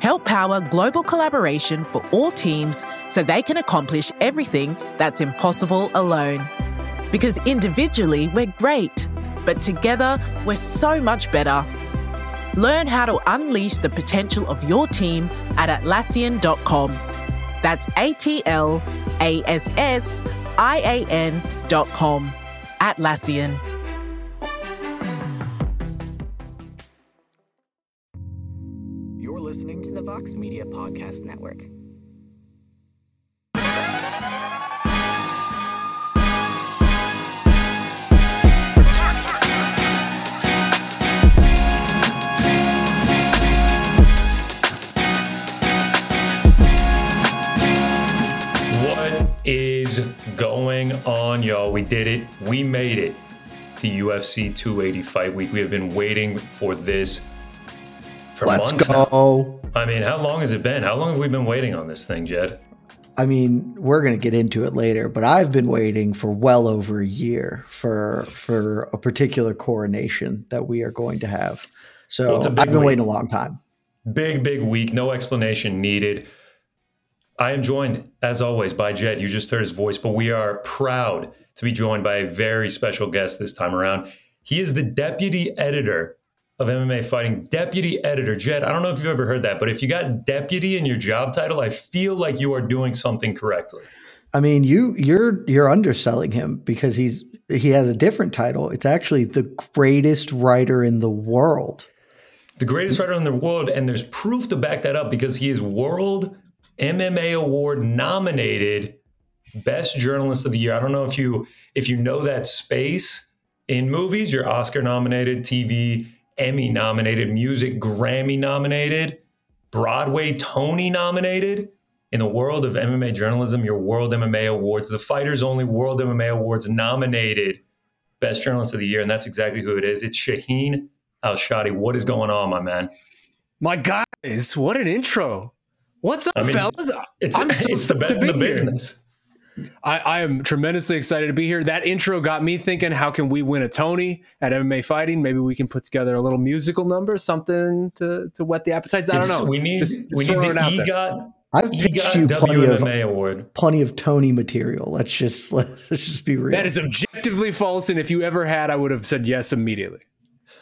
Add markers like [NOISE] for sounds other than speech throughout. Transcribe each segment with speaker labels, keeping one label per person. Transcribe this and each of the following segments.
Speaker 1: help power global collaboration for all teams so they can accomplish everything that's impossible alone. Because individually, we're great, but together, we're so much better. Learn how to unleash the potential of your team at Atlassian.com. That's A T L A S S I A N.com. Atlassian.
Speaker 2: Vox Media Podcast Network.
Speaker 3: What is going on, y'all? We did it. We made it. The UFC 280 fight week. We have been waiting for this for
Speaker 4: Let's
Speaker 3: months. now.
Speaker 4: go.
Speaker 3: I mean, how long has it been? How long have we been waiting on this thing, Jed?
Speaker 4: I mean, we're going to get into it later, but I've been waiting for well over a year for for a particular coronation that we are going to have. So
Speaker 3: Well, it's a
Speaker 4: I've been
Speaker 3: week.
Speaker 4: waiting a long time.
Speaker 3: Big, big week. No explanation needed. I am joined, as always, by Jed. You just heard his voice, but we are proud to be joined by a very special guest this time around. He is the deputy editor of MMA Fighting. Deputy editor. Jed, I don't know if you've ever heard that, but if you got deputy in your job title, I feel like you are doing something correctly.
Speaker 4: I mean, you you're you're underselling him because he's he has a different title. It's actually the greatest writer in the world.
Speaker 3: the greatest writer in the world, and there's proof to back that up because he is World MMA Award nominated Best Journalist of the Year. I don't know if you if you know that space in movies. You're Oscar nominated, TV Emmy nominated, music Grammy nominated, Broadway Tony nominated. In the world of MMA journalism, your World MMA Awards, the Fighters Only World MMA Awards nominated Best Journalist of the Year, and that's exactly who it is. It's Shaheen Al-Shatti. What is going on, my man?
Speaker 5: My guys, what an intro. What's up,
Speaker 3: I mean,
Speaker 5: fellas?
Speaker 3: It's,
Speaker 5: I'm [LAUGHS] so
Speaker 3: it's the best in the
Speaker 5: business. here.
Speaker 3: Business.
Speaker 5: I, I am tremendously excited to be here. That intro got me thinking, how can we win a Tony at MMA fighting? Maybe we can put together a little musical number, something to, to wet the appetites. I don't
Speaker 3: It's-
Speaker 5: know.
Speaker 3: We need
Speaker 5: Just-
Speaker 3: we
Speaker 5: just
Speaker 3: need
Speaker 5: throwing
Speaker 3: the
Speaker 5: it.
Speaker 3: EGOT
Speaker 4: I've pitched you
Speaker 3: EGOT
Speaker 4: plenty of
Speaker 3: WMA award.
Speaker 4: plenty of Tony material. Let's just [LAUGHS] let's just be real.
Speaker 5: That is objectively false. And if you ever had, I would have said yes immediately.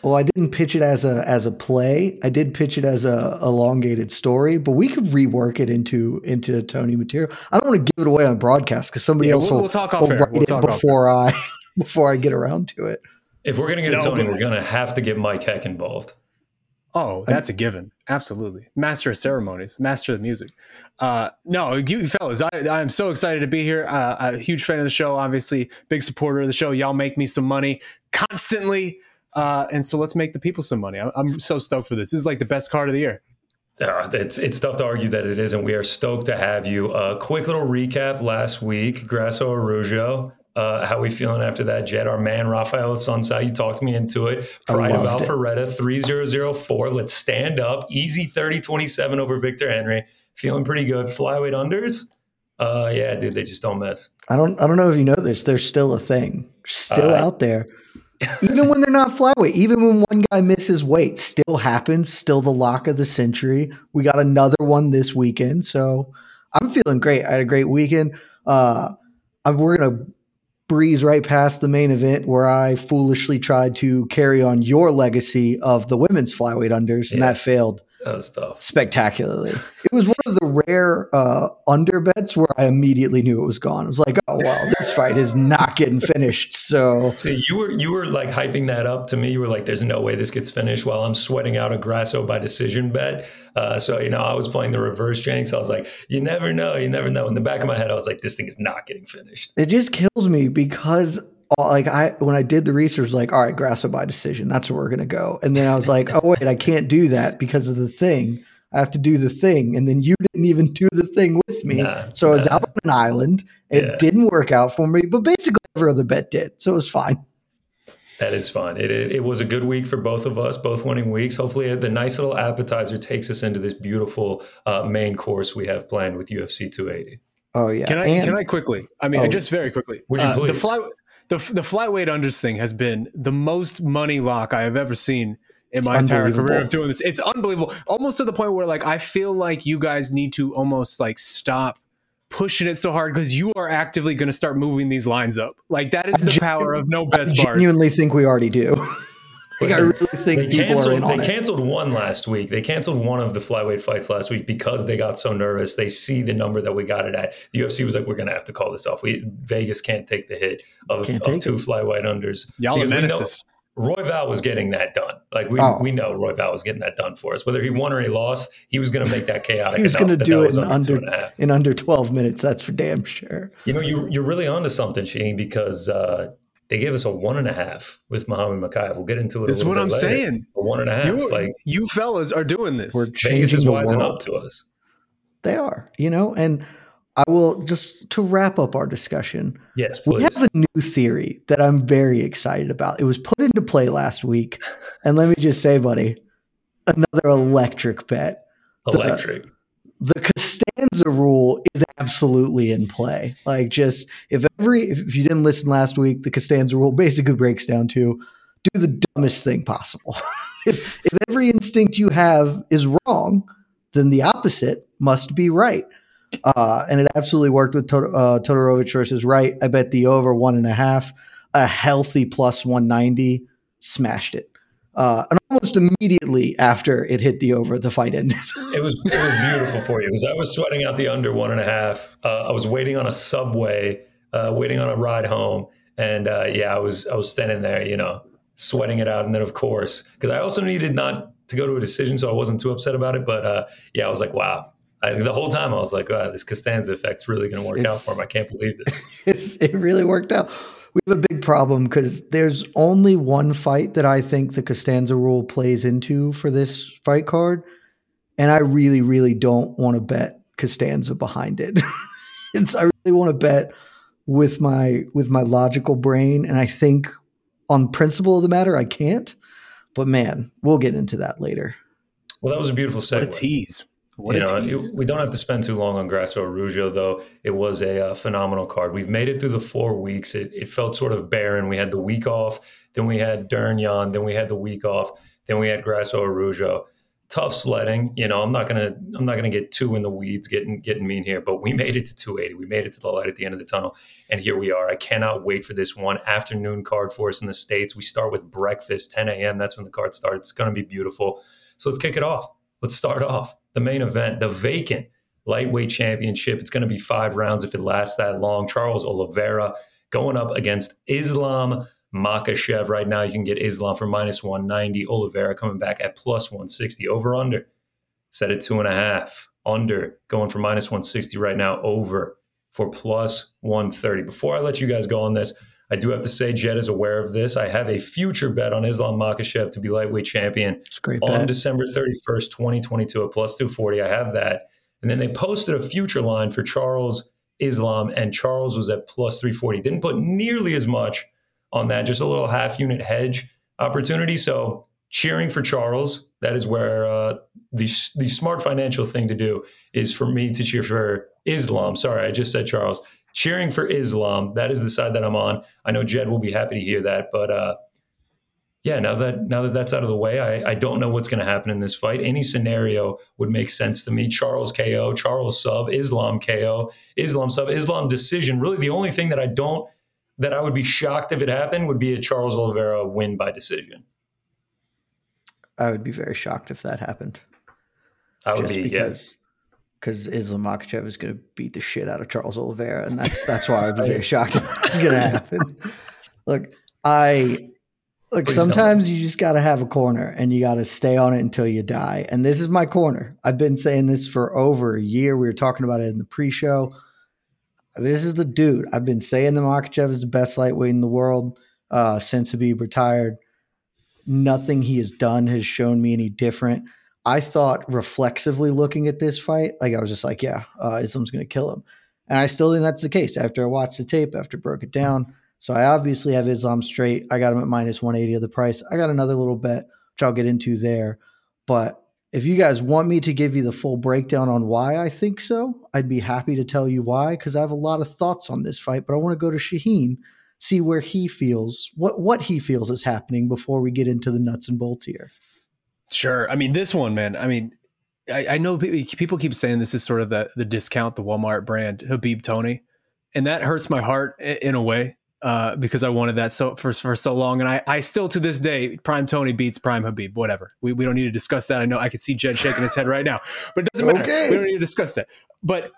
Speaker 4: Well, I didn't pitch it as a as a play. I did pitch it as a elongated story, but we could rework it into into Tony material. I don't want to give it away on broadcast because somebody
Speaker 5: Yeah,
Speaker 4: else
Speaker 5: we'll-
Speaker 4: will,
Speaker 5: we'll talk off
Speaker 4: will
Speaker 5: air.
Speaker 4: write
Speaker 5: We'll
Speaker 4: it
Speaker 5: talk off
Speaker 4: before I [LAUGHS] before I get around to it.
Speaker 3: If we're gonna get a
Speaker 5: No,
Speaker 3: Tony, we're gonna have to get Mike Heck involved.
Speaker 5: Oh, that's a given. Absolutely. Master of ceremonies, master of music. Uh, no, you fellas, I, I am so excited to be here. Uh, a huge fan of the show, obviously, big supporter of the show. Y'all make me some money constantly. Uh, and so let's make the people some money. I'm, I'm so stoked for this. This is like the best card of the year.
Speaker 3: Uh, it's it's tough to argue that it isn't. We are stoked to have you. A quick little recap last week, Grasso Araujo. Uh, how we feeling after that, Jed? Our man Rafael Sunsao, you talked me into it.
Speaker 4: I
Speaker 3: Pride of
Speaker 4: loved it.
Speaker 3: Alpharetta, 3004. Let's stand up. Easy 30 27 over Victor Henry. Feeling pretty good. Flyweight unders. Uh, yeah, dude, they just don't miss.
Speaker 4: I don't I don't know if you know this. They're still a thing, still
Speaker 3: Uh,
Speaker 4: out there. Even when they're not flyweight, even when one guy misses weight, still happens. Still the lock of the century. We got another one this weekend, so I'm feeling great. I had a great weekend. Uh, I'm, we're gonna breeze right past the main event where I foolishly tried to carry on your legacy of the women's flyweight unders, and
Speaker 3: Yeah.
Speaker 4: that failed
Speaker 3: That was tough.
Speaker 4: spectacularly. It was one of the rare uh, under bets where I immediately knew it was gone. I was like, oh wow, this fight is not getting finished. So
Speaker 3: So you were you were like hyping that up to me. You were like, "There's no way this gets finished." While I'm sweating out a Grasso by decision bet. Uh, so you know, I was playing the reverse jinx. I was like, "You never know. You never know." In the back of my head, I was like, "This thing is not getting finished."
Speaker 4: it just kills me because uh, like I when I did the research, like, all right, Grasso by decision, that's where we're gonna go. And then I was like, oh wait, I can't do that because of the thing. I have to do the thing. And then you didn't even do the thing with me.
Speaker 3: Nah,
Speaker 4: so I was
Speaker 3: nah.
Speaker 4: out on an island. It
Speaker 3: Yeah.
Speaker 4: didn't work out for me, but basically every other bet did. So it was fine.
Speaker 3: That is fun. It, it, it was a good week for both of us, both winning weeks. Hopefully, the nice little appetizer takes us into this beautiful uh, main course we have planned with UFC 280.
Speaker 4: Oh, yeah.
Speaker 5: Can I
Speaker 4: And-
Speaker 5: can I quickly? I mean,
Speaker 4: Oh.
Speaker 5: just very quickly.
Speaker 3: Would you
Speaker 5: Uh, the
Speaker 3: please?
Speaker 5: fly the the flyweight unders thing has been the most money lock I have ever seen in
Speaker 4: It's
Speaker 5: my entire career of doing this. It's unbelievable, almost to the point where like I feel like you guys need to almost like stop pushing it so hard because you are actively going to start moving these lines up. Like that is the
Speaker 4: genu-
Speaker 5: power of no
Speaker 4: I
Speaker 5: bets bar.
Speaker 4: genuinely think we already do. [LAUGHS] like, I really think
Speaker 3: They
Speaker 4: people are
Speaker 3: canceled,
Speaker 4: in on
Speaker 3: they
Speaker 4: it.
Speaker 3: canceled one last week. They canceled one of the flyweight fights last week because they got so nervous. They see the number that we got it at. The UFC was like, "We're going to have to call this off. We Vegas can't take the hit of, of two
Speaker 4: it.
Speaker 3: flyweight unders."
Speaker 5: Y'all are
Speaker 3: Because
Speaker 5: menaces.
Speaker 3: Royval was getting that done. Like we,
Speaker 4: Oh.
Speaker 3: we know Royval was getting that done for us. Whether he won or he lost, he was going to make that chaotic.
Speaker 4: He was going to do it in
Speaker 3: under
Speaker 4: under
Speaker 3: and a half.
Speaker 4: in under 12 minutes. That's for damn sure.
Speaker 3: You know, you you're really onto something, Shane, because uh, they gave us a one and a half with Muhammad Mokaev. We'll get into it.
Speaker 5: This
Speaker 3: a
Speaker 5: is what
Speaker 3: bit
Speaker 5: I'm
Speaker 3: later.
Speaker 5: saying.
Speaker 3: A one and a half.
Speaker 5: You,
Speaker 3: like
Speaker 5: you fellas are doing this.
Speaker 4: We're
Speaker 3: Vegas
Speaker 4: changing
Speaker 3: is
Speaker 4: the
Speaker 3: wising
Speaker 4: world.
Speaker 3: up to us.
Speaker 4: They are, you know, and I will just to wrap up our discussion.
Speaker 3: Yes,
Speaker 4: We have a new theory that I'm very excited about. It was put into play last week, [LAUGHS] and let me just say, buddy, another electric bet.
Speaker 3: Electric.
Speaker 4: The Costanza rule is absolutely in play. Like, just if every if you didn't listen last week, the Costanza rule basically breaks down to do the dumbest thing possible. [LAUGHS] if if every instinct you have is wrong, then the opposite must be right. Uh, and it absolutely worked with Tod- uh, Todorovic versus Wright. I bet the over one and a half, a healthy plus 190, smashed it. Uh, and almost immediately after it hit the over, the fight ended. [LAUGHS]
Speaker 3: It was it was beautiful for you because I was sweating out the under one and a half. Uh, I was waiting on a subway, uh, waiting on a ride home, and uh, yeah, I was I was standing there, you know, sweating it out. And then of course, because I also needed not to go to a decision, so I wasn't too upset about it. But uh, yeah, I was like, wow. I, the whole time I was like, wow, this Costanza effect's really going to work out for him. I can't believe this. [LAUGHS]
Speaker 4: it's, it really worked out. We have a big problem because there's only one fight that I think the Costanza rule plays into for this fight card. And I really, really don't want to bet Costanza behind it. [LAUGHS] it's I really want to bet with my with my logical brain. And I think on principle of the matter, I can't. But man, we'll get into that later.
Speaker 3: Well, that was a beautiful segue.
Speaker 5: what a tease. What
Speaker 3: you
Speaker 5: a
Speaker 3: know, it- we don't have to spend too long on Grasso Araujo, though. It was a uh, phenomenal card. We've made it through the four weeks. It, it felt sort of barren. We had the week off, then we had Dernyan, then we had the week off, then we had Grasso Araujo. Tough sledding. You know, I'm not gonna I'm not gonna get too in the weeds, getting getting mean here, but we [LAUGHS] made it to 280. We made it to the light at the end of the tunnel, and here we are. I cannot wait for this one afternoon card for us in the states. We start with breakfast, 10 a.m. That's when the card starts. It's gonna be beautiful. So let's kick it off. Let's start off the main event, the vacant lightweight championship. It's going to be five rounds if it lasts that long. Charles Oliveira going up against Islam Makhachev. Right now, you can get Islam for minus 190. Oliveira coming back at plus 160. Over under, set at two and a half. Under going for minus 160 right now. Over for plus 130. Before I let you guys go on this, I do have to say Jed is aware of this. I have a future bet on Islam Makhachev to be lightweight champion
Speaker 4: great
Speaker 3: on
Speaker 4: bet.
Speaker 3: December 31st, 2022 at plus 240. I have that. And then they posted a future line for Charles Islam, and Charles was at plus 340. Didn't put nearly as much on that, just a little half unit hedge opportunity. So cheering for Charles. That is where uh, the, the smart financial thing to do is for me to cheer for Islam. Sorry, I just said Charles. Cheering for Islam. That is the side that I'm on. I know Jed will be happy to hear that, but uh, yeah, now that now that that's out of the way, I, I don't know what's going to happen in this fight. Any scenario would make sense to me. Charles KO, Charles sub, Islam KO, Islam sub, Islam decision. Really, the only thing that I don't that I would be shocked if it happened would be a Charles Oliveira win by decision.
Speaker 4: I would be very shocked if that happened.
Speaker 3: I would
Speaker 4: just
Speaker 3: be
Speaker 4: because because Islam Makhachev is going to beat the shit out of Charles Oliveira, and that's [LAUGHS] that's why I'd be very shocked it's going to happen. [LAUGHS] Look, I look.
Speaker 3: Please
Speaker 4: sometimes you just got to have a corner, and you got to stay on it until you die. And this is my corner. I've been saying this for over a year. We were talking about it in the pre-show. This is the dude. I've been saying the Makhachev is the best lightweight in the world uh, since Habib retired. Nothing he has done has shown me any different. I thought reflexively looking at this fight, like I was just like, yeah, uh, Islam's going to kill him. And I still think that's the case after I watched the tape, after I broke it down. So I obviously have Islam straight. I got him at minus 180 of the price. I got another little bet, which I'll get into there. But if you guys want me to give you the full breakdown on why I think so, I'd be happy to tell you why because I have a lot of thoughts on this fight. But I want to go to Shaheen, see where he feels, what what he feels is happening before we get into the nuts and bolts here.
Speaker 5: Sure. I mean, this one, man. I mean, I, I know people keep saying this is sort of the the discount, the Walmart brand, Habib Tony, and that hurts my heart in a way uh, because I wanted that so for for so long, and I I still to this day Prime Tony beats Prime Habib. Whatever. We we don't need to discuss that. I know I can see Jed shaking his head right now, but it doesn't matter. Okay. We don't need to discuss that. But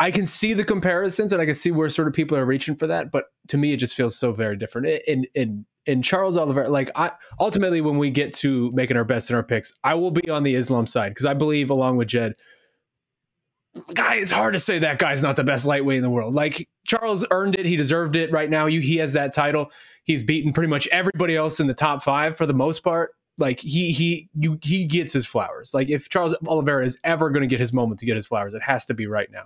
Speaker 5: I can see the comparisons and I can see where sort of people are reaching for that. But to me, it just feels so very different. And in in Charles Oliveira, like I ultimately when we get to making our best in our picks, I will be on the Islam side because I believe, along with Jed, guy, it's hard to say that guy's not the best lightweight in the world. Like Charles earned it, he deserved it. Right now, you he has that title. He's beaten pretty much everybody else in the top five for the most part. Like he he you he gets his flowers. Like if Charles Oliveira is ever going to get his moment to get his flowers, it has to be right now.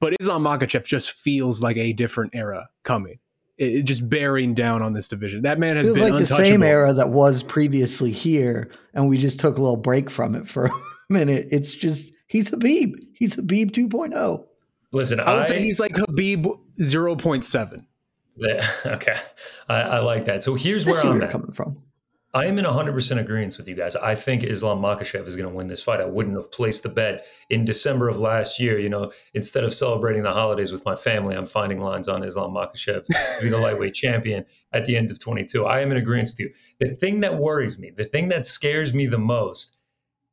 Speaker 5: But Islam Makhachev just feels like a different era coming. It, just bearing down on this division. That man has
Speaker 4: feels
Speaker 5: been
Speaker 4: like the same era that was previously here, and we just took a little break from it for [LAUGHS] a minute. It's just he's Khabib. He's Khabib 2.0.
Speaker 3: Listen,
Speaker 5: I would I, say he's like Habib 0.7.
Speaker 3: Yeah, [LAUGHS] okay, I, I, like that. So here's where I'm
Speaker 4: coming from.
Speaker 3: I am in 100% agreement with you guys. I think Islam Makhachev is going to win this fight. I wouldn't have placed the bet in December of last year. You know, instead of celebrating the holidays with my family, I'm finding lines on Islam Makhachev to be the [LAUGHS] lightweight champion at the end of 22. I am in agreement with you. The thing that worries me, the thing that scares me the most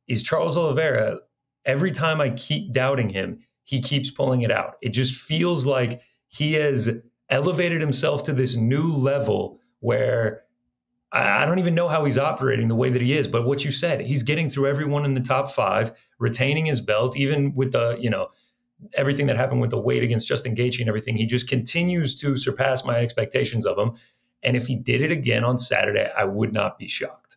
Speaker 3: is Charles Oliveira. Every time I keep doubting him, he keeps pulling it out. It just feels like he has elevated himself to this new level where I don't even know how he's operating the way that he is. But what you said, he's getting through everyone in the top five, retaining his belt, even with the, you know, everything that happened with the weight against Justin Gaethje and everything. He just continues to surpass my expectations of him. And if he did it again on Saturday, I would not be shocked.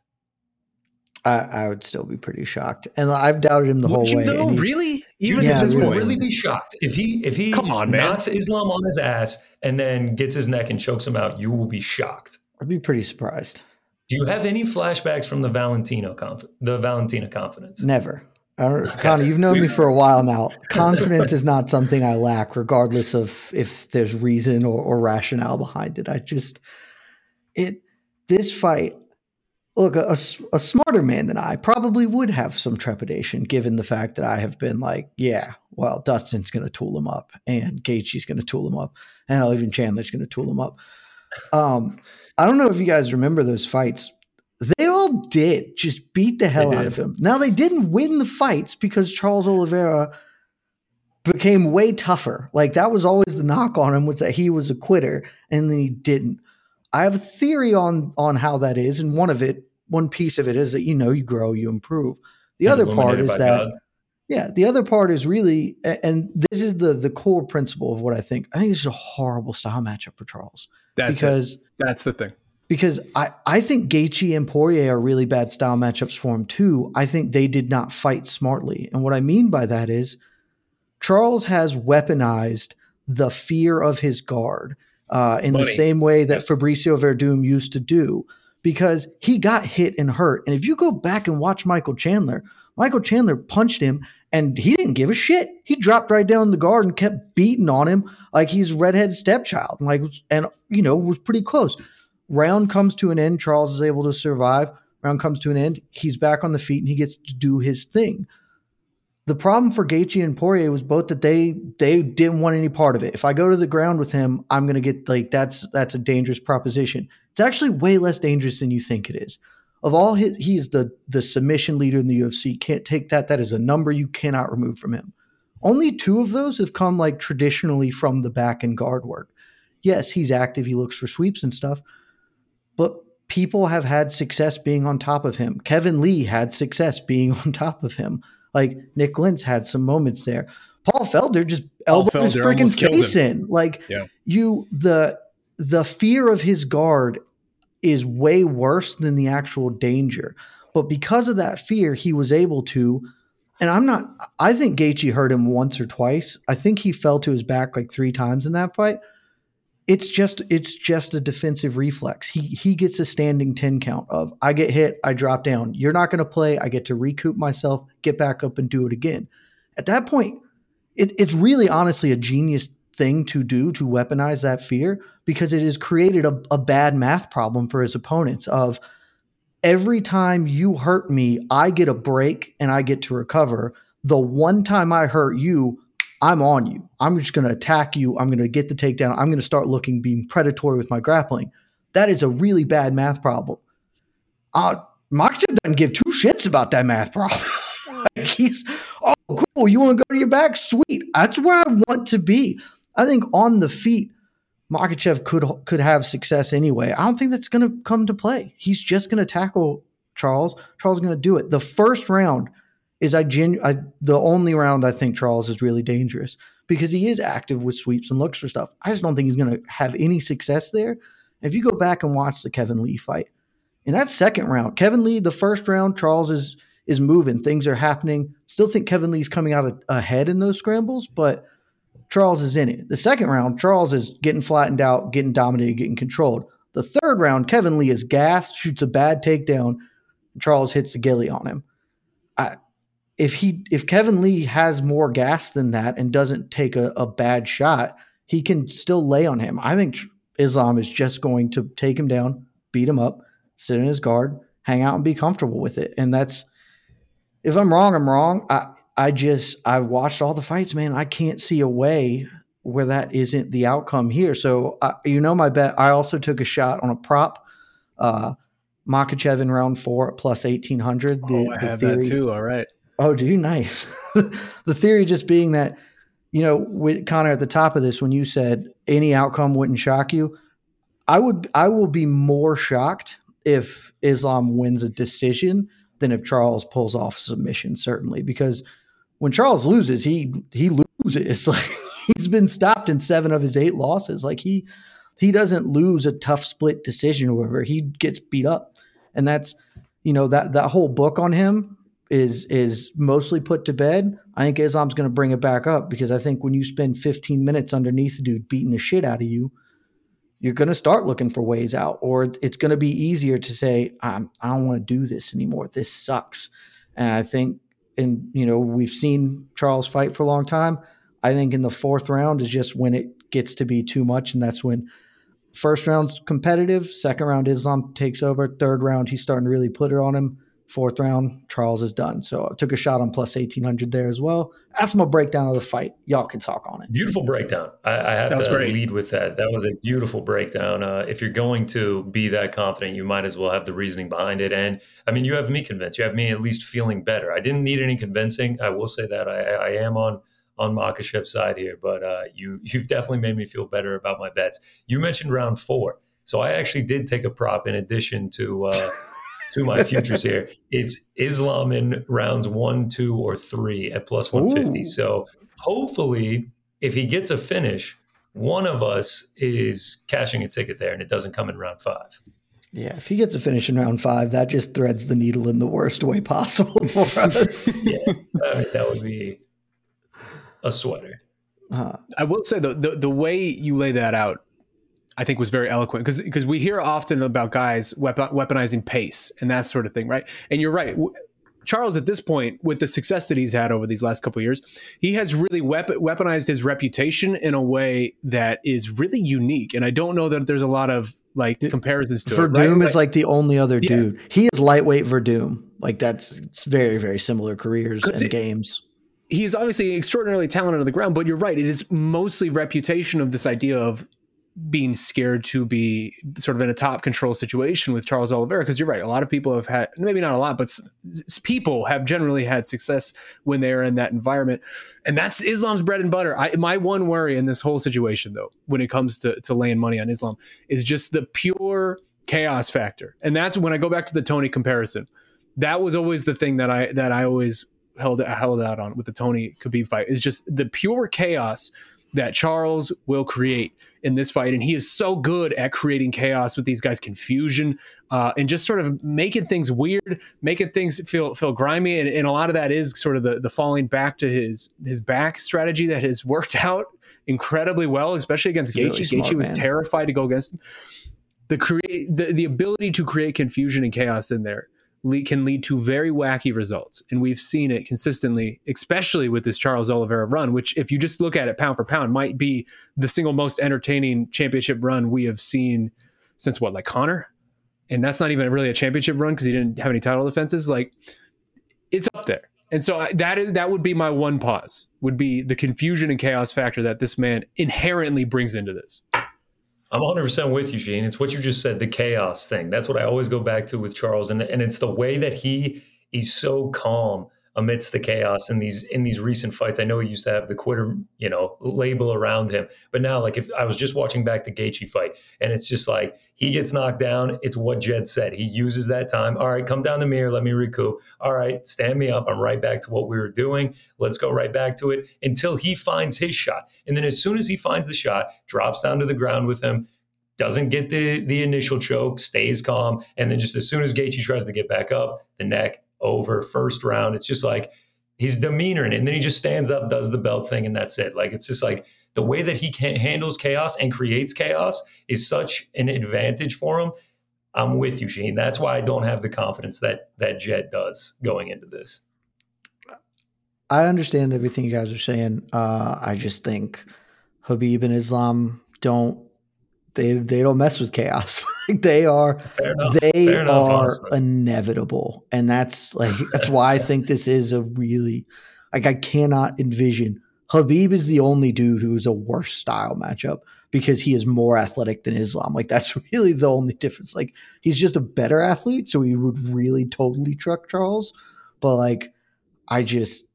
Speaker 4: I, I would still be pretty shocked, and I've doubted him the
Speaker 5: would
Speaker 4: whole way.
Speaker 5: Know, really? Even
Speaker 3: yeah, at this point, really be shocked if he if he
Speaker 5: come on, man.
Speaker 3: knocks Islam on his ass and then gets his neck and chokes him out. You will be shocked.
Speaker 4: I'd be pretty surprised.
Speaker 3: Do you have any flashbacks from the Valentino conf- the Valentina confidence?
Speaker 4: Never. Okay. Conor, you've known me for a [LAUGHS] while now. Confidence is not something I lack, regardless of if there's reason or, or rationale behind it. I just it this fight. Look, a, a smarter man than I probably would have some trepidation, given the fact that I have been like, yeah, well, Dustin's going to tool him up, and Gaethje's going to tool him up, and even Chandler's going to tool him up. Um, I don't know if you guys remember those fights. They all did just beat the hell out of him. Now they didn't win the fights because Charles Oliveira became way tougher. Like that was always the knock on him was that he was a quitter and then he didn't. I have a theory on on how that is, and one of it, one piece of it is that you know you grow, you improve. The other part is that God. yeah, the other part is really, and this is the the core principle of what I think. I think this is a horrible style matchup for Charles.
Speaker 5: That's because it. That's the thing.
Speaker 4: Because I, I think Gaethje and Poirier are really bad style matchups for him too. I think they did not fight smartly, and what I mean by that is Charles has weaponized the fear of his guard uh, in Money. the same way that. Fabricio Werdum used to do, because he got hit and hurt. And if you go back and watch Michael Chandler, Michael Chandler punched him and he didn't give a shit. He dropped right down the guard and kept beating on him like he's redheaded stepchild. Like, and you know, was pretty close. Round comes to an end. Charles is able to survive. Round comes to an end. He's back on the feet and he gets to do his thing. The problem for Gaethje and Poirier was both that they they didn't want any part of it. If I go to the ground with him, I'm gonna get like that's that's a dangerous proposition. It's actually way less dangerous than you think it is of all his, he's the the submission leader in the UFC. Can't take that. That is a number you cannot remove from him. Only two of those have come like traditionally from the back and guard work. Yes, he's active. He looks for sweeps and stuff, but people have had success being on top of him. Kevin Lee had success being [LAUGHS] on top of him. Like Nik Lentz had some moments there. Paul Felder just elbowed his freaking face in. Like yeah. you, the the fear of his guard is way worse than the actual danger. But because of that fear, he was able to. And I'm not. I think Gaethje hurt him once or twice. I think he fell to his back like three times in that fight. It's just it's just a defensive reflex. He he gets a standing 10 count of I get hit, I drop down. You're not going to play. I get to recoup myself, get back up and do it again. At that point, it, it's really honestly a genius thing to do to weaponize that fear because it has created a, a bad math problem for his opponents of every time you hurt me, I get a break and I get to recover. The one time I hurt you, I'm on you. I'm just going to attack you. I'm going to get the takedown. I'm going to start looking being predatory with my grappling. That is a really bad math problem. Uh, Makhachev doesn't give two shits about that math problem. [LAUGHS] like he's, oh, cool. You want to go to your back? Sweet. That's where I want to be. I think on the feet, Makhachev could could have success anyway. I don't think that's going to come to play. He's just going to tackle Charles. Charles is going to do it. The first round is I, genu- I the only round I think Charles is really dangerous because he is active with sweeps and looks for stuff. I just don't think he's going to have any success there. If you go back and watch the Kevin Lee fight, in that second round, Kevin Lee, the first round, Charles is is moving. Things are happening. Still think Kevin Lee's coming out ahead in those scrambles, but Charles is in it. The second round, Charles is getting flattened out, getting dominated, getting controlled. The third round, Kevin Lee is gassed, shoots a bad takedown, and Charles hits the gilly on him. I, if he if Kevin Lee has more gas than that and doesn't take a, a bad shot, he can still lay on him. I think Islam is just going to take him down, beat him up, sit in his guard, hang out, and be comfortable with it. And that's if I'm wrong, I'm wrong. I I just I watched all the fights, man. I can't see a way where that isn't the outcome here. So uh, you know my bet. I also took a shot on a prop. Uh, Makhachev in round four at plus eighteen hundred.
Speaker 5: Oh, I have theory, that too. All right.
Speaker 4: Oh, do you nice? [LAUGHS] the theory just being that, you know, with Connor at the top of this, when you said any outcome wouldn't shock you, I would I will be more shocked if Islam wins a decision than if Charles pulls off submission, certainly. Because when Charles loses, he he loses. [LAUGHS] Like he's been stopped in seven of his eight losses. Like he he doesn't lose a tough split decision or whatever. He gets beat up. And that's you know, that that whole book on him is is mostly put to bed. I think Islam's going to bring it back up because I think when you spend 15 minutes underneath the dude beating the shit out of you, you're going to start looking for ways out, or it's going to be easier to say, I'm, I don't want to do this anymore. This sucks. And I think, and you know, we've seen Charles fight for a long time. I think in the fourth round is just when it gets to be too much, and that's when first round's competitive, second round Islam takes over, third round he's starting to really put it on him. Fourth round, Charles is done. So I took a shot on plus 1800 there as well. That's my breakdown of the fight. Y'all can talk on it.
Speaker 3: Beautiful breakdown. I, I have to great. lead with that. That was a beautiful breakdown. Uh, if you're going to be that confident, you might as well have the reasoning behind it. And I mean, you have me convinced. You have me at least feeling better. I didn't need any convincing. I will say that I, I am on on Makhachev's side here, but uh, you [LAUGHS] you've definitely made me feel better about my bets. You mentioned round four, so I actually did take a prop in addition to. Uh, [LAUGHS] to my futures here. [LAUGHS] It's Islam in rounds one, two, or three at plus 150. Ooh. So hopefully, if he gets a finish, one of us is cashing a ticket there and it doesn't come in round five.
Speaker 4: Yeah, if he gets a finish in round five, that just threads the needle in the worst way possible [LAUGHS] for us. [LAUGHS]
Speaker 3: yeah, I mean, that would be a sweater.
Speaker 5: Uh, I will say the, the the way you lay that out I think was very eloquent because because we hear often about guys weaponizing pace and that sort of thing, right? And you're right. Charles, at this point, with the success that he's had over these last couple years, he has really weaponized his reputation in a way that is really unique. And I don't know that there's a lot of like comparisons to
Speaker 4: Werdum it. Right? is like, like, the only other yeah. dude. He is lightweight Werdum. Like that's it's very very similar careers and it, games.
Speaker 5: He's obviously extraordinarily talented on the ground, but you're right. It is mostly reputation of this idea of being scared to be sort of in a top control situation with Charles Oliveira because you're right a lot of people have had maybe not a lot but s- people have generally had success when they're in that environment. And that's Islam's bread and butter. I, my one worry in this whole situation though when it comes to, to laying money on Islam is just the pure chaos factor. And that's when I go back to the Tony comparison. That was always the thing that I that I always held held out on with the Tony Khabib fight is just the pure chaos that Charles will create in this fight, and he is so good at creating chaos with these guys, confusion, uh, and just sort of making things weird, making things feel feel grimy, and, and a lot of that is sort of the the falling back to his his back strategy that has worked [LAUGHS] out incredibly well, especially against Gaethje. Really Gaethje was man. terrified to go against him. The create the, the ability to create confusion and chaos in there can lead to very wacky results. And we've seen it consistently, especially with this Charles Oliveira run, which, if you just look at it pound for pound, might be the single most entertaining championship run we have seen since what, like Conor? And that's not even really a championship run because he didn't have any title defenses. Like, it's up there. And so that is that would be my one pause would be the confusion and chaos factor that this man inherently brings into this.
Speaker 3: I'm 100% with you, Shane. It's what you just said, the chaos thing. That's what I always go back to with Charles. And, and it's the way that he is so calm amidst the chaos in these in these recent fights. I know he used to have the quitter, you know, label around him, but now like if I was just watching back the Gaethje fight, and it's just like he gets knocked down. It's what Jed said. He uses that time. All right, come down the mirror, let me recoup. All right, stand me up. I'm right back to what we were doing. Let's go right back to it until he finds his shot, and then as soon as he finds the shot, drops down to the ground with him doesn't get the the initial choke, stays calm, and then just as soon as Gaethje tries to get back up, the neck over first round. It's just like his demeanor in it. And then he just stands up, does the belt thing, and that's it. Like it's just like the way that he handles chaos and creates chaos is such an advantage for him. I'm with you, Shane. That's why I don't have the confidence that that Jed does going into this.
Speaker 4: I understand everything you guys are saying. Uh, I just think Habib and Islam don't they they don't mess with chaos. [LAUGHS] they are they enough, are honestly. inevitable, and that's like that's why I think this is a really like I cannot envision. Khabib is the only dude who's a worse style matchup because he is more athletic than Islam. Like that's [LAUGHS] really the only difference. Like he's just a better athlete, so he would really totally truck Charles. But like, I just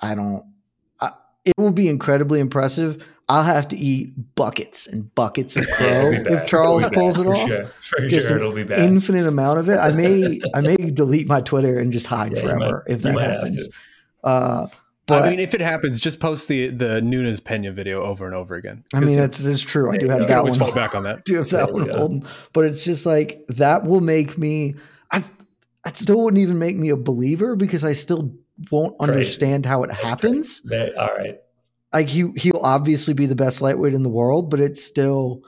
Speaker 4: I don't. I, it will be incredibly impressive I'll have to eat buckets and buckets of [LAUGHS] crow if Charles pulls it off. Sure. For just sure, an infinite amount of it. I may I may [LAUGHS] delete my Twitter and just hide yeah, forever might, if that happens. Uh,
Speaker 5: but, I mean, if it happens, just post the the Nunes Pena video over and over again.
Speaker 4: I mean, that's it's true. I do have that one.
Speaker 5: Fall back on that. [LAUGHS]
Speaker 4: do have that one holding, but it's just like that will make me. I that still wouldn't even make me a believer because I still won't Crazy. understand how it that's happens.
Speaker 3: That, all right
Speaker 4: like he he'll obviously be the best lightweight in the world, but it's still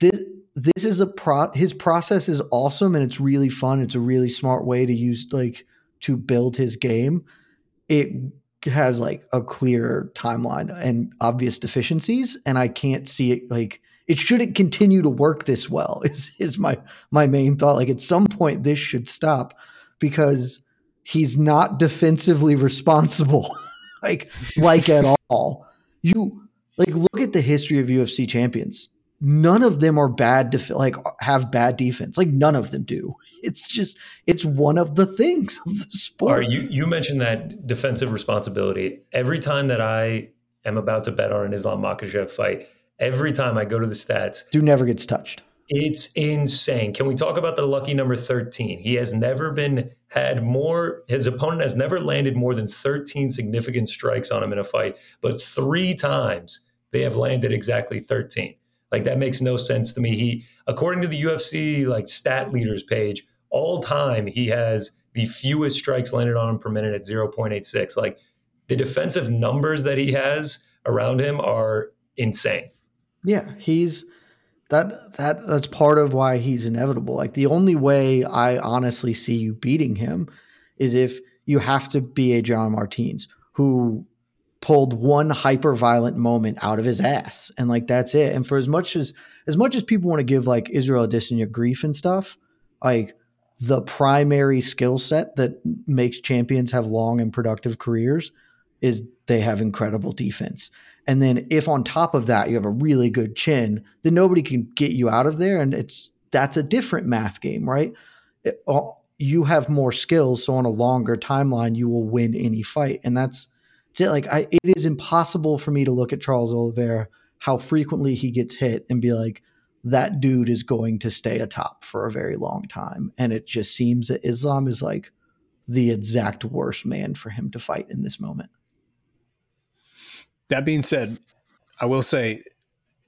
Speaker 4: this this is a pro his process is awesome and it's really fun. It's a really smart way to use like to build his game. It has like a clear timeline and obvious deficiencies, and I can't see it like it shouldn't continue to work this well [LAUGHS] is is my my main thought. Like at some point this should stop because he's not defensively [LAUGHS] responsible. like like at all. You like look at the history of UFC champions. None of them are bad to like have bad defense. Like none of them do. [LAUGHS] It's just it's one of the things of the sport.
Speaker 3: Right, you you mentioned that defensive responsibility. Every time that I am about to bet on an Islam Makhachev fight, every time I go to the stats,
Speaker 4: do never gets touched.
Speaker 3: It's insane. Can we talk about the lucky number 13? He has never been had more, his opponent has never landed more than 13 significant strikes on him in a fight, but three times they have landed exactly 13. Like that makes no sense to me. He, according to the UFC like stat leaders page, all time he has the fewest strikes landed on him per minute at 0.86. Like the defensive numbers that he has around him are insane.
Speaker 4: Yeah, he's that that that's part of why he's inevitable. Like the only way I honestly see you beating him is if you have to be a John Martins who pulled one hyper violent moment out of his ass and like that's it. And for as much as as much as people want to give like Israel Adesanya grief and stuff, like the primary skill set that makes champions have long and productive careers is they have incredible defense. And then if on top of that you have a really good chin, then nobody can get you out of there. And it's that's a different math game, right? It, you have more skills, so on a longer timeline, you will win any fight. And that's, that's it. Like I, it is impossible for me to look at Charles Oliveira, how frequently he gets hit, and be like, that dude is going to stay atop for a very long time. And it just seems that Islam is like the exact worst man for him to fight in this moment.
Speaker 5: That being said, I will say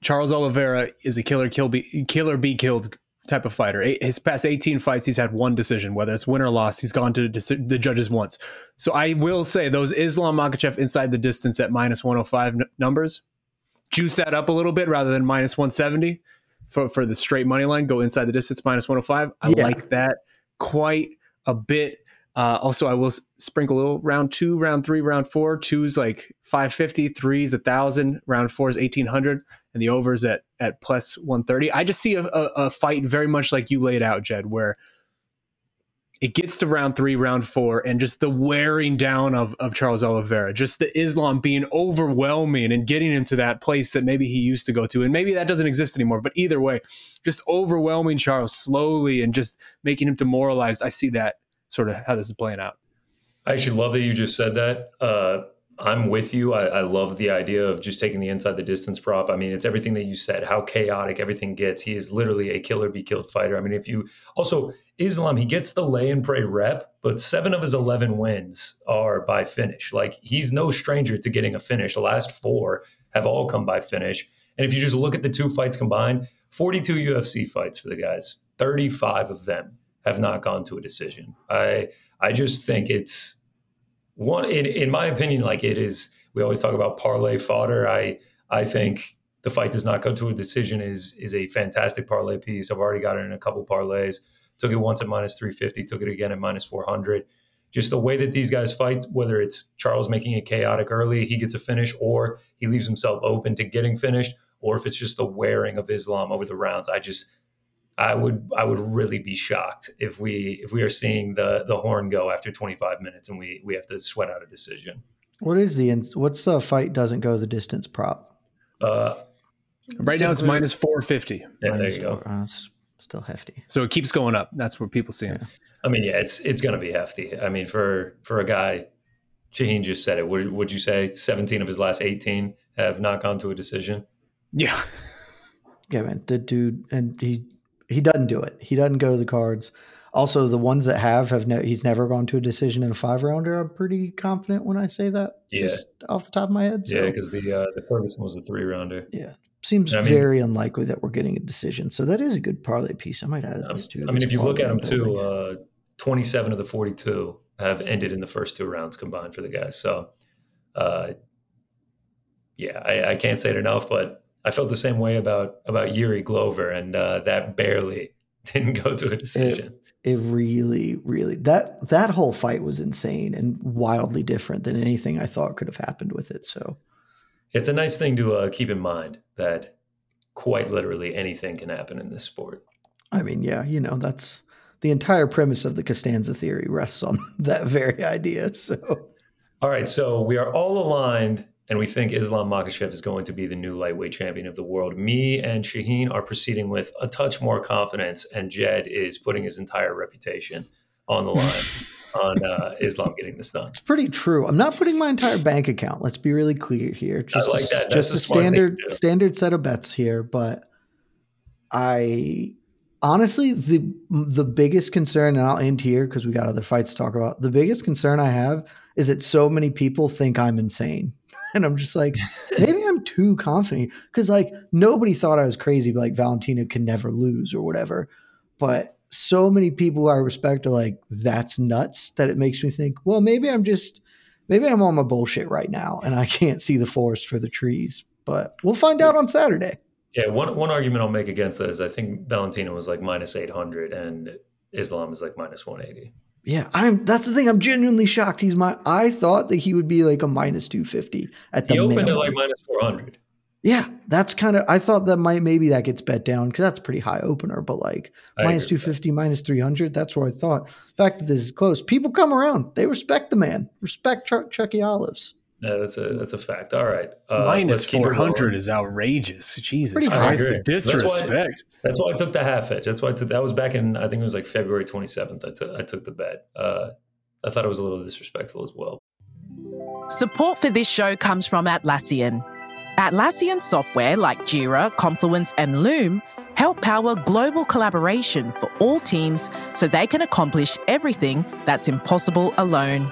Speaker 5: Charles Oliveira is a killer, kill be, killer, be killed type of fighter. His past 18 fights, he's had one decision, whether it's win or loss. He's gone to the judges once. So I will say those Islam Makhachev inside the distance at minus 105 n- numbers, juice that up a little bit rather than minus 170 for, for the straight money line. Go inside the distance minus 105. I yeah. like that quite a bit. Uh, also, I will sprinkle a little round two, round three, round four. Two's like 550, three's a thousand, round four is 1800, and the overs at at plus 130. I just see a, a, a, fight very much like you laid out, Jed, where it gets to round three, round four, and just the wearing down of, of Charles Oliveira, just the Islam being overwhelming and getting him to that place that maybe he used to go to. And maybe that doesn't exist anymore. But either way, just overwhelming Charles slowly and just making him demoralized. I see that sort of how this is playing out.
Speaker 3: I actually love that you just said that. Uh, I'm with you. I, I, love the idea of just taking the inside the distance prop. I mean, it's everything that you said, how chaotic everything gets. He is literally a killer be killed fighter. I mean, if you also Islam, he gets the lay and pray rep, but seven of his 11 wins are by finish. Like he's no stranger to getting a finish. The last four have all come by finish. And if you just look at the two fights combined, 42 UFC fights for the guys, 35 of them have not gone to a decision. I I just think it's one in, in my opinion, like it is. We always talk about parlay fodder. I I think the fight does not go to a decision is is a fantastic parlay piece. I've already got it in a couple parlays. Took it once at minus 350, took it again at minus 400. Just the way that these guys fight, whether it's Charles making it chaotic early, he gets a finish, or he leaves himself open to getting finished, or if it's just the wearing of Islam over the rounds. I just I would I would really be shocked if we if we are seeing the the horn go after 25 minutes and we we have to sweat out a decision.
Speaker 4: What is the what's the fight doesn't go the distance prop?
Speaker 5: Uh, right now it's minus 450.
Speaker 3: Yeah, there you go.
Speaker 4: Uh, still hefty.
Speaker 5: So it keeps going up. That's what people see.
Speaker 4: Yeah.
Speaker 3: I mean, yeah, it's it's going to be hefty. I mean, for for a guy, Shaheen just said it. Would would you say 17 of his last 18 have not gone to a decision?
Speaker 5: Yeah.
Speaker 4: Yeah, man. The dude, and he he doesn't do it. He doesn't go to the cards. Also, the ones that have have no, he's never gone to a decision in a five rounder. I'm pretty confident when I say that.
Speaker 3: Yeah,
Speaker 4: off the top of my head.
Speaker 3: So. Yeah, because the uh, the Ferguson was a three rounder.
Speaker 4: Yeah, seems I mean, very unlikely that we're getting a decision. So that is a good parlay piece. I might add
Speaker 3: um,
Speaker 4: this too.
Speaker 3: I mean, if you look at them too, uh, 27 of the 42 have ended in the first two rounds combined for the guys. So, uh, yeah, I, I can't say it enough, but I felt the same way about about Jiri Glover, and uh, that barely [LAUGHS] didn't go to a decision.
Speaker 4: It, it, really, really that that whole fight was insane and wildly different than anything I thought could have happened with it. So
Speaker 3: it's a nice thing to uh, keep in mind that quite literally anything can happen in this sport.
Speaker 4: I mean, yeah, you know that's the entire premise of the Costanza theory rests on [LAUGHS] that very idea. So,
Speaker 3: all right, so we are all aligned and we think Islam Makhachev is going to be the new lightweight champion of the world. Me and Shaheen are proceeding with a touch more confidence, and Jed is putting his entire reputation on the line [LAUGHS] on uh, Islam getting this done.
Speaker 4: It's pretty true. I'm not putting my entire bank account. Let's be really clear here.
Speaker 3: Just I like that.
Speaker 4: That's just a standard standard set of bets here, but I honestly the the biggest concern, and I'll end here because we got other fights to talk about. The biggest concern I have is that so many people think I'm insane. [LAUGHS] And I'm just like, [LAUGHS] maybe I'm too confident because like nobody thought I was crazy, but like Valentina can never lose or whatever. But so many people I respect are like, that's nuts that it makes me think, well, maybe I'm just, maybe I'm on my bullshit right now and I can't see the forest for the trees. But we'll find out on Saturday.
Speaker 3: Yeah, one one argument I'll make against that is I think Valentina was like minus 800 and Islam is like minus 180.
Speaker 4: Yeah, I'm. That's the thing. I'm genuinely shocked. He's my. I thought that he would be like a minus two fifty at the.
Speaker 3: He opened
Speaker 4: minimum.
Speaker 3: at like minus four hundred.
Speaker 4: Yeah, that's kind of. I thought that might maybe that gets bet down because that's pretty high opener. But like minus two fifty, minus three hundred. That's where I thought. The fact that this is close, people come around. They respect the man. Respect Chuck, Chucky Olives.
Speaker 3: Yeah, that's a that's a fact. All right,
Speaker 5: uh, minus four hundred is outrageous. Jesus Pretty Christ, the disrespect.
Speaker 3: That's why, that's why, I took the half edge. That's why I took that was back in I think it was like February twenty seventh. I took I took the bet. Uh, I thought it was a little disrespectful as well.
Speaker 1: Support for this show comes from Atlassian. Atlassian software like Jira, Confluence, and Loom help power global collaboration for all teams so they can accomplish everything that's impossible alone.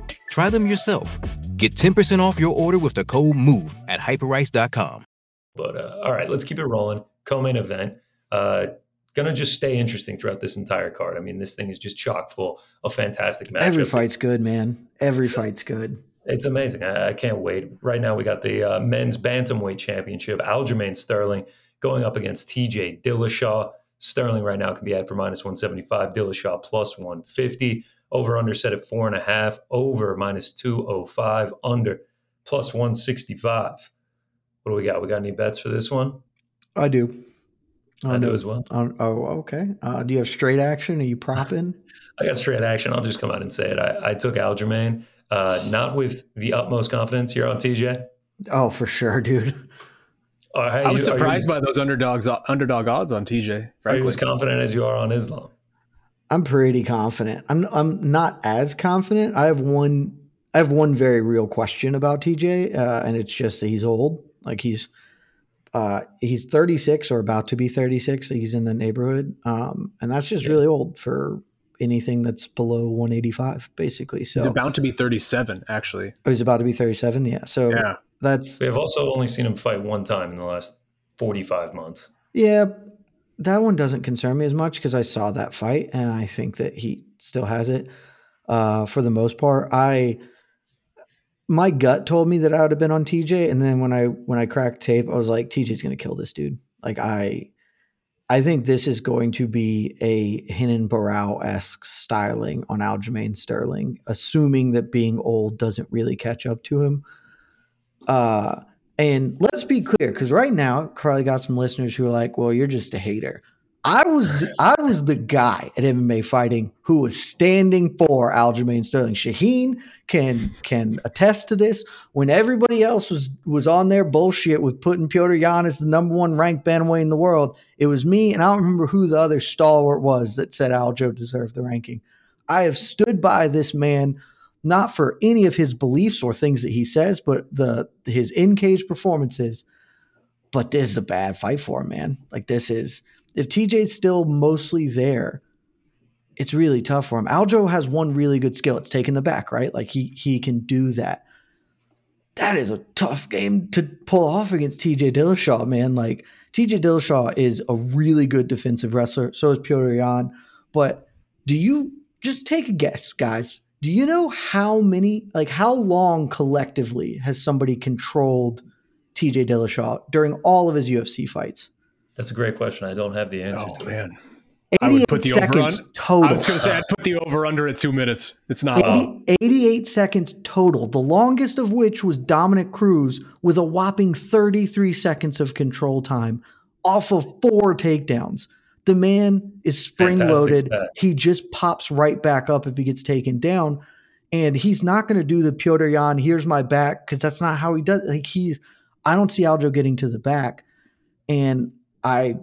Speaker 6: Try them yourself. Get 10% off your order with the code MOVE at hyperice.com.
Speaker 3: But uh, all right, let's keep it rolling. Co-main event. Uh, gonna just stay interesting throughout this entire card. I mean, this thing is just chock full of fantastic matchups.
Speaker 4: Every fight's good, man. Every fight's good.
Speaker 3: It's amazing. I, I can't wait. Right now, we got the uh, men's bantamweight championship. Aljamain Sterling going up against TJ Dillashaw. Sterling right now can be had for minus 175. Dillashaw plus 150. Over under set at four and a half. Over minus 205. Under plus 165. What do we got? We got any bets for this one?
Speaker 4: I do.
Speaker 3: I do as well.
Speaker 4: oh, okay. Uh, do you have straight action? Are you propping? [LAUGHS]
Speaker 3: I got straight action. I'll just come out and say it. I, I took Aljamain, uh, not with the utmost confidence. You're on TJ.
Speaker 4: Oh, for sure, dude. [LAUGHS]
Speaker 5: I was you, surprised you, by those underdogs, underdog odds on TJ.
Speaker 3: Frankly. Are you as confident as you are on Islam?
Speaker 4: I'm pretty confident. I'm I'm not as confident. I have one. I have one very real question about TJ, uh, and it's just that he's old. Like he's uh, he's 36 or about to be 36. He's in the neighborhood, um, and that's just yeah. really old for anything that's below 185, basically. So
Speaker 5: he's about to be 37, actually.
Speaker 4: Oh, he's about to be 37. Yeah. So yeah. that's.
Speaker 3: We have also only seen him fight one time in the last 45 months.
Speaker 4: Yeah, that one doesn't concern me as much because I saw that fight and I think that he still has it. Uh, for the most part, I my gut told me that I would have been on TJ, and then when I when I cracked tape, I was like, TJ's going to kill this dude. Like I, I think this is going to be a Renan Barão esque styling on Aljamain Sterling, assuming that being old doesn't really catch up to him. Uh, and let's be clear, because right now, Carly got some listeners who are like, "Well, you're just a hater." I was the, I was the guy at MMA fighting who was standing for Aljamain Sterling. Shaheen can can attest to this. When everybody else was was on their bullshit with putting Petr Yan as the number one ranked bantamweight in the world, it was me, and I don't remember who the other stalwart was that said Aljo deserved the ranking. I have stood by this man not for any of his beliefs or things that he says, but the his in cage performances. But this is a bad fight for him, man. Like this is if TJ's still mostly there, it's really tough for him. Aljo has one really good skill. It's taking the back, right? Like he he can do that. That is a tough game to pull off against TJ Dillashaw, man. Like TJ Dillashaw is a really good defensive wrestler. So is Petr Yan. But do you just take a guess, guys? Do you know how many, like how long collectively has somebody controlled TJ Dillashaw during all of his UFC fights?
Speaker 3: That's a great question. I don't have the answer
Speaker 5: oh,
Speaker 3: to
Speaker 5: man.
Speaker 3: it.
Speaker 5: I would put the over on.
Speaker 4: Total.
Speaker 5: I was going to say I'd put the over under at two minutes. It's not
Speaker 4: 80, um, 88 seconds total. The longest of which was Dominick Cruz with a whopping 33 seconds of control time off of four takedowns. The man is spring loaded. He just pops right back up if he gets taken down. And he's not going to do the Petr Yan, here's my back, because that's not how he does. Like he's, I don't see Aljo getting to the back. And I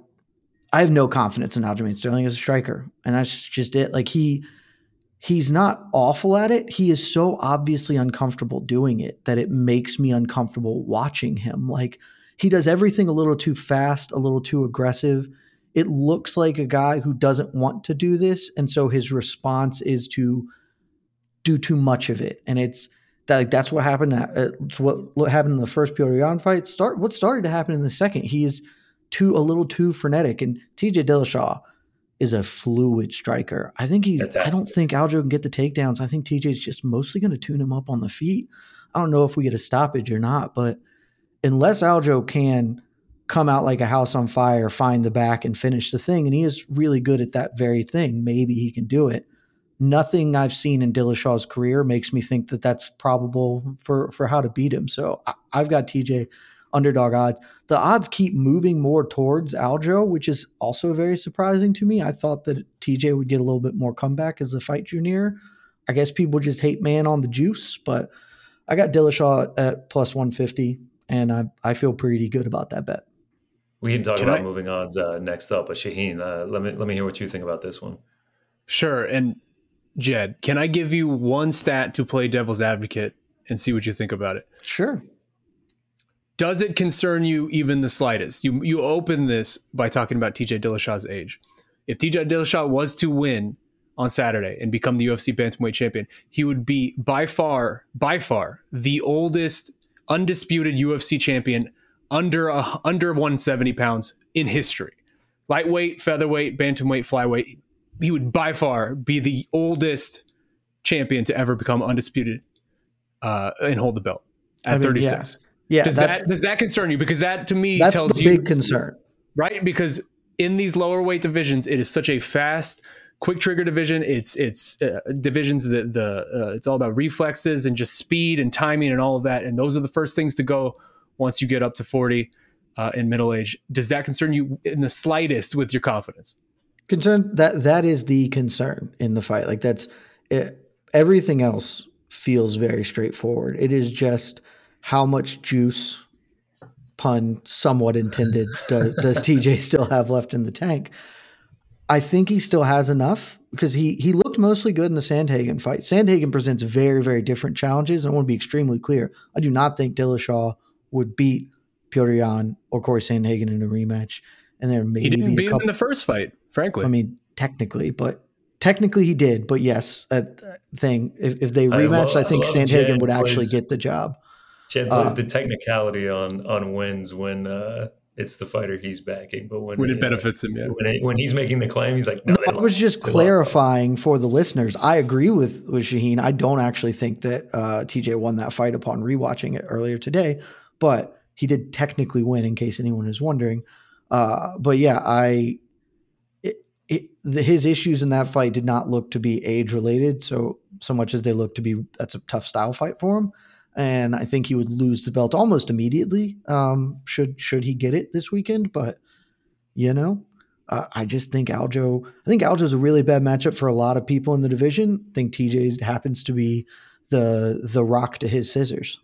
Speaker 4: I have no confidence in Aljamain Sterling as a striker, and that's just it. Like he he's not awful at it. He is so obviously uncomfortable doing it that it makes me uncomfortable watching him. Like he does everything a little too fast, a little too aggressive. It looks like a guy who doesn't want to do this, and so his response is to do too much of it, and it's that like, that's what happened. Uh, it's what, what happened in the first Yan fight. Start what started to happen in the second. He is too a little too frenetic, and T.J. Dillashaw is a fluid striker. I think he's. Fantastic. I don't think Aljo can get the takedowns. I think TJ's just mostly going to tune him up on the feet. I don't know if we get a stoppage or not, but unless Aljo can come out like a house on fire, find the back, and finish the thing, and he is really good at that very thing. Maybe he can do it. Nothing I've seen in Dillashaw's career makes me think that that's probable for for how to beat him. So I, I've got TJ underdog odds. The odds keep moving more towards Aljo, which is also very surprising to me. I thought that TJ would get a little bit more comeback as the fight drew near. I guess people just hate man on the juice, but I got Dillashaw at plus 150, and I, I feel pretty good about that bet.
Speaker 3: We can talk can about I, moving odds uh, next up, but Shaheen, uh, let me let me hear what you think about this one.
Speaker 5: Sure, and Jed, can I give you one stat to play devil's advocate and see what you think about it?
Speaker 4: Sure.
Speaker 5: Does it concern you even the slightest? You you open this by talking about TJ Dillashaw's age. If TJ Dillashaw was to win on Saturday and become the UFC bantamweight champion, he would be by far, by far, the oldest undisputed UFC champion under a, under 170 pounds in history. Lightweight, featherweight, bantamweight, flyweight. He would by far be the oldest champion to ever become undisputed uh, and hold the belt at I mean, 36.
Speaker 4: Yeah. Yeah,
Speaker 5: does that does that concern you? Because that to me
Speaker 4: that's
Speaker 5: tells
Speaker 4: the
Speaker 5: you
Speaker 4: big concern,
Speaker 5: right? Because in these lower weight divisions, it is such a fast, quick trigger division. It's it's uh, divisions that the uh, it's all about reflexes and just speed and timing and all of that. And those are the first things to go once you get up to forty uh, in middle age. Does that concern you in the slightest with your confidence?
Speaker 4: Concern that that is the concern in the fight. Like that's it, everything else feels very straightforward. It is just how much juice, pun somewhat intended, does, [LAUGHS] does TJ still have left in the tank? I think he still has enough because he he looked mostly good in the Sandhagen fight. Sandhagen presents very very different challenges. I want to be extremely clear. I do not think Dillashaw would beat Petr Yan or Corey Sandhagen in a rematch. And there maybe
Speaker 5: he didn't beat
Speaker 4: couple,
Speaker 5: him in the first fight. Frankly,
Speaker 4: I mean technically, but technically he did. But yes, that thing if, if they rematched, I, love, I think I Sandhagen would actually get the job.
Speaker 3: Chad plays uh, the technicality on on wins when uh, it's the fighter he's backing, but when
Speaker 5: when it uh, benefits him, yeah.
Speaker 3: When, it, when, he's making the claim, he's like, "No."
Speaker 4: no I was just clarifying for the listeners. I agree with with Shaheen. I don't actually think that uh, TJ won that fight upon rewatching it earlier today, but he did technically win. In case anyone is wondering, uh, but yeah, I. It, the, his issues in that fight did not look to be age related, so so much as they look to be that's a tough style fight for him and I think he would lose the belt almost immediately. Um, should should he get it this weekend? But you know, uh, I just think Aljo. I think Aljo is a really bad matchup for a lot of people in the division. I think TJ happens to be the the rock to his scissors.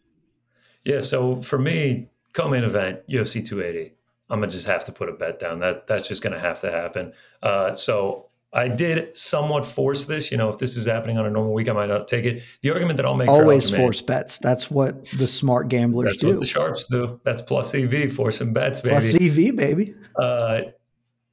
Speaker 3: Yeah. So for me, co-main event UFC 280. I'm gonna just have to put a bet down. That that's just gonna have to happen. Uh, so I did somewhat force this. You know, if this is happening on a normal week, I might not take it. The argument that I'll make
Speaker 4: always force bets. That's what the smart gamblers
Speaker 3: that's
Speaker 4: do.
Speaker 3: That's what the sharps do. That's plus EV, forcing bets, baby.
Speaker 4: Plus EV, baby.
Speaker 3: Uh,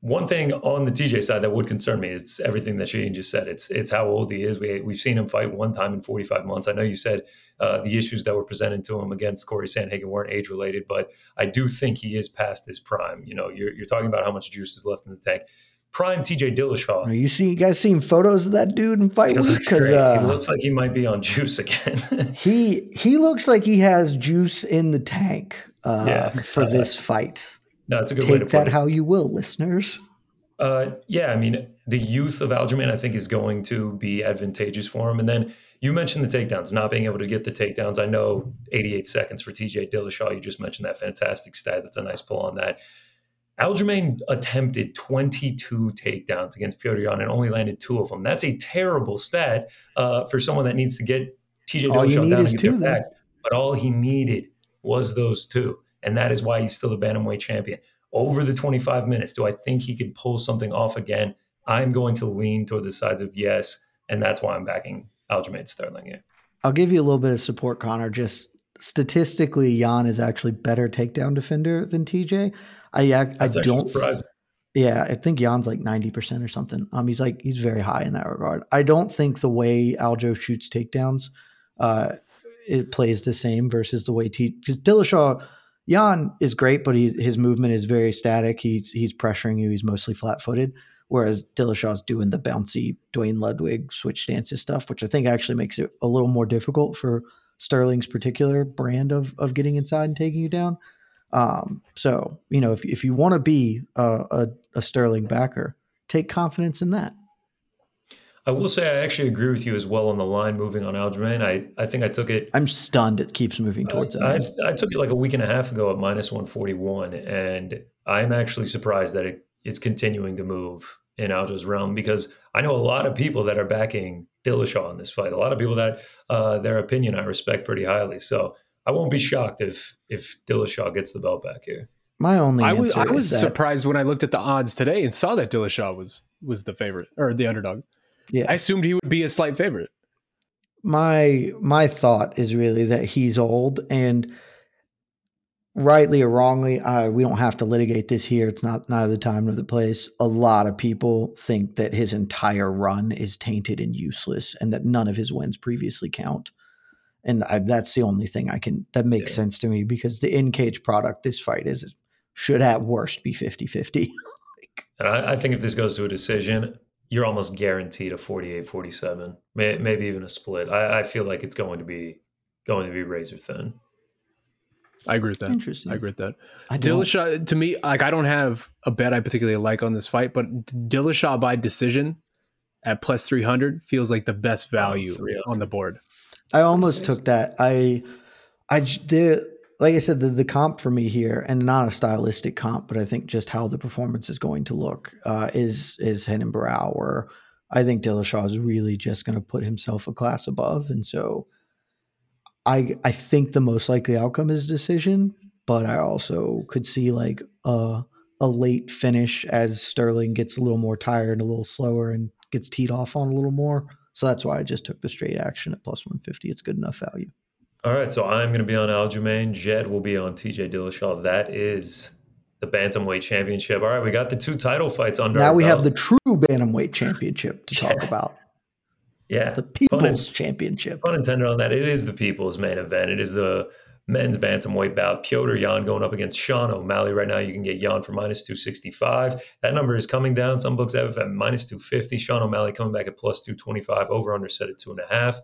Speaker 3: one thing on the TJ side that would concern me is everything that Shane just said. It's it's how old he is. We we've seen him fight one time in 45 months. I know you said uh, the issues that were presented to him against Corey Sandhagen weren't age related, but I do think he is past his prime. You know, you're you're talking about how much juice is left in the tank prime TJ Dillashaw.
Speaker 4: Are you see you guys seen photos of that dude in fight week?
Speaker 3: Because uh, he looks like he might be on juice again. [LAUGHS]
Speaker 4: he he looks like he has juice in the tank uh, yeah. for this fight.
Speaker 3: No, it's a good
Speaker 4: Take
Speaker 3: way to
Speaker 4: that
Speaker 3: it.
Speaker 4: how you will, listeners.
Speaker 3: Uh, yeah, I mean, the youth of Aljamain, I think, is going to be advantageous for him. And then you mentioned the takedowns, not being able to get the takedowns. I know 88 seconds for TJ Dillashaw. You just mentioned that fantastic stat. That's a nice pull on that. Aljamain attempted 22 takedowns against Yan and only landed two of them. That's a terrible stat uh, for someone that needs to get TJ Dillashaw down and get two, back. But all he needed was those two, and that is why he's still the bantamweight champion. Over the 25 minutes, do I think he can pull something off again? I'm going to lean toward the sides of yes, and that's why I'm backing Aljamain Sterling. Yeah.
Speaker 4: I'll give you a little bit of support, Connor. Just statistically, Yan is actually better takedown defender than TJ. I I, I don't Yeah, I think Yan's like 90% or something. Um, he's like he's very high in that regard. I don't think the way Aljo shoots takedowns, uh, it plays the same versus the way T because Dillashaw, Yan is great, but he, his movement is very static. He's he's pressuring you. He's mostly flat footed, whereas Dillashaw's doing the bouncy Duane Ludwig switch stances stuff, which I think actually makes it a little more difficult for Sterling's particular brand of of getting inside and taking you down. Um, so you know, if if you want to be a, a, a Sterling backer, take confidence in that.
Speaker 3: I will say I actually agree with you as well on the line moving on Aljamain. I, I think I took it.
Speaker 4: I'm stunned it keeps moving towards it.
Speaker 3: I, I, took it like a week and a half ago at minus 141, and I'm actually surprised that it, it's continuing to move in Aljo's realm because I know a lot of people that are backing Dillashaw in this fight. A lot of people that uh, their opinion I respect pretty highly. So I won't be shocked if if Dillashaw gets the belt back here.
Speaker 4: My only
Speaker 5: I was I was
Speaker 4: that,
Speaker 5: surprised when I looked at the odds today and saw that Dillashaw was was the favorite or the underdog.
Speaker 4: Yeah,
Speaker 5: I assumed he would be a slight favorite.
Speaker 4: My my thought is really that he's old and rightly or wrongly, uh, we don't have to litigate this here. It's not neither the time nor the place. A lot of people think that his entire run is tainted and useless, and that none of his wins previously count. And I, that's the only thing I can that makes yeah. sense to me because the in cage product this fight is should at worst be 50 50. [LAUGHS]
Speaker 3: and I, I, think if this goes to a decision, you're almost guaranteed a 48 47, may, maybe even a split. I, I feel like it's going to be going to be razor thin.
Speaker 5: I agree with that.
Speaker 4: Interesting.
Speaker 5: I agree with that. Dillashaw to me, like I don't have a bet I particularly like on this fight, but Dillashaw by decision at plus three hundred feels like the best oh, value oh, on the board.
Speaker 4: I almost took that. I, I there, like I said, the the comp for me here, and not a stylistic comp, but I think just how the performance is going to look uh, is is Renan Barão, where I think Dillashaw is really just going to put himself a class above, and so I I think the most likely outcome is decision, but I also could see like a a late finish as Sterling gets a little more tired and a little slower and gets teed off on a little more. So that's why I just took the straight action at plus 150. It's good enough value.
Speaker 3: All right, so I'm going to be on Aljamain. Jed will be on TJ Dillashaw. That is the bantamweight championship. All right, we got the two title fights under.
Speaker 4: Now we belt. have the true bantamweight championship to talk about. [LAUGHS]
Speaker 3: Yeah.
Speaker 4: The People's pun, Championship.
Speaker 3: Pun intended on that. It is the People's main event. It is the men's bantamweight bout. Petr Yan going up against Sean O'Malley. Right now, you can get Yan for minus 265. That number is coming down. Some books have it at minus 250. Sean O'Malley coming back at plus 225. Over under set at two and a half.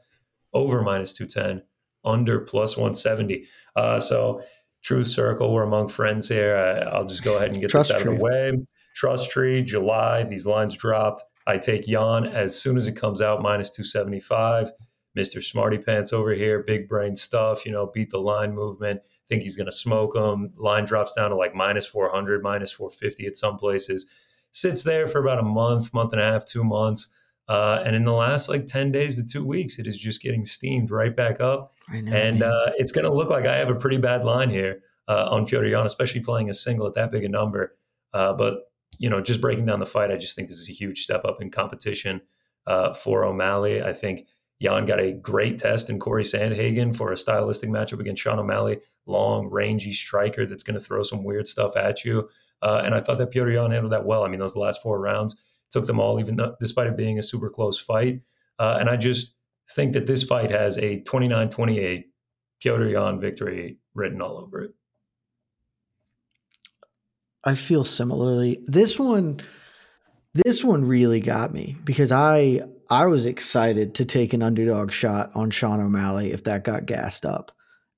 Speaker 3: Over minus 210. Under plus 170. Uh, so, Truth Circle, we're among friends here. I, will just go ahead and get Trust this out tree. of the way. Trust Tree, July. These lines dropped. I take Yan as soon as it comes out, minus 275. Mr. Smarty Pants over here, big brain stuff, you know, beat the line movement. Think he's going to smoke them. Line drops down to like minus 400, minus 450 at some places. Sits there for about a month, month and a half, two months. Uh, and in the last like 10 days to two weeks, it is just getting steamed right back up. Know, and uh, it's going to look like I have a pretty bad line here uh, on Petr Yan, especially playing a single at that big a number. Uh, but you know, just breaking down the fight, I just think this is a huge step up in competition uh, for O'Malley. I think Yan got a great test in Corey Sandhagen for a stylistic matchup against Sean O'Malley, long, rangy striker that's going to throw some weird stuff at you. Uh, and I thought that Petr Yan handled that well. I mean, those last four rounds took them all, even though, despite it being a super close fight. Uh, and I just think that this fight has a 29 28 Petr Yan victory written all over it.
Speaker 4: I feel similarly. This one this one really got me because I I was excited to take an underdog shot on Sean O'Malley if that got gassed up.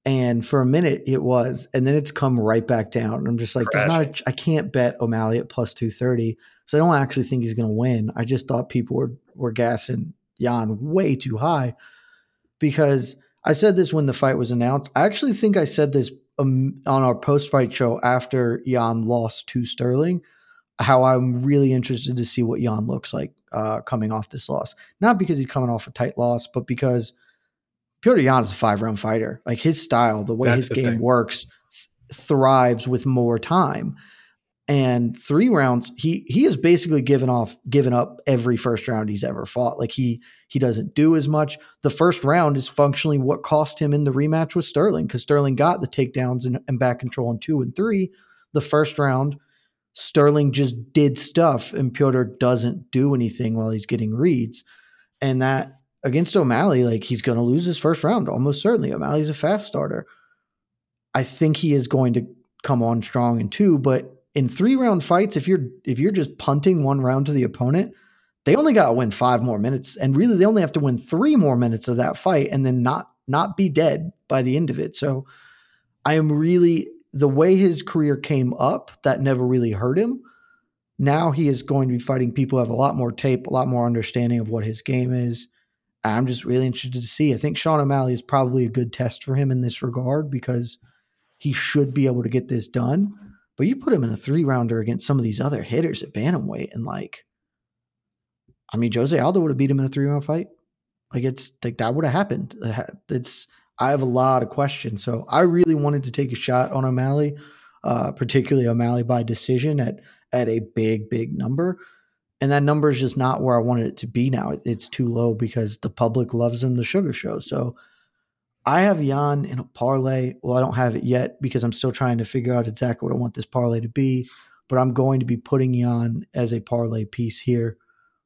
Speaker 4: And for a minute it was, and then it's come right back down. And I'm just like, there's not a, I can't bet O'Malley at plus 230. So I don't actually think he's gonna win. I just thought people were were gassing Yan way too high because I said this when the fight was announced. I actually think I said this um, on our post fight show after Yan lost to Sterling, how I'm really interested to see what Yan looks like uh, coming off this loss. Not because he's coming off a tight loss, but because Petr Yan is a five round fighter. Like his style, the way That's his the game thing. works, thrives with more time and three rounds he he has basically given off given up every first round he's ever fought like he he doesn't do as much the first round is functionally what cost him in the rematch with sterling because sterling got the takedowns and, and back control in two and three the first round Sterling just did stuff and Petr doesn't do anything while he's getting reads. And that against O'Malley, like he's going to lose his first round almost certainly. O'Malley's a fast starter. I think he is going to come on strong in two, but in three round fights, if you're if you're just punting one round to the opponent, they only got to win five more minutes, and really they only have to win three more minutes of that fight, and then not not be dead by the end of it. So I am really the way his career came up that never really hurt him. Now he is going to be fighting people who have a lot more tape, a lot more understanding of what his game is. I'm just really interested to see. I think Sean O'Malley is probably a good test for him in this regard because he should be able to get this done. But you put him in a three rounder against some of these other hitters at Bantamweight, and like, I mean, Jose Aldo would have beat him in a three round fight. Like, it's like that would have happened. It's, I have a lot of questions. So I really wanted to take a shot on O'Malley, uh, particularly O'Malley by decision at, at a big, big number. And that number is just not where I wanted it to be now. It's too low because the public loves him the sugar show. So I have Yan in a parlay. Well, I don't have it yet because I'm still trying to figure out exactly what I want this parlay to be. But I'm going to be putting Yan as a parlay piece here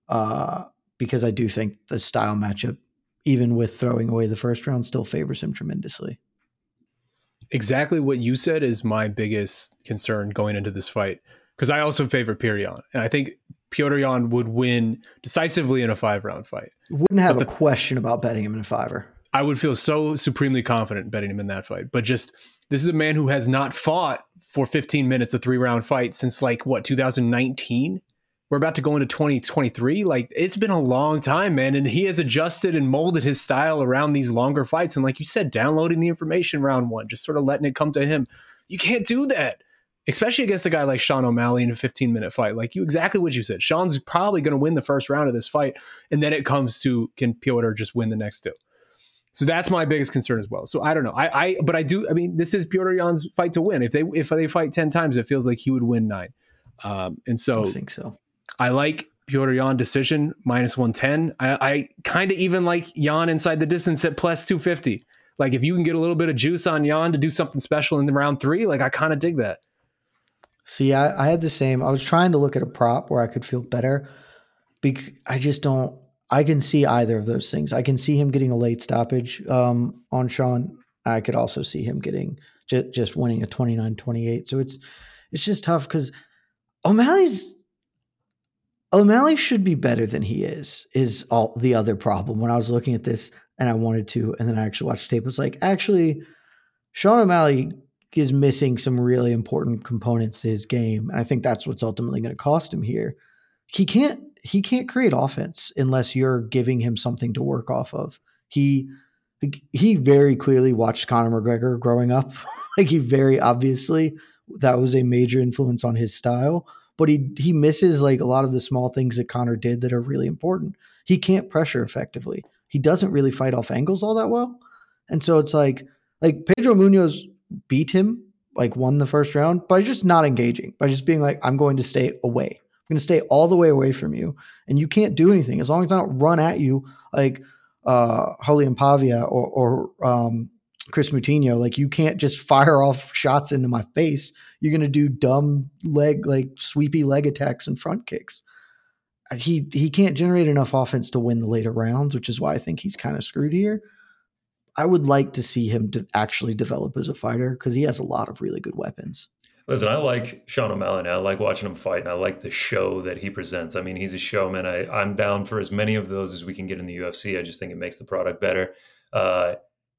Speaker 4: uh, because I do think the style matchup, even with throwing away the first round, still favors him tremendously.
Speaker 5: Exactly what you said is my biggest concern going into this fight because I also favor Petr Yan, and I think Petr Yan would win decisively in a five round fight.
Speaker 4: Wouldn't have the, a question about betting him in a fiver.
Speaker 5: I would feel so supremely confident betting him in that fight. But just this is a man who has not fought for 15 minutes a three round fight since like what 2019. We're about to go into 2023. Like it's been a long time, man, and he has adjusted and molded his style around these longer fights. And like you said, downloading the information round one, just sort of letting it come to him. You can't do that especially against a guy like Sean O'Malley in a 15 minute fight. Like you, exactly what you said. Sean's probably going to win the first round of this fight. And then it comes to can Petr just win the next two? So that's my biggest concern as well. So I don't know. I, I but I do. I mean, this is Petr Yan's fight to win. If they if they fight ten times, it feels like he would win nine. Um, and so
Speaker 4: I think so.
Speaker 5: I like Petr Yan decision minus one ten. I, I kind of even like Yan inside the distance at plus two fifty. Like if you can get a little bit of juice on Yan to do something special in the round three, like I kind of dig that.
Speaker 4: See, I, I had the same. I was trying to look at a prop where I could feel better. Because I just don't. I can see either of those things. I can see him getting a late stoppage um, on Sean. I could also see him getting just, just winning a 29-28. So it's it's just tough because O'Malley's O'Malley should be better than he is. Is all the other problem. When I was looking at this and I wanted to, and then I actually watched the tape, was like, actually, Sean O'Malley is missing some really important components to his game, and I think that's what's ultimately going to cost him here. He can't he can't create offense unless you're giving him something to work off of. He he very clearly watched Conor McGregor growing up. [LAUGHS] like he very obviously that was a major influence on his style, but he he misses like a lot of the small things that Conor did that are really important. He can't pressure effectively. He doesn't really fight off angles all that well. And so it's like like Pedro Munhoz beat him, like won the first round by just not engaging, by just being like I'm going to stay away. Going to stay all the way away from you, and you can't do anything as long as I don't run at you like uh, Raulian Paiva or, or um, Kris Moutinho. Like you can't just [LAUGHS] fire off shots into my face. You're going to do dumb leg, like sweepy leg attacks and front kicks. He he can't generate enough offense to win the later rounds, which is why I think he's kind of screwed here. I would like to see him to actually develop as a fighter because he has a lot of really good weapons.
Speaker 3: Listen, I like Sean O'Malley. I like watching him fight, and I like the show that he presents. I mean, he's a showman. I, I'm down for as many of those as we can get in the UFC. I just think it makes the product better. Uh,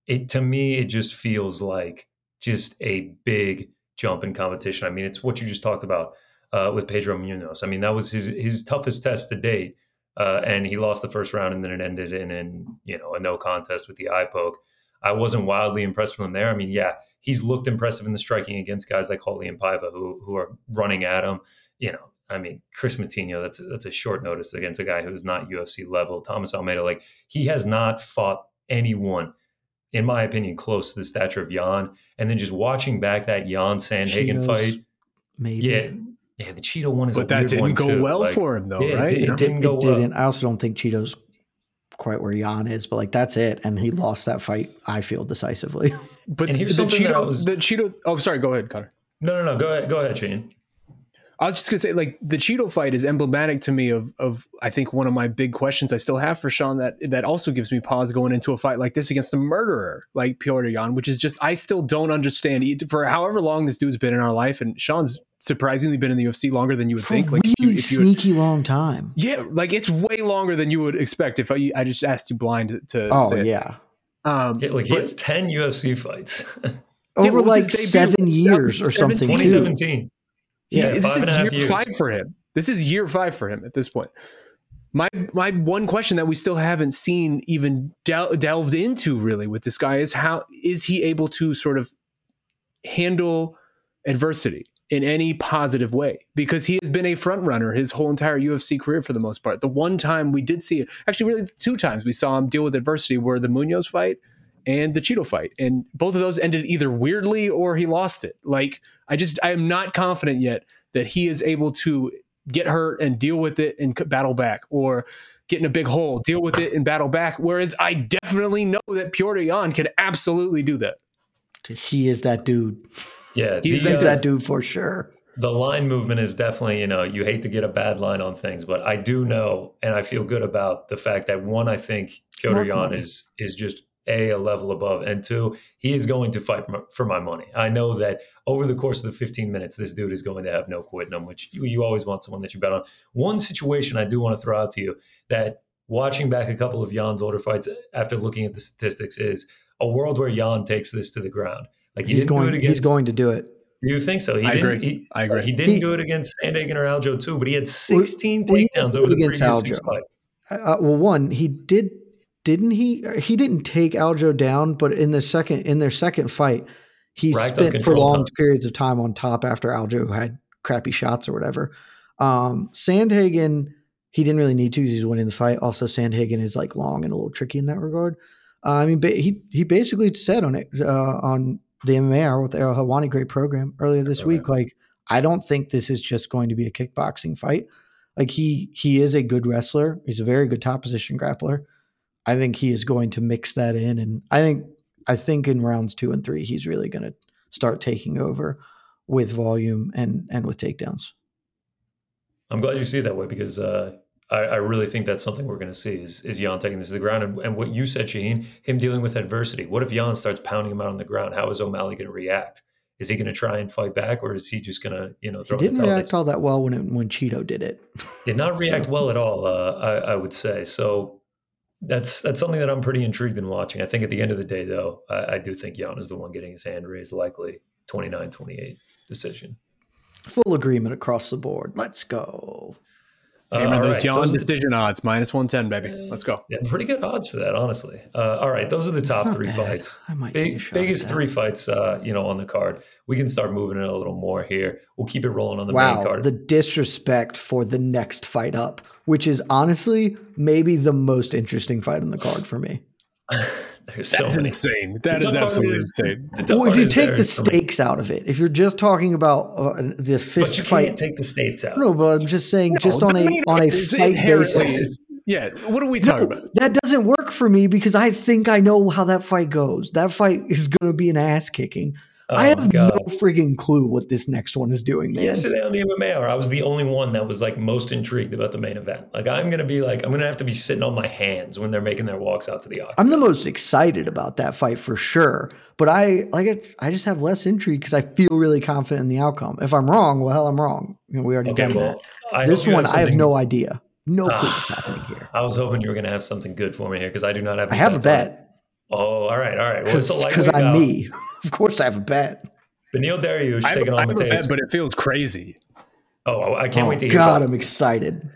Speaker 3: it to me, it just feels like just a big jump in competition. I mean, it's what you just talked about uh, with Pedro Munhoz. I mean, that was his his toughest test to date, uh, and he lost the first round, and then it ended in, in you know a no contest with the eye poke. I wasn't wildly impressed with him there. I mean, yeah, he's looked impressive in the striking against guys like Raulian Paiva who who are running at him. You know, I mean, Kris Moutinho, that's that's a short notice against a guy who's not UFC level. Thomas Almeida, like he has not fought anyone, in my opinion, close to the stature of Yan. And then just watching back that Yan Sandhagen fight,
Speaker 4: maybe.
Speaker 3: Yeah, yeah, the Chito one is, a good one.
Speaker 5: but that didn't go
Speaker 3: too.
Speaker 5: well
Speaker 3: like,
Speaker 5: for him though,
Speaker 3: yeah,
Speaker 5: right?
Speaker 3: It, it, didn't go
Speaker 4: it
Speaker 3: well.
Speaker 4: Didn't. I also don't think Chito's quite where Yan is, but like that's it. And he lost that fight, I feel, decisively.
Speaker 5: But
Speaker 3: here's
Speaker 5: the
Speaker 3: something that
Speaker 5: Chito,
Speaker 3: was-
Speaker 5: the Chito. Oh, sorry. Go ahead, Connor.
Speaker 3: No, no, no. Go ahead, go ahead, Shane.
Speaker 5: I was just gonna say, like the Chito fight is emblematic to me of of I think one of my big questions I still have for Sean that that also gives me pause going into a fight like this against a murderer like Petr Yan, which is just I still don't understand for however long this dude's been in our life, and Sean's surprisingly been in the UFC longer than you would
Speaker 4: For
Speaker 5: think. Like
Speaker 4: really
Speaker 5: if you, if you would-
Speaker 4: sneaky long time.
Speaker 5: yeah, like it's way longer than you would expect if I, I just asked you blind to, to
Speaker 4: Oh
Speaker 5: say
Speaker 4: yeah,
Speaker 5: Um,
Speaker 3: Yeah, like he
Speaker 5: but-
Speaker 3: has 10 UFC fights.
Speaker 4: Over
Speaker 5: what
Speaker 4: like seven years or something.
Speaker 3: 2017.
Speaker 5: Yeah,
Speaker 3: Yeah,
Speaker 5: this is
Speaker 3: and a half
Speaker 5: year
Speaker 3: years.
Speaker 5: five for him. This is year five for him at this point. My my one question that we still haven't seen even del- delved into really with this guy is how is he able to sort of handle adversity in any positive way because he has been a front runner his whole entire UFC career for the most part. The one time we did see it, actually really two times we saw him deal with adversity were the Munhoz fight and the Chito fight. And both of those ended either weirdly or he lost it. Like I just I am not confident yet that he is able to get hurt and deal with it and battle back or get in a big hole, deal with it and battle back. Whereas I definitely know that Petr Yan can absolutely do that.
Speaker 4: He is that dude.
Speaker 3: Yeah,
Speaker 5: He's
Speaker 3: the,
Speaker 4: He's
Speaker 3: uh,
Speaker 4: that dude for sure.
Speaker 3: the line movement is definitely, you know, you hate to get a bad line on things, but I do know and I feel good about the fact that one, I think Petr
Speaker 4: Smart Yan
Speaker 3: is is just a a level above, and two, he is going to fight for my, money. I know that over the course of the 15 minutes, this dude is going to have no quit in him, which you, you always want someone that you bet on. One situation I do want to throw out to you that watching back a couple of Yan's older fights after looking at the statistics is a world where Yan takes this to the ground. Like he
Speaker 4: He's going.
Speaker 3: against
Speaker 4: He's going to do it.
Speaker 3: you think so? He
Speaker 5: I
Speaker 3: didn't,
Speaker 5: agree.
Speaker 3: He,
Speaker 5: I agree.
Speaker 3: He didn't
Speaker 4: He-
Speaker 3: do it against Sandhagen or Aljo too, but he had 16
Speaker 4: well,
Speaker 3: takedowns
Speaker 4: did
Speaker 3: over the
Speaker 4: against
Speaker 3: previous six
Speaker 4: Aljo.
Speaker 3: fights.
Speaker 4: Uh, well, one he did, didn't he? He didn't take Aljo down, but in the second in their second fight, he
Speaker 3: Racked
Speaker 4: spent prolonged
Speaker 3: time.
Speaker 4: periods of time on top after Aljo had crappy shots or whatever. Um, Sandhagen, he didn't really need to. He's winning the fight. Also, Sandhagen is like long and a little tricky in that regard. Uh, I mean, ba- he he basically said on it uh, on the MMA with the El Hawani Great program earlier this week, like I don't think this is just going to be a kickboxing fight. Like he he is a good wrestler. He's a very good top position grappler. I think he is going to mix that in, and I think I think in rounds two and three, he's really going to start taking over with volume and and with takedowns.
Speaker 3: I'm glad you see it that way because uh, I, I really think that's something we're going to see is, is Yan taking this to the ground. And, and what you said, Shaheen, him dealing with adversity. What if Yan starts pounding him out on the ground? How is O'Malley going to react? Is he going to try and fight back, or is he just going to, you know,
Speaker 4: He
Speaker 3: throw the
Speaker 4: didn't react all that well when it, when Chito did it.
Speaker 3: did not [LAUGHS] react
Speaker 4: So-
Speaker 3: well at all. Uh, I, I would say so. That's that's something that I'm pretty intrigued in watching. I think at the end of the day, though, I, I do think Yan is the one getting his hand raised, likely 29-28 decision.
Speaker 4: Full agreement across the board. Let's go.
Speaker 3: Uh,
Speaker 5: Hammer those
Speaker 3: right,
Speaker 5: Yan
Speaker 3: those are the-
Speaker 5: decision odds minus one ten, baby. Let's go.
Speaker 3: Yeah, pretty good odds for that, honestly. Uh, all right, those are the top three
Speaker 4: bad.
Speaker 3: fights.
Speaker 4: I might take a
Speaker 3: Big,
Speaker 4: shot. at
Speaker 3: biggest
Speaker 4: that.
Speaker 3: three fights, uh, you know, on the card. We can start moving it a little more here. We'll keep it rolling on the main
Speaker 4: Wow,
Speaker 3: card.
Speaker 4: the disrespect for the next fight up, which is honestly maybe the most interesting fight on the card for me. [LAUGHS] [LAUGHS]
Speaker 3: There's so
Speaker 5: That's
Speaker 3: many.
Speaker 5: insane. That
Speaker 3: The
Speaker 5: is absolutely
Speaker 3: is-
Speaker 5: insane.
Speaker 4: Well, if you take the
Speaker 3: is for
Speaker 4: stakes out of it, if you're just talking about uh, the
Speaker 3: but
Speaker 4: fist
Speaker 3: you
Speaker 4: fight,
Speaker 3: can't take the stakes out.
Speaker 4: no, but I'm just saying, just on a on a fight
Speaker 5: inherently-
Speaker 4: basis.
Speaker 5: Yeah. What are we talking
Speaker 4: No,
Speaker 5: about?
Speaker 4: that doesn't work for me because I think I know how that fight goes. That fight is going to be an ass kicking.
Speaker 3: Oh,
Speaker 4: I have
Speaker 3: God.
Speaker 4: no freaking clue what this next one is doing, man.
Speaker 3: Yesterday on the MMA hour, I was the only one that was like most intrigued about the main event. Like I'm gonna be like, I'm gonna have to be sitting on my hands when they're making their walks out to the octagon.
Speaker 4: I'm the most excited about that fight for sure. But I like it. I just have less intrigue because I feel really confident in the outcome. If I'm wrong, well, hell, I'm wrong. You know, we already
Speaker 3: Okay,
Speaker 4: done
Speaker 3: well,
Speaker 4: that.
Speaker 3: I
Speaker 4: This one, I have no idea, no clue what's [SIGHS] happening here.
Speaker 3: I was hoping you were gonna have something good for me here because I do not have.
Speaker 4: I have a bet
Speaker 3: Oh, all right, all right. Well, it's a
Speaker 4: because
Speaker 3: lightweight
Speaker 4: I'm
Speaker 3: bout.
Speaker 4: me. [LAUGHS] Of course, I have a bet.
Speaker 3: Beneil Dariush
Speaker 5: I have,
Speaker 3: taking
Speaker 5: I
Speaker 3: on
Speaker 5: have a bet, but it feels crazy.
Speaker 3: oh, I can't
Speaker 4: oh
Speaker 3: wait to hear.
Speaker 4: God,
Speaker 3: about
Speaker 4: I'm excited.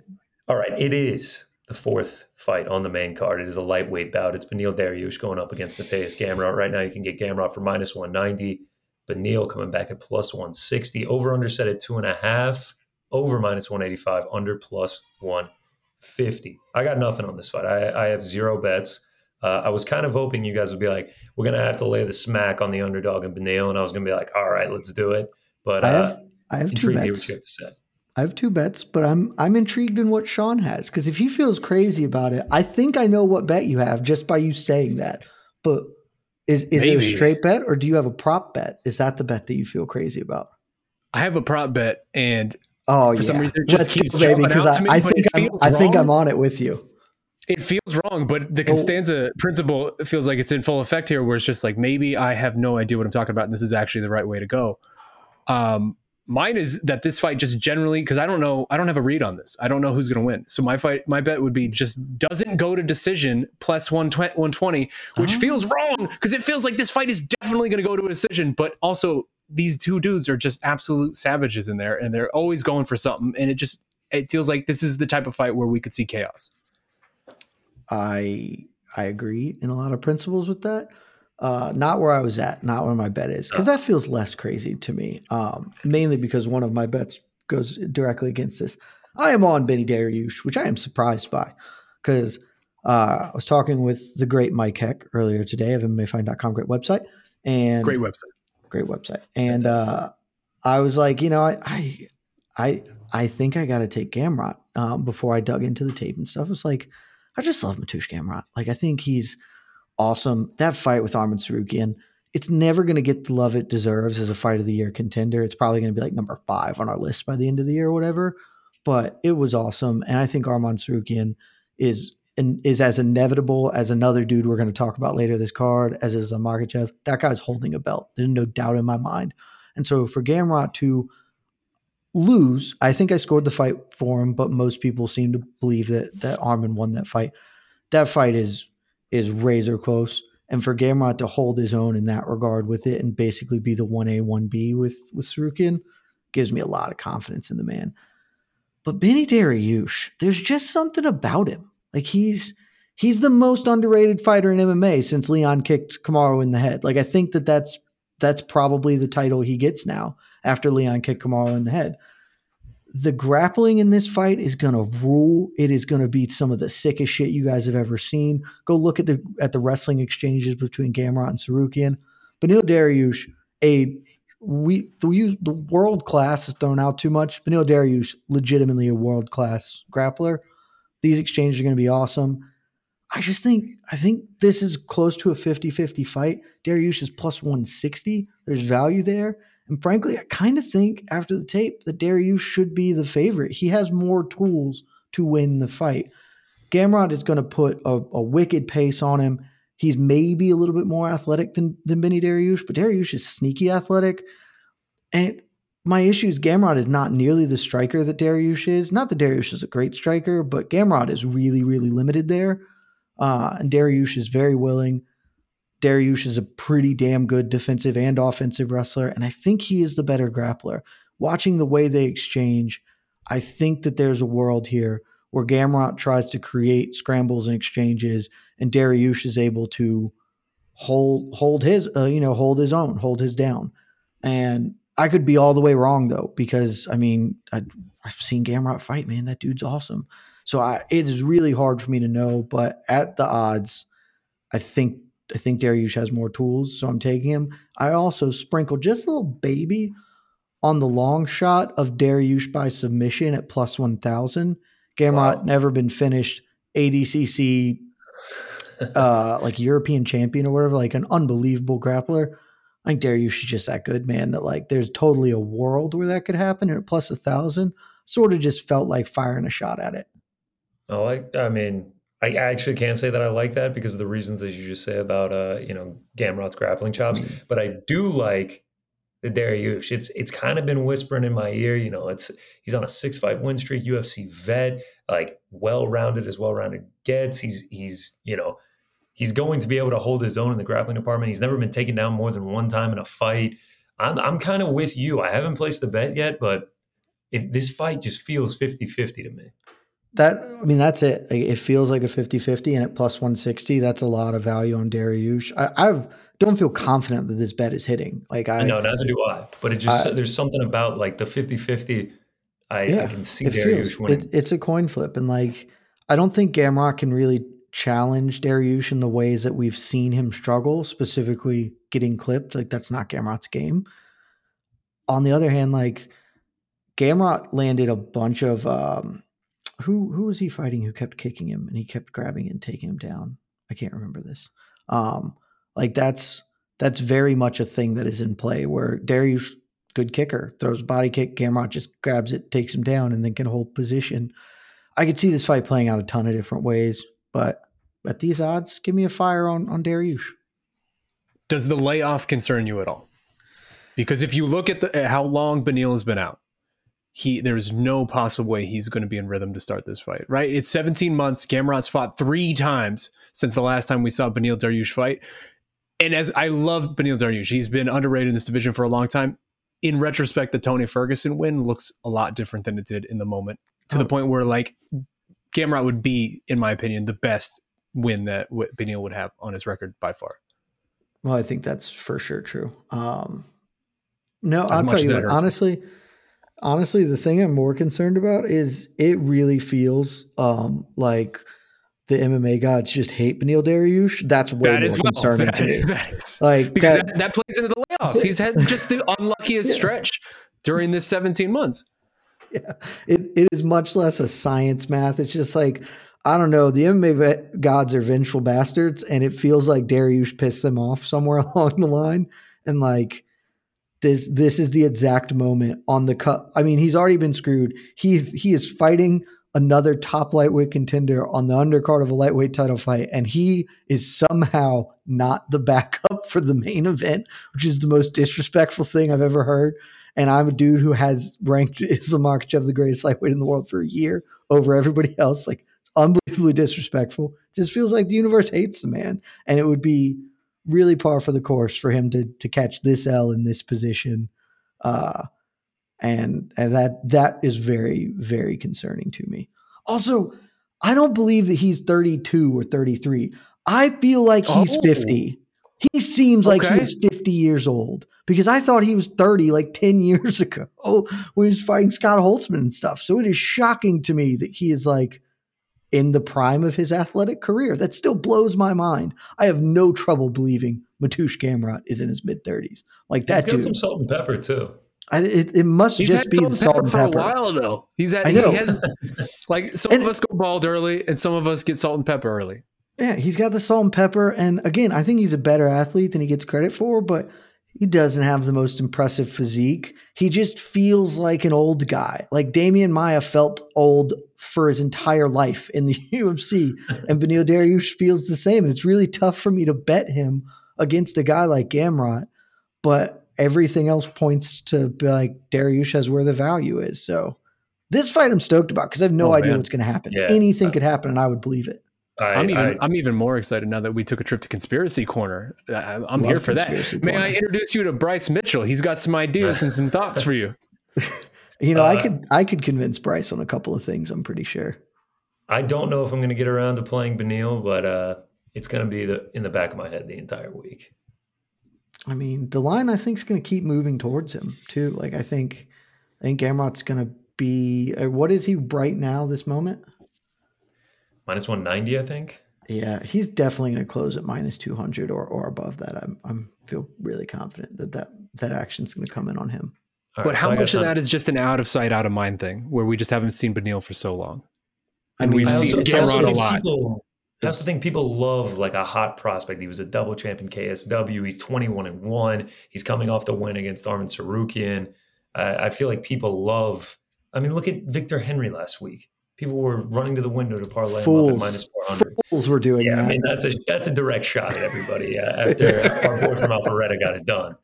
Speaker 3: All right, it is the fourth fight on the main card. It is a lightweight bout. It's Beneil Dariush going up against Mateusz Gamrot. Right now, you can get Gamrot for minus 190. Beneil coming back at plus 160. Over under set at two and a half. Over minus 185. Under plus 150. I got nothing on this fight. I, I have zero bets. Uh, I was kind of hoping you guys would be like, we're going to have to lay the smack on the underdog and Beneil. And I was going to be like, all right, let's do it. But
Speaker 4: I
Speaker 3: uh,
Speaker 4: have I have two
Speaker 3: intrigued to hear
Speaker 4: bets.
Speaker 3: what you have to say.
Speaker 4: I have two bets, but I'm I'm intrigued in what Sean has because if he feels crazy about it, I think I know what bet you have just by you saying that. But is is it a straight bet or do you have a prop bet? Is that the bet that you feel crazy about?
Speaker 5: I have a prop bet, and
Speaker 4: Oh
Speaker 5: For
Speaker 4: yeah,
Speaker 5: some reason, it just
Speaker 4: Let's
Speaker 5: keeps
Speaker 4: go, baby,
Speaker 5: jumping
Speaker 4: because
Speaker 5: out
Speaker 4: I,
Speaker 5: to me,
Speaker 4: I think
Speaker 5: it
Speaker 4: I'm,
Speaker 5: feels
Speaker 4: I think I'm on it with you.
Speaker 5: It feels wrong, but the
Speaker 4: Oh.
Speaker 5: Costanza principle feels like it's in full effect here, where it's just like maybe I have no idea what I'm talking about, and this is actually the right way to go. Um, mine is that this fight just generally because I don't know, I don't have a read on this. I don't know who's going to win. So my fight, my bet would be just doesn't go to decision plus 120, 120 which
Speaker 4: Oh.
Speaker 5: feels wrong because it feels like this fight is definitely going to go to a decision, but also these two dudes are just absolute savages in there, and they're always going for something, and it just it feels like this is the type of fight where we could see chaos.
Speaker 4: I I agree in a lot of principles with that. Uh, not where I was at, not where my bet is, because that feels less crazy to me. Um, mainly because one of my bets goes directly against this. I am on Benny Dariush, which I am surprised by, because uh, I was talking with the great Mike Heck earlier today of MMAFighting.com, great website, and
Speaker 5: Great website.
Speaker 4: great website. And uh, I was like, you know, I I I, I think I got to take Gamrot um, before I dug into the tape and stuff. It's like I just love Mateusz Gamrot. Like I think he's awesome. That fight with Arman Tsarukyan, it's never going to get the love it deserves as a fight of the year contender. It's probably going to be like number five on our list by the end of the year or whatever. But it was awesome, and I think Arman Tsarukyan is and is as inevitable as another dude we're going to talk about later this card, as is Makhachev. That guy's holding a belt. There's no doubt in my mind. And so for Gamrot to lose, I think I scored the fight for him, but most people seem to believe that that Arman won that fight. That fight is is razor close. And for Gamrot to hold his own in that regard with it and basically be the one A, one B with with Tsarukyan gives me a lot of confidence in the man. But Benny Dariush, there's just something about him. Like he's he's the most underrated fighter in MMA since Leon kicked Kamaru in the head. Like I think that that's that's probably the title he gets now after Leon kicked Kamaru in the head. The grappling in this fight is gonna rule. It is gonna be some of the sickest shit you guys have ever seen. Go look at the at the wrestling exchanges between Gamrot and Tsarukyan. Beneil Dariush, a we the, the world class is thrown out too much. Beneil Dariush, legitimately a world class grappler. These exchanges are going to be awesome. I just think I think this is close to a 50-50 fight. Dariush is plus 160. There's value there. And frankly, I kind of think after the tape that Dariush should be the favorite. He has more tools to win the fight. Gamrot is going to put a, a wicked pace on him. He's maybe a little bit more athletic than, than Benny Dariush, but Dariush is sneaky athletic. And my issue is Gamrot is not nearly the striker that Dariush is. Not that Dariush is a great striker, but Gamrot is really, really limited there. Uh, and Dariush is very willing. Dariush is a pretty damn good defensive and offensive wrestler, and I think he is the better grappler. Watching the way they exchange, I think that there's a world here where Gamrot tries to create scrambles and exchanges, and Dariush is able to hold hold his uh, you know hold his own, hold his down. And I could be all the way wrong though, because I mean I, I've seen Gamrot fight, man. That dude's awesome. So I, it is really hard for me to know, but at the odds, I think I think Dariush has more tools, so I'm taking him. I also sprinkle just a little baby on the long shot of Dariush by submission at plus one thousand. Gamrot
Speaker 3: Wow.
Speaker 4: never been finished ADCC uh [LAUGHS] like European champion or whatever, like an unbelievable grappler. I think Dariush is just that good, man, that like there's totally a world where that could happen and at plus a thousand. Sort of just felt like firing a shot at it.
Speaker 3: I like. I mean, I actually can't say that I like that because of the reasons that you just say about uh, you know, Gamrot's grappling chops. But I do like the Dariush. It's it's kind of been whispering in my ear. You know, it's he's on a six fight win streak, UFC vet, like well rounded as well rounded gets. He's he's you know he's going to be able to hold his own in the grappling department. He's never been taken down more than one time in a fight. I'm I'm kind of with you. I haven't placed the bet yet, but if this fight just feels 50-50 to me.
Speaker 4: That I mean, that's it. It feels like a 50-50 and at plus 160, that's a lot of value on Dariush. I I've, don't feel confident that this bet is hitting. Like I,
Speaker 3: I know, neither do I. But it just
Speaker 4: I-
Speaker 3: there's something about like the 50-50. I, I can see
Speaker 4: it
Speaker 3: Dariush winning.
Speaker 4: it, it's a coin flip, and like I don't think Gamrot can really challenge Dariush in the ways that we've seen him struggle, specifically getting clipped. Like that's not Gamrot's game. On the other hand, like Gamrot landed a bunch of um, who who was he fighting who kept kicking him and he kept grabbing and taking him down. I can't remember this. Um, like that's that's very much a thing that is in play where Dariush good kicker. Throws body kick. Gamrot just grabs it, takes him down, and then can hold position. I could see this fight playing out a ton of different ways, but at these odds, give me a fire on on Dariush.
Speaker 5: Does the layoff concern you at all? Because if you look at, the, at how long Beneil has been out, he there's no possible way he's going to be in rhythm to start this fight. Right? It's 17 months. Gamrot's fought three times since the last time we saw Beneil Dariush fight. And as I love Beneil Dariush, he's been underrated in this division for a long time. In retrospect, the Tony Ferguson win looks a lot different than it did in the moment, to oh. the point where like Gamrot would be, in my opinion, the best win that Beneil would have on his record by far.
Speaker 4: Well, I think that's for sure true. Um, no, as I'll tell you, what, honestly, honestly, the thing I'm more concerned about is it really feels um, like the MMA gods just hate Beneil Dariush. That's way that more well. concerning that, to me. That is,
Speaker 5: like because that, that, plays into the layoff. [LAUGHS] He's had just the unluckiest yeah. stretch during this 17 months.
Speaker 4: Yeah, it, it is much less a science math. It's just like I don't know. The MMA gods are vengeful bastards, and it feels like Dariush pissed them off somewhere [LAUGHS] along the line. And like this, this is the exact moment on the cut. I mean, he's already been screwed. He he is fighting another top lightweight contender on the undercard of a lightweight title fight, and he is somehow not the [LAUGHS] backup for the main event, which is the most disrespectful thing I've ever heard. And I'm a dude who has ranked [LAUGHS] Islam the greatest lightweight in the world for a year over everybody else. Like unbelievably disrespectful. Just feels like the universe hates the man, and it would be really par for the course for him to to catch this L in this position, uh, and and that that is very very concerning to me. Also, I don't believe that he's 32 or 33. I feel like he's oh. 50. He seems like okay. he's 50 years old because I thought he was 30 like 10 [LAUGHS] years ago when he was fighting Scott Holtzman and stuff. So it is shocking to me that he is like in the prime of his athletic career. That still blows my mind. I have no trouble believing Mateusz Gamrot is in his mid thirties. Like that.
Speaker 3: He's got
Speaker 4: dude.
Speaker 3: some salt and pepper too.
Speaker 4: I, it, it must He's just be salt the salt and pepper,
Speaker 5: for a while though. He's had. I know. He has, [LAUGHS] like some and, of us go bald early, and some of us get salt and pepper early.
Speaker 4: Yeah, he's got the salt and pepper, and again, I think he's a better athlete than he gets credit for. But he doesn't have the most impressive physique. He just feels like an old guy. Like Demian Maia felt old for his entire life in the [LAUGHS] UFC, and Beneil Dariush feels the same. And it's really tough for me to bet him against a guy like Gamrot, but everything else points to be like Dariush has where the value is. So this fight I'm stoked about because I have no oh, idea man. what's going to happen. Yeah. Anything uh, could happen, and I would believe it.
Speaker 5: I, am even I, am even more excited now that we took a trip to Conspiracy Corner. I, am here for that. Corner. May I introduce you to Bryce Mitchell? He's got some ideas and some thoughts for you. [LAUGHS]
Speaker 4: you know, uh, I could I could convince Bryce on a couple of things. I'm pretty sure.
Speaker 3: I don't know if I'm going to get around to playing Beneil, but uh, it's going to be the, in the back of my head the entire week.
Speaker 4: I mean, the line I think is going to keep moving towards him too. Like I think, I think Gamrot's going to be. Uh, what is he right now? This moment
Speaker 3: minus 190, I think.
Speaker 4: Yeah, he's definitely going to close at minus 200 or, or above that. I'm, I'm feel really confident that that, that action's going to come in on him.
Speaker 5: All but right, how so much of that is just an out of sight, out of mind thing where we just haven't seen Beneil for so long?
Speaker 4: And I mean, we've seen Gamrot
Speaker 3: a lot. People, that's the thing. People love like a hot prospect. He was a double champion KSW. He's 21 and one. He's coming off the win against Arman Tsarukyan. Uh, I feel like people love. I mean, look at Victor Henry last week people were running to the window to parlay
Speaker 4: Fools. him minus 400. Fools were doing
Speaker 3: yeah,
Speaker 4: that.
Speaker 3: I mean, that's a that's a direct shot at everybody uh, after [LAUGHS] our boy from Alpharetta got it done.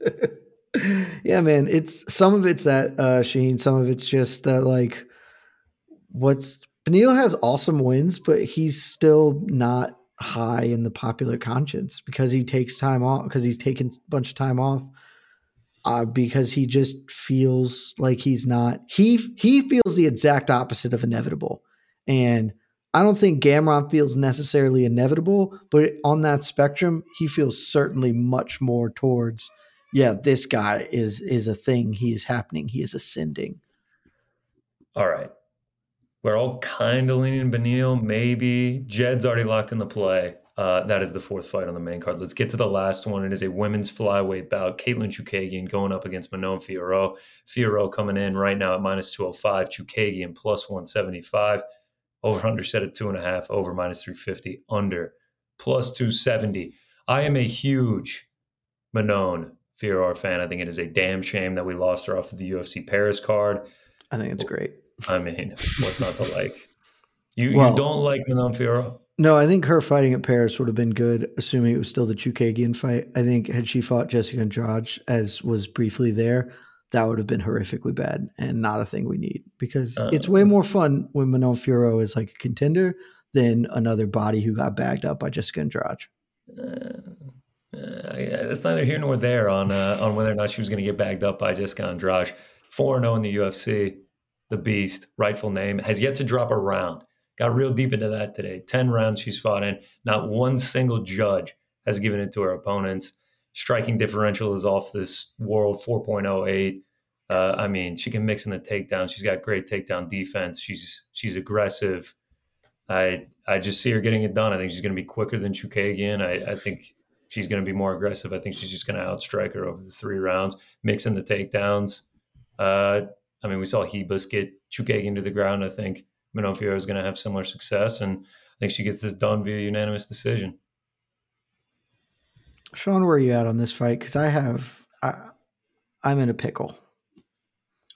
Speaker 3: [LAUGHS]
Speaker 4: yeah, man. It's some of it's that uh Sheen, some of it's just that like what's Beneil has awesome wins, but he's still not high in the popular conscience because he takes time off because he's taken a bunch of time off uh, because he just feels like he's not he he feels the exact opposite of inevitable. And i don't think gamrot feels necessarily inevitable but on that spectrum he feels certainly much more towards yeah this guy is is a thing. He is happening. He is ascending.
Speaker 3: All right. We're all kind of leaning Beneil, maybe. Jed's already locked in the play. Uh, that is the fourth fight on the main card. Let's get to the last one. It is a women's flyweight bout. Katlyn Chookagian going up against Manon Fiorot. Fiorot coming in right now at minus 205. Chookagian plus 175. Over under set at two and a half. Over minus 350. Under plus 270. I am a huge Manon Fiorot fan. I think it is a damn shame that we lost her off of the UFC Paris card.
Speaker 4: I think it's great.
Speaker 3: I mean, what's not to like? You
Speaker 4: Well-
Speaker 3: you don't like Manon Fiorot?
Speaker 4: No, I think her fighting at Paris would have been good, assuming it was still the Chookagian fight. I think had she fought Jessica Andrade, as was briefly there, that would have been horrifically bad and not a thing we need because it's way more fun when Manon Fiorot is like a contender than another body who got bagged up by Jessica Andrade.
Speaker 3: Uh, yeah, that's neither here nor there on uh, on whether or not she was going to get bagged up by Jessica Andrade. Four zero in the UFC. The Beast, rightful name, has yet to drop a round. Got real deep into that today. Ten rounds she's fought in. Not one single judge has given it to her opponents. Striking differential is off this world 4.08. Uh, I mean, she can mix in the takedown. She's got great takedown defense. She's she's aggressive. I I just see her getting it done. I think she's going to be quicker than Chookagian. I, I think she's going to be more aggressive. I think she's just going to outstrike her over the three rounds, mix in the takedowns. Uh, I mean, we saw Hebus get Chookagian to the ground. I think Manon Fiorot is going to have similar success, and I think she gets this done via unanimous decision.
Speaker 4: Sean, where are you at on this fight? Because I have, I, I'm in a pickle.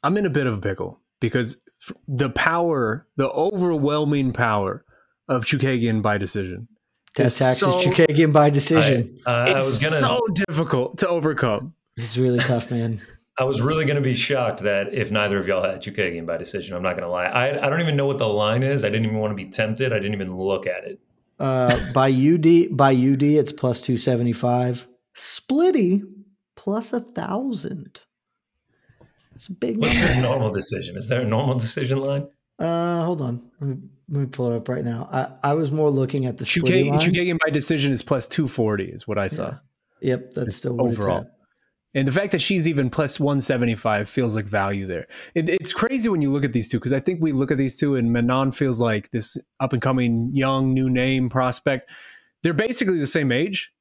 Speaker 5: I'm in a bit of a pickle because the power, the overwhelming power of Chookagian by decision.
Speaker 4: Death taxes
Speaker 5: so-
Speaker 4: Chookagian by decision.
Speaker 3: I, uh, I
Speaker 5: It's
Speaker 3: was gonna.
Speaker 5: so difficult to overcome.
Speaker 4: It's really tough, man.
Speaker 3: I was really going to be shocked that if neither of y'all had Chookagian by decision. I'm not going to lie. I, I don't even know what the line is. I didn't even want to be tempted. I didn't even look at it.
Speaker 4: Uh, by UD, by UD, it's plus two seventy five. Splitty plus a thousand. It's a big
Speaker 3: What's his
Speaker 4: number.
Speaker 3: normal decision? Is there a normal decision line?
Speaker 4: Uh, hold on. Let me, let me pull it up right now. I, I was more looking at the Splitty
Speaker 5: Chookagian,
Speaker 4: line.
Speaker 5: Chookagian by decision is plus 240 is what I saw.
Speaker 4: Yep, that's still what
Speaker 5: overall.
Speaker 4: It's at.
Speaker 5: And the fact that she's even plus 175 feels like value there. It, it's crazy when you look at these two because I think we look at these two and Manon feels like this up and coming young new name prospect. They're basically the same age.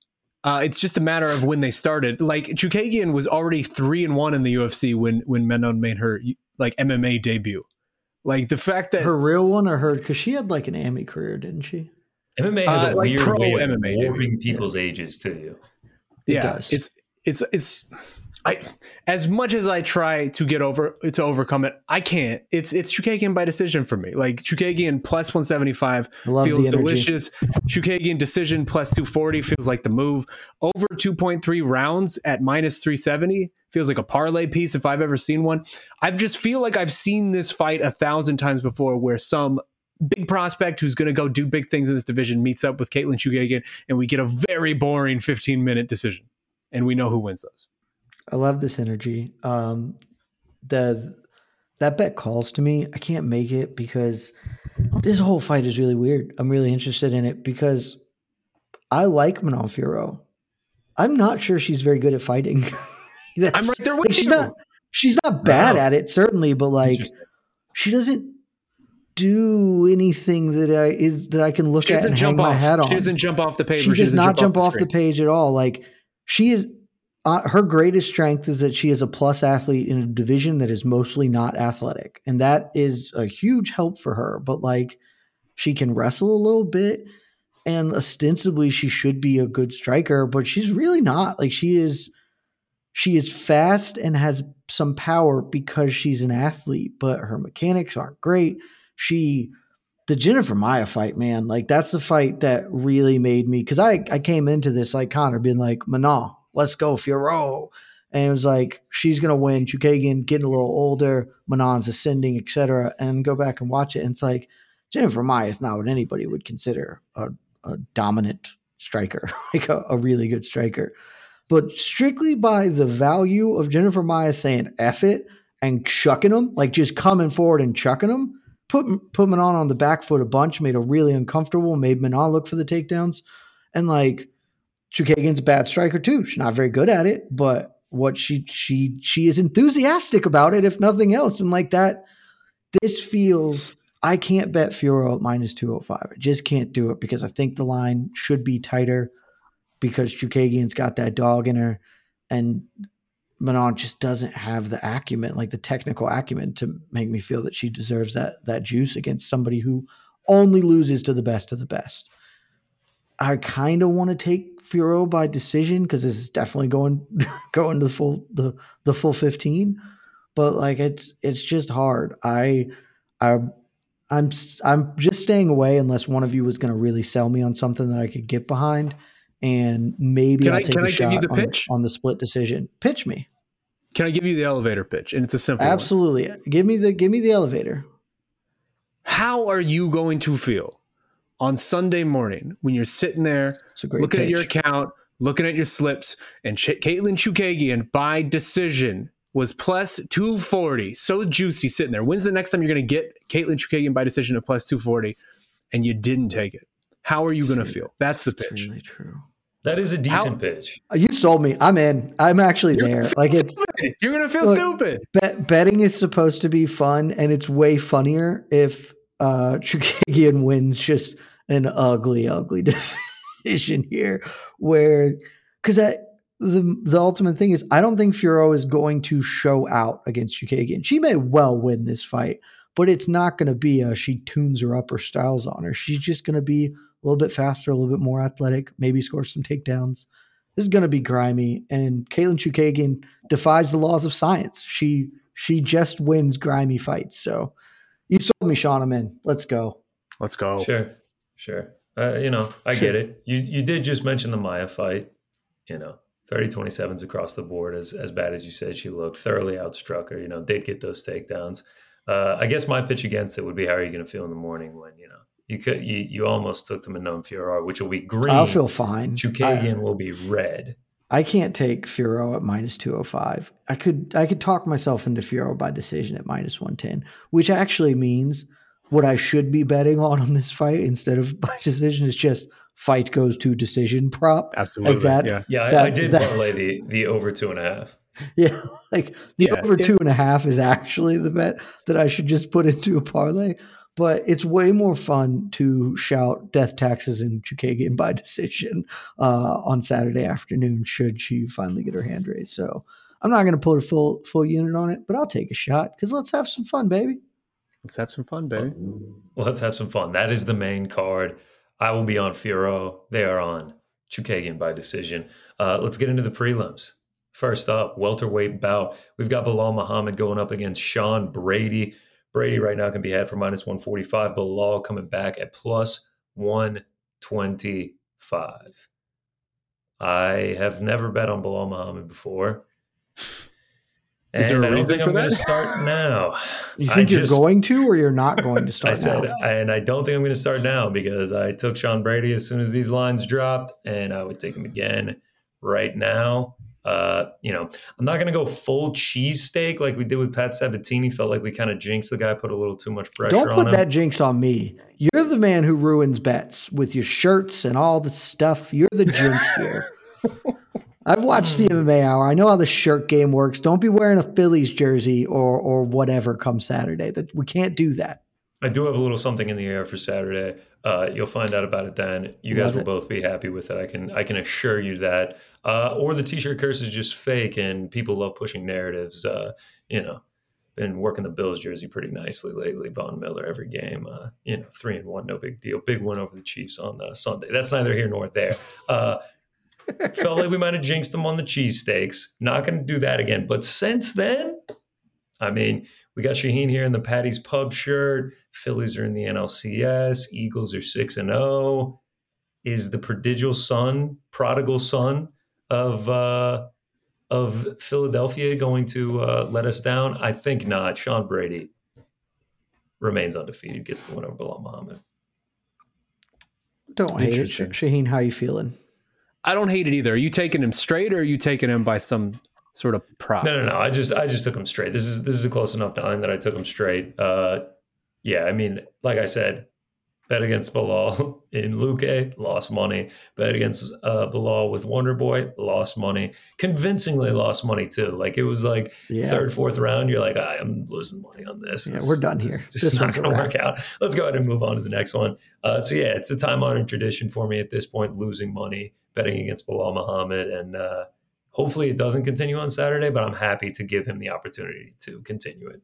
Speaker 5: Uh, it's just a matter of when they started. Like Chookagian was already three and one in the UFC when when Manon made her like MMA debut. Like the fact that
Speaker 4: Her real one or her? Because she had like an AMI career, didn't she?
Speaker 3: MMA has
Speaker 5: Uh,
Speaker 3: a
Speaker 5: like
Speaker 3: weird
Speaker 5: pro
Speaker 3: way of
Speaker 5: MMA,
Speaker 3: warping
Speaker 5: dude.
Speaker 3: people's ages to you.
Speaker 4: It
Speaker 5: yeah,
Speaker 4: does.
Speaker 5: it's it's it's I as much as I try to get over to overcome it, I can't. It's it's Chookagian by decision for me. Like Chookagian plus 175 feels delicious. Chookagian decision plus 240 feels like the move. Over 2.3 rounds at minus 370 feels like a parlay piece if I've ever seen one. I just feel like I've seen this fight a thousand times before where some big prospect who's going to go do big things in this division meets up with Katlyn Chookagian and we get a very boring 15 minute decision. And we know who wins those.
Speaker 4: I love this energy. Um, the that bet calls to me. I can't make it because this whole fight is really weird. I'm really interested in it because I like Manon Fiorot. I'm not sure she's very good at fighting. [LAUGHS]
Speaker 5: I'm right there with
Speaker 4: like, she's not. She's not bad
Speaker 3: Wow.
Speaker 4: at it, certainly, but like she doesn't do anything that I is that I can look
Speaker 5: She
Speaker 4: at and
Speaker 5: jump
Speaker 4: hang my
Speaker 5: off.
Speaker 4: hat on
Speaker 5: She doesn't jump off the page.
Speaker 4: she does
Speaker 5: doesn't
Speaker 4: not jump off the,
Speaker 5: screen.
Speaker 4: page at all. Like she is, uh, her greatest strength is that she is a plus athlete in a division that is mostly not athletic, and that is a huge help for her. But like, she can wrestle a little bit, and ostensibly she should be a good striker, but she's really not. Like she is, she is fast and has some power because she's an athlete, but her mechanics aren't great. She the Jennifer Maia fight, man, like that's the fight that really made me because I I came into this like Connor being like, Manon, let's go, Fiorot. And it was like she's gonna win. Chookagian getting a little older, Manon's ascending, etc. And go back and watch it. And it's like Jennifer Maia is not what anybody would consider a, a dominant striker, [LAUGHS] like a, a really good striker. But strictly by the value of Jennifer Maia saying F it and chucking them, like just coming forward and chucking them, put put Manon on the back foot a bunch, made her really uncomfortable, made Manon look for the takedowns. And like Chookagian's a bad striker too. She's not very good at it, but what she she she is enthusiastic about it, if nothing else. And like that, this feels I can't bet Fiorot at minus 205. I just can't do it because I think the line should be tighter because Chookagian's got that dog in her and Manon just doesn't have the acumen, like the technical acumen to make me feel that she deserves that that juice against somebody who only loses to the best of the best. I kind of want to take Fiorot by decision because this is definitely going [LAUGHS] going to the full the the full fifteen. But like it's it's just hard. I I I'm I'm just staying away unless one of you was going to really sell me on something that I could get behind, and maybe
Speaker 5: Can
Speaker 4: I'll
Speaker 5: I-
Speaker 4: take
Speaker 5: can
Speaker 4: a
Speaker 5: I give
Speaker 4: shot
Speaker 5: you the
Speaker 4: on,
Speaker 5: pitch?
Speaker 4: on the split decision. Pitch me,
Speaker 5: Can I give you the elevator pitch? And it's a simple one.
Speaker 4: absolutely. Give me the give me the elevator.
Speaker 5: How are you going to feel on Sunday morning when you're sitting there
Speaker 4: It's a great
Speaker 5: looking at your account, looking at your slips, and Ch- Katlyn Chookagian by decision was plus 240. So juicy sitting there. When's the next time you're going to get Katlyn Chookagian by decision at plus 240 and you didn't take it? How are you going to feel? That's the pitch.
Speaker 4: Extremely true.
Speaker 3: That is a decent pitch.
Speaker 4: Uh, You sold me. I'm in. I'm actually there. Like it's
Speaker 5: Stupid. You're going to feel
Speaker 4: Look,
Speaker 5: stupid.
Speaker 4: bet, betting is supposed to be fun, and it's way funnier if uh [LAUGHS] Chookagian wins just an ugly, ugly [LAUGHS] decision here. Where because the the ultimate thing is, I don't think Fiorot is going to show out against Chookagian. She may well win this fight, but it's not going to be a she tunes her up or styles on her. She's just going to be a little bit faster, a little bit more athletic, maybe score some takedowns. This is going to be grimy, and Katlyn Chookagian defies the laws of science. She she just wins grimy fights. So you sold me, Sean. I'm in. Let's go.
Speaker 5: Let's go.
Speaker 3: Sure, sure. Uh, you know, I
Speaker 4: Sure.
Speaker 3: get it. You you did just mention the Maia fight. You know, 30 27s across the board, as as bad as you said she looked. Thoroughly outstruck her. You know, did get those takedowns. Uh, I guess my pitch against it would be how are you going to feel in the morning when you know you could you, you almost took the Manon Fiorot, which will be green.
Speaker 4: I'll feel fine.
Speaker 3: Chookagian
Speaker 4: I,
Speaker 3: will be red.
Speaker 4: I can't take Fiorot at minus 205. I could I could talk myself into Fiorot by decision at minus 110, which actually means what I should be betting on on this fight instead of by [LAUGHS] decision is just fight goes to decision prop.
Speaker 5: Absolutely.
Speaker 4: that-
Speaker 5: yeah.
Speaker 3: Yeah, I,
Speaker 4: That-
Speaker 3: I did
Speaker 4: that's-
Speaker 3: parlay the the over two and a half. [LAUGHS]
Speaker 4: Yeah, like the
Speaker 5: Yeah,
Speaker 4: over
Speaker 5: it-
Speaker 4: two and a half is actually the bet that I should just put into a parlay. But it's way more fun to shout death taxes and Chookagian [LAUGHS] by decision uh, on Saturday afternoon should she finally get her hand raised. So I'm not going to put a full full unit on it, but I'll take a shot because let's have some fun, baby.
Speaker 5: Let's have some fun, baby.
Speaker 3: Let's have some fun. That is the main card. I will be on Fiorot. They are on Chookagian by decision. Uh, let's get into the prelims. First up, welterweight bout. We've got Belal Muhammad going up against Sean Brady. Brady right now can be had for minus 145. Belal coming back at plus 125. I have never bet on Belal Muhammad before.
Speaker 5: Is there a
Speaker 3: And I don't
Speaker 5: reason
Speaker 3: think
Speaker 5: for
Speaker 3: I'm going to
Speaker 5: that?
Speaker 3: start [LAUGHS] now.
Speaker 4: You
Speaker 3: I
Speaker 4: think you're
Speaker 3: just-
Speaker 4: going to, or you're not going to [LAUGHS] start?
Speaker 3: I said,
Speaker 4: now?
Speaker 3: and I don't think I'm going to start now because I took Sean Brady as soon as these lines dropped, and I would take him again right now. Uh, you know, I'm not going to go full cheesesteak like we did with Pat Sabatini. Felt like we kind of jinxed the guy, put a little too much pressure
Speaker 4: Don't put that jinx on me. You're the man who ruins bets with your shirts and all the stuff. You're the jinx [LAUGHS] here. I've watched the MMA hour. I know how the shirt game works. Don't be wearing a Phillies jersey or or whatever come Saturday. That we can't do that.
Speaker 3: I do have a little something in the air for Saturday. Uh, you'll find out about it then. You guys will
Speaker 4: it.
Speaker 3: both be happy with it. I can I can assure you that. Uh, or the t-shirt curse is just fake, and people love pushing narratives. Uh, you know, been working the Bills jersey pretty nicely lately. Von Miller every game. Uh, you know, three and one, no big deal. Big win over the Chiefs on uh, Sunday. That's neither here nor there. Uh, [LAUGHS] felt like we might have jinxed them on the cheesesteaks. Not going to do that again. But since then, I mean, we got Shaheen here in the Paddy's Pub shirt. Phillies are in the NLCS. Eagles are six and zero. Is the prodigal son, prodigal son of uh, of Philadelphia going to uh, let us down? I think not. Sean Brady remains undefeated. Gets the win over Belal Muhammad.
Speaker 4: Don't hate it, Shaheen. How you feeling?
Speaker 5: I don't hate it either. Are you taking him straight or are you taking him by some sort of prop?
Speaker 3: No, no, no. I just I just took him straight. This is this is a close enough line that I took him straight. Uh, yeah, I mean, like I said, bet against Belal in Luque, lost money. Bet against uh, Belal with Wonder Boy, lost money. Convincingly lost money too. Like it was like
Speaker 4: Yeah.
Speaker 3: third, fourth round. You're like, "Ah, I'm losing money on this.
Speaker 4: Yeah,
Speaker 3: This-
Speaker 4: we're done here.
Speaker 3: this
Speaker 4: here.
Speaker 3: is Just
Speaker 4: This
Speaker 3: not going to work out. Let's go ahead and move on to the next one. Uh, so yeah, it's a time honored tradition for me at this point, losing money betting against Belal Muhammad, and uh, hopefully it doesn't continue on Saturday. But I'm happy to give him the opportunity to continue it.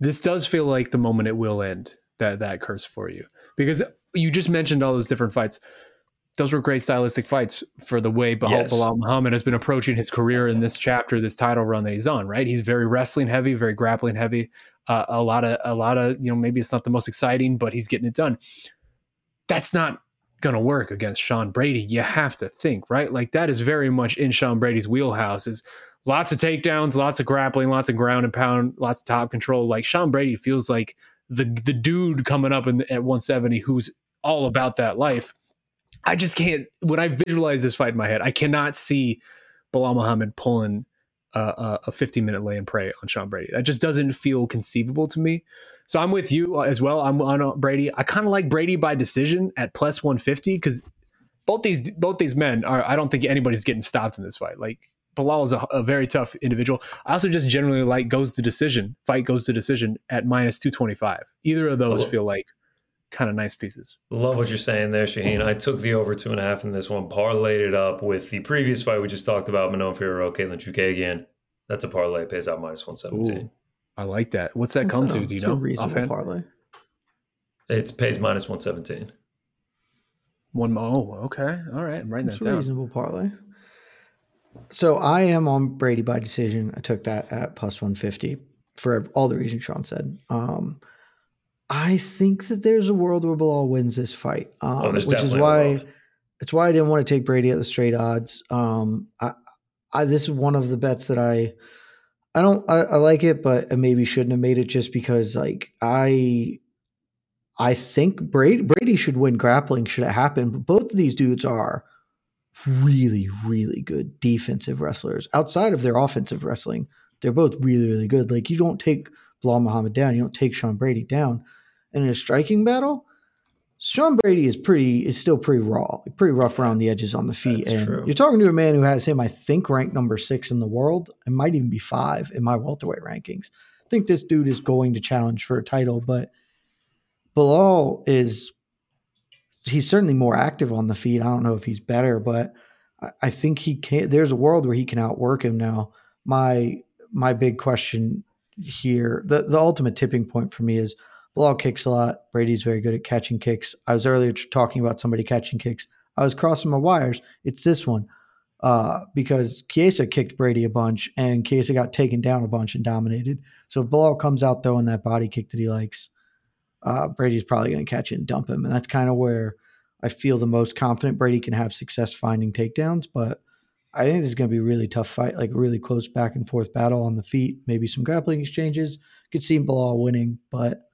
Speaker 5: This does feel like the moment it will end that that curse for you because you just mentioned all those different fights. those were great stylistic fights for the way Belal,
Speaker 3: Yes.
Speaker 5: Belal Muhammad has been approaching his career in this chapter, this title run that he's on. Right, he's very wrestling heavy, very grappling heavy. Uh, a lot of a lot of you know maybe it's not the most exciting, but he's getting it done. That's not going to work against Sean Brady. You have to think right, like that is very much in Sean Brady's wheelhouse. Is lots of takedowns, lots of grappling, lots of ground and pound, lots of top control. Like Sean Brady feels like the the dude coming up in, at 170 who's all about that life. I just can't. When I visualize this fight in my head, I cannot see Belal Muhammad pulling uh, a 15 minute lay and pray on Sean Brady. That just doesn't feel conceivable to me. So I'm with you as well. I'm on uh, Brady. I kind of like Brady by decision at plus 150 because both these both these men are. I don't think anybody's getting stopped in this fight. Like Belal is a, a very tough individual. I also just generally like goes to decision. Fight goes to decision at minus 225. Either of those
Speaker 3: Oh.
Speaker 5: feel like kind of nice pieces.
Speaker 3: Love what you're saying there, Shaheen. I took the over two and a half in this one, parlayed it up with the previous fight we just talked about, Manon Fiorot, Katlyn Chookagian. That's a parlay, pays out minus 117.
Speaker 5: Ooh, I like that. What's that come to? Do you
Speaker 4: it's a
Speaker 5: know?
Speaker 4: reasonable
Speaker 5: Offhand?
Speaker 4: parlay.
Speaker 3: It pays minus 117.
Speaker 5: One oh, okay. All right. I'm writing
Speaker 4: It's
Speaker 5: that
Speaker 4: a
Speaker 5: down.
Speaker 4: reasonable parlay. So I am on Brady by decision. I took that at plus 150 for all the reasons Sean said. Um, I think that there's a world where Belal wins this fight, um,
Speaker 3: Oh,
Speaker 4: which is why it's why I didn't want to take Brady at the straight odds. Um, I, I this is one of the bets that I I don't I, I like it, but I maybe shouldn't have made it just because like I I think Brady Brady should win grappling should it happen, but both of these dudes are really really good defensive wrestlers outside of their offensive wrestling. They're both really really good. Like you don't take Belal Muhammad down, you don't take Sean Brady down. And in a striking battle, Sean Brady is pretty is still pretty raw, pretty rough around the edges on the feet.
Speaker 3: That's
Speaker 4: and
Speaker 3: true.
Speaker 4: you're talking to a man who has him, I think, ranked number six in the world. It might even be five in my welterweight rankings. I think this dude is going to challenge for a title, but Belal is he's certainly more active on the feet. I don't know if he's better, but I, I think he can there's a world where he can outwork him now. My my big question here, the, the ultimate tipping point for me is Belal kicks a lot. Brady's very good at catching kicks. I was earlier talking about somebody catching kicks. I was crossing my wires. It's this one uh, because Chiesa kicked Brady a bunch and Chiesa got taken down a bunch and dominated. So if Belal comes out throwing that body kick that he likes, uh, Brady's probably going to catch it and dump him. And that's kind of where I feel the most confident Brady can have success finding takedowns. But I think this is going to be a really tough fight, like really close back and forth battle on the feet, maybe some grappling exchanges. Could see Belal winning, but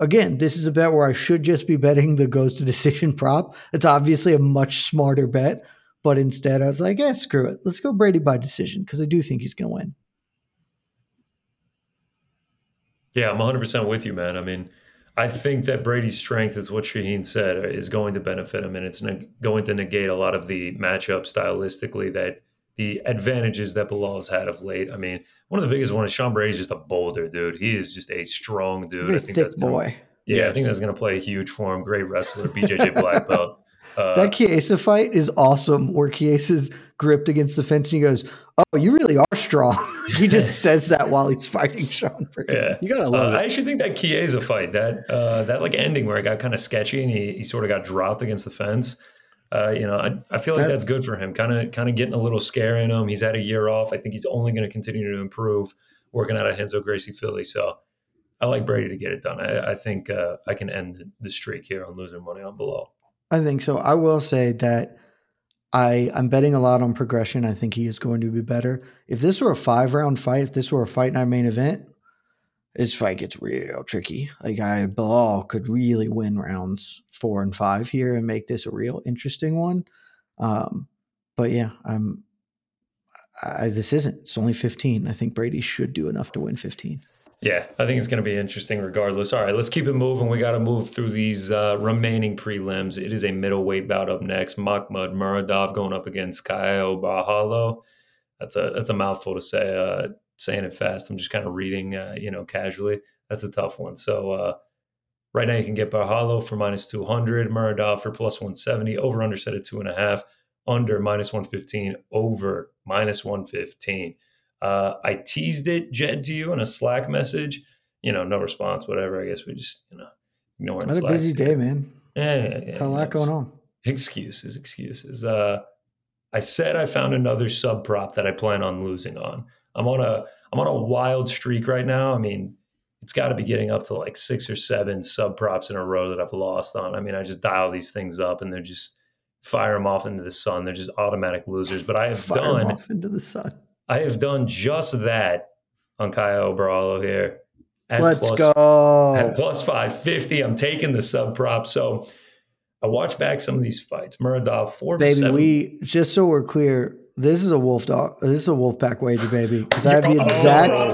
Speaker 4: again, this is a bet where I should just be betting the goes to decision prop. It's obviously a much smarter bet, but instead I was like, yeah, screw it. Let's go Brady by decision because I do think he's going to win.
Speaker 3: Yeah, I'm 100% with you, man. I mean, I think that Brady's strength is what Shaheen said uh, is going to benefit him, and it's neg- going to negate a lot of the matchup stylistically that the advantages that Belal's had of late. I mean, one of the biggest ones, is Sean Brady's just a boulder, dude. He is just a strong dude.
Speaker 4: Very
Speaker 3: I think
Speaker 4: thick
Speaker 3: that's gonna,
Speaker 4: boy.
Speaker 3: Yeah, I think that's going to play a huge for him. Great wrestler, BJJ black belt. Uh,
Speaker 4: that Chiesa fight is awesome where Chiesa's gripped against the fence and he goes, Oh, you really are strong. [LAUGHS] he just [LAUGHS] says that while he's fighting Sean Brady.
Speaker 3: yeah.
Speaker 5: You gotta
Speaker 3: Uh,
Speaker 5: love
Speaker 3: I
Speaker 5: it.
Speaker 3: actually think that Chiesa fight, that uh, that like ending where it got kind of sketchy and he, he sort of got dropped against the fence. Uh, you know, I, I feel like
Speaker 4: That-
Speaker 3: that's good for him. Kind of kind of getting a little scare in him. He's had a year off. I think he's only going to continue to improve working out of Renzo Gracie Philly. So I like Brady to get it done. I, I think uh, I can end the streak here on losing money on Belal.
Speaker 4: I think so. I will say that I I'm betting a lot on progression. I think he is going to be better. If this were a five round fight, if this were a fight night main event, this fight gets real tricky. Like I Belal could really win rounds four and five here and make this a real interesting one. Um, but yeah, I'm. I, this isn't. It's only 15. I think Brady should do enough to win 15.
Speaker 3: Yeah, I think it's going to be interesting regardless. All right, let's keep it moving. We got to move through these uh, remaining prelims. It is a middleweight bout up next. Mahmoud Muradov going up against Caio Borralho. That's a that's a mouthful to say. Uh, saying it fast. I'm just kind of reading, uh, you know, casually. That's a tough one. So uh, right now you can get Borralho for minus 200, Muradov for plus 170, over under set at two and a half, under minus 115, over minus 115. Uh, I teased it, Jed, to you in a Slack message. You know, no response, whatever. I guess we just, you know, ignoring
Speaker 4: What a
Speaker 3: Slacks
Speaker 4: busy day, man.
Speaker 3: Yeah, yeah, yeah,
Speaker 4: Had a lot going on.
Speaker 3: Excuses, excuses. Uh, I said I found another sub prop that I plan on losing on. I'm on a I'm on a wild streak right now. I mean, it's got to be getting up to like six or seven sub props in a row that I've lost on. I mean, I just dial these things up and they're just fire them off into the sun. They're just automatic losers. But I have done
Speaker 4: off into the sun.
Speaker 3: I have done just that on Caio Borralho here. At
Speaker 4: Let's
Speaker 3: plus-
Speaker 4: go.
Speaker 3: At plus 550, I'm taking the sub prop. So I watch back some of these fights. Muradov, four
Speaker 4: Baby,
Speaker 3: seven.
Speaker 4: we just so we're clear, this is a wolf dog. This is a wolf pack wager, baby. Because I have the [LAUGHS]
Speaker 3: Oh,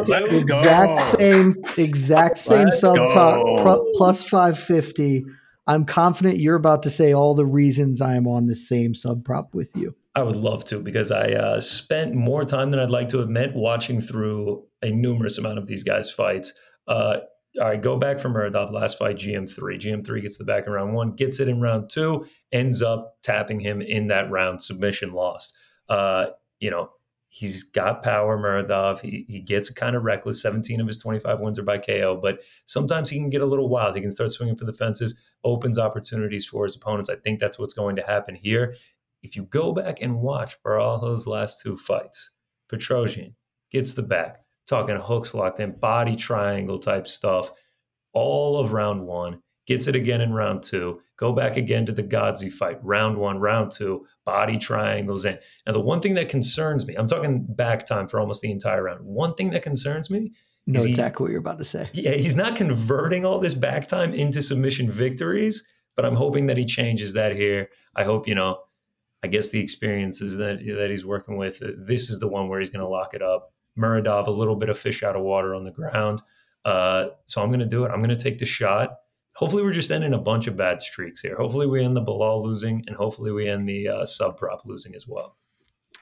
Speaker 4: exact
Speaker 5: go.
Speaker 4: exact same exact same
Speaker 5: Let's
Speaker 4: sub prop plus 550. I'm confident you're about to say all the reasons I am on the same sub prop with you.
Speaker 3: I would love to because I uh, spent more time than I'd like to admit watching through a numerous amount of these guys' fights. Uh, all right, go back from Muradov last fight, GM3. GM3 gets the back in round one, gets it in round two, ends up tapping him in that round, submission lost. Uh, you know, he's got power, Muradov. He, he gets kind of reckless. 17 of his 25 wins are by KO, but sometimes he can get a little wild. He can start swinging for the fences, opens opportunities for his opponents. I think that's what's going to happen here. If you go back and watch Borralho's last two fights, Petrosyan gets the back, talking hooks locked in, body triangle type stuff, all of round one, gets it again in round two, go back again to the Gadzhi fight, round one, round two, body triangles in. Now, the one thing that concerns me, I'm talking back time for almost the entire round. One thing that concerns me
Speaker 4: Know
Speaker 3: Is he-
Speaker 4: exactly what you're about to say.
Speaker 3: yeah, he's not converting all this back time into submission victories, but I'm hoping that he changes that here. I hope, you know, I guess the experiences that that he's working with, uh, this is the one where he's going to lock it up. Muradov, a little bit of fish out of water on the ground. Uh, so I'm going to do it. I'm going to take the shot. Hopefully, we're just ending a bunch of bad streaks here. Hopefully, we end the Belal losing, and hopefully, we end the uh, sub prop losing as well.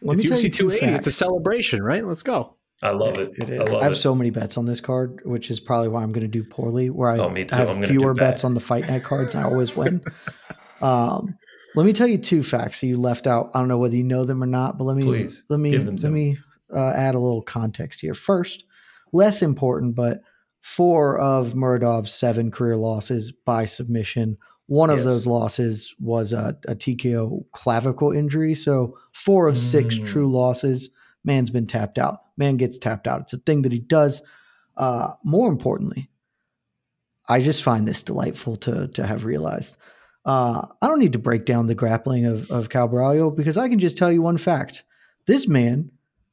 Speaker 4: Let
Speaker 5: it's
Speaker 4: me tell you
Speaker 5: UFC 280. It's a celebration, right? Let's go.
Speaker 3: I love it.
Speaker 4: It
Speaker 3: I love
Speaker 4: I have
Speaker 3: it.
Speaker 4: so many bets on this card, which is probably why I'm going to do poorly. Where I
Speaker 3: Oh, me too. I'm
Speaker 4: have fewer bets on the fight night cards, I always win. [LAUGHS] um, let me tell you two facts that you left out. I don't know whether you know them or not, but let me
Speaker 3: Please,
Speaker 4: let me
Speaker 3: give them
Speaker 4: let me uh, add a little context here. First, less important, but four of Muradov's seven career losses by submission. One of those losses was a, a TKO clavicle injury. So four of six
Speaker 3: Mm.
Speaker 4: true losses. Man's been tapped out. Man gets tapped out. It's a thing that he does. Uh, more importantly, I just find this delightful to to have realized. Uh, I don't need to break down the grappling of of Caio Borralho because I can just tell you one fact. This man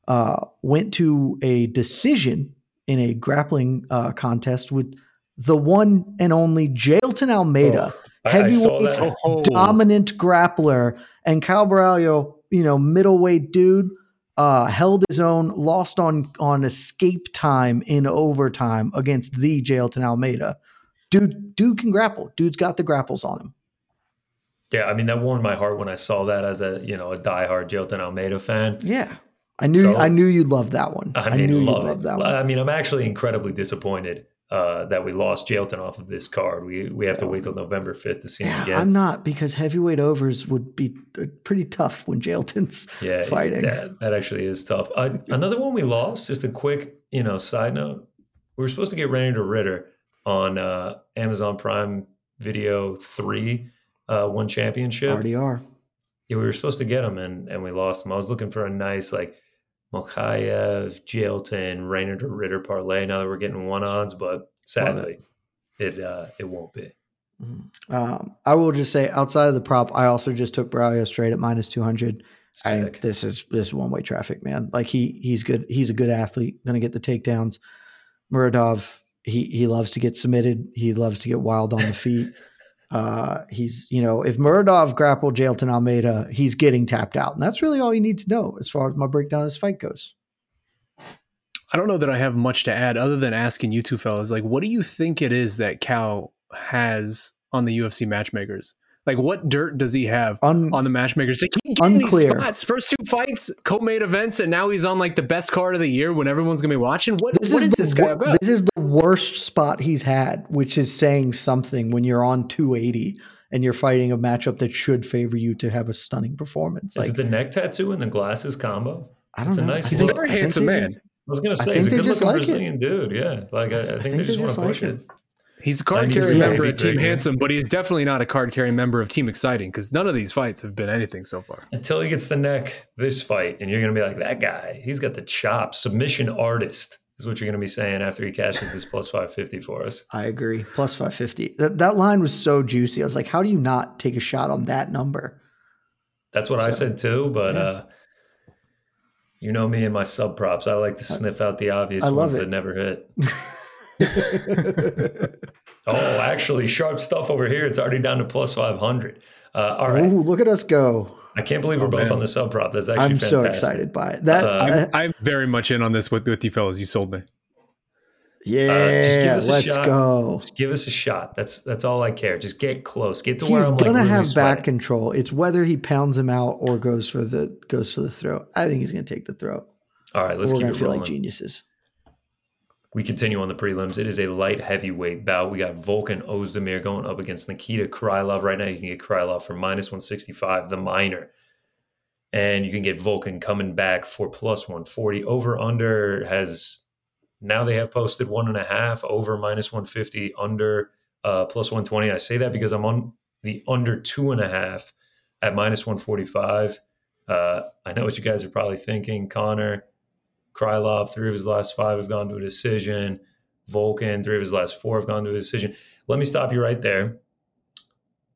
Speaker 4: uh, went to a decision in a grappling uh, contest with the one and only Jailton Almeida,
Speaker 3: Oh,
Speaker 4: heavyweight.
Speaker 5: Oh,
Speaker 4: dominant grappler, and Caio Borralho, you know, middleweight dude, uh, held his own, lost on on escape time in overtime against the Jailton Almeida. Dude, dude can grapple. Dude's got the grapples on him.
Speaker 3: Yeah, I mean that warmed my heart when I saw that as a you know a diehard Jailton Almeida fan.
Speaker 4: Yeah, I knew
Speaker 3: So-
Speaker 4: I knew you'd love that one.
Speaker 3: I
Speaker 4: I,
Speaker 3: mean,
Speaker 4: knew you'd
Speaker 3: love,
Speaker 4: love that one.
Speaker 3: I mean, I'm actually incredibly disappointed uh, that we lost Jailton off of this card. We we have to wait till November 5th to see him again.
Speaker 4: I'm not because heavyweight overs would be uh, pretty tough when Jailton's
Speaker 3: yeah,
Speaker 4: fighting.
Speaker 3: That, that actually is tough. Uh, another one we lost. Just a quick, you know, side note. We were supposed to get Randy Ritter on uh, Amazon Prime Video three, uh, one championship.
Speaker 4: RDR.
Speaker 3: Yeah, we were supposed to get him, and and we lost him. I was looking for a nice like Mokaev, Jailton, Rainer Ritter parlay. Now that we're getting one odds, but sadly, it uh, it won't be.
Speaker 4: Um, I will just say, outside of the prop, I also just took Borralho straight at minus two hundred. I this is this one way traffic, man. Like he he's good. He's a good athlete. Going to get the takedowns. Muradov, he he loves to get submitted. He loves to get wild on the feet. [LAUGHS] uh, he's you know if Muradov grappled Jailton Almeida, he's getting tapped out, and that's really all you need to know as far as my breakdown of this fight goes.
Speaker 5: I don't know that I have much to add other than asking you two fellas, like, what do you think it is that Caio has on the UFC matchmakers? Like, what dirt does he have
Speaker 4: Un-
Speaker 5: on the matchmakers to keep getting
Speaker 4: Unclear.
Speaker 5: these spots? First two fights, co-made events, and now he's on like the best card of the year when everyone's gonna be watching. What, what is
Speaker 4: the
Speaker 5: this guy
Speaker 4: wor-
Speaker 5: about?
Speaker 4: This is the worst spot he's had, which is saying something when you're on 280 and you're fighting a matchup that should favor you to have a stunning performance.
Speaker 3: Is
Speaker 4: Like
Speaker 3: it the neck tattoo and the glasses combo?
Speaker 4: I don't
Speaker 3: it's a
Speaker 4: know.
Speaker 3: nice
Speaker 4: I
Speaker 5: He's a very handsome man.
Speaker 4: just-
Speaker 3: I was gonna say he's a good-looking
Speaker 4: like it.
Speaker 3: Brazilian dude. Yeah, like I, I, think, they just want to push it.
Speaker 5: He's a card carrying member of Team
Speaker 3: Greg.
Speaker 5: Handsome, but he's definitely not a card carrying member of Team Exciting because none of these fights have been anything so far.
Speaker 3: Until he gets the neck this fight, and you're going to be like, that guy, he's got the chops. Submission artist is what you're going to be saying after he cashes this plus 550 for us.
Speaker 4: I agree. Plus 550. That, that line was so juicy. I was like, how do you not take a shot on that number?
Speaker 3: That's what I said too, but
Speaker 4: yeah.
Speaker 3: uh, you know me and my sub props. I like to sniff out the obvious
Speaker 4: I love
Speaker 3: ones
Speaker 4: it.
Speaker 3: that never hit. [LAUGHS] [LAUGHS] Oh, actually, sharp stuff over here. It's already down to plus 500. Uh, all right.
Speaker 4: Ooh, look at us go.
Speaker 3: I can't believe we're
Speaker 5: Oh,
Speaker 3: both
Speaker 5: man.
Speaker 3: on the sub prop. That's actually
Speaker 4: I'm
Speaker 3: fantastic.
Speaker 4: so excited by it. That,
Speaker 3: Uh,
Speaker 4: uh,
Speaker 5: I'm, I'm very much in on this with, with you fellas. You sold me.
Speaker 4: yeah,
Speaker 3: just give us
Speaker 4: let's
Speaker 3: shot.
Speaker 4: go.
Speaker 3: Just give us a shot. That's that's all I care. Just get close. Get to where I'm
Speaker 4: gonna
Speaker 3: like really
Speaker 4: have back control. It's whether he pounds him out or goes for the goes for the throat. I think he's gonna take the throat.
Speaker 3: All right, let's
Speaker 4: We're
Speaker 3: keep
Speaker 4: gonna
Speaker 3: it
Speaker 4: feel
Speaker 3: rolling.
Speaker 4: like geniuses.
Speaker 3: We continue on the prelims. It is a light heavyweight bout. We got Volkan Ozdemir going up against Nikita Krylov. Right now, you can get Krylov for minus 165, the minor. And you can get Volkan coming back for plus 140. Over under has now they have posted one and a half, over minus 150, under uh, plus 120. I say that because I'm on the under two and a half at minus 145. Uh, I know what you guys are probably thinking. Connor, Krylov, three of his last five have gone to a decision. Volkan, three of his last four have gone to a decision. Let me stop you right there.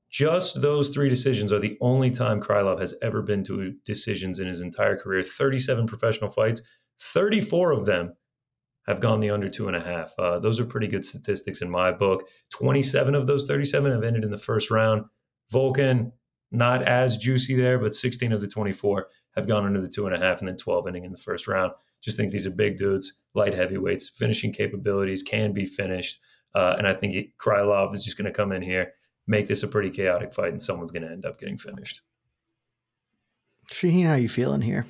Speaker 3: Just those three decisions are the only time Krylov has ever been to decisions in his entire career. 37 professional fights, 34 of them have gone the under two and a half. Uh, those are pretty good statistics in my book. 27 of those 37 have ended in the first round. Volkan, not as juicy there, but 16 of the 24 have gone under the two and a half, and then 12 ending in the first round. Just think these are big dudes, light heavyweights, finishing capabilities can be finished. Uh, and I think Krylov is just going to come in here, make this a pretty chaotic fight, and someone's going to end up getting finished.
Speaker 4: Shaheen, how you feeling here?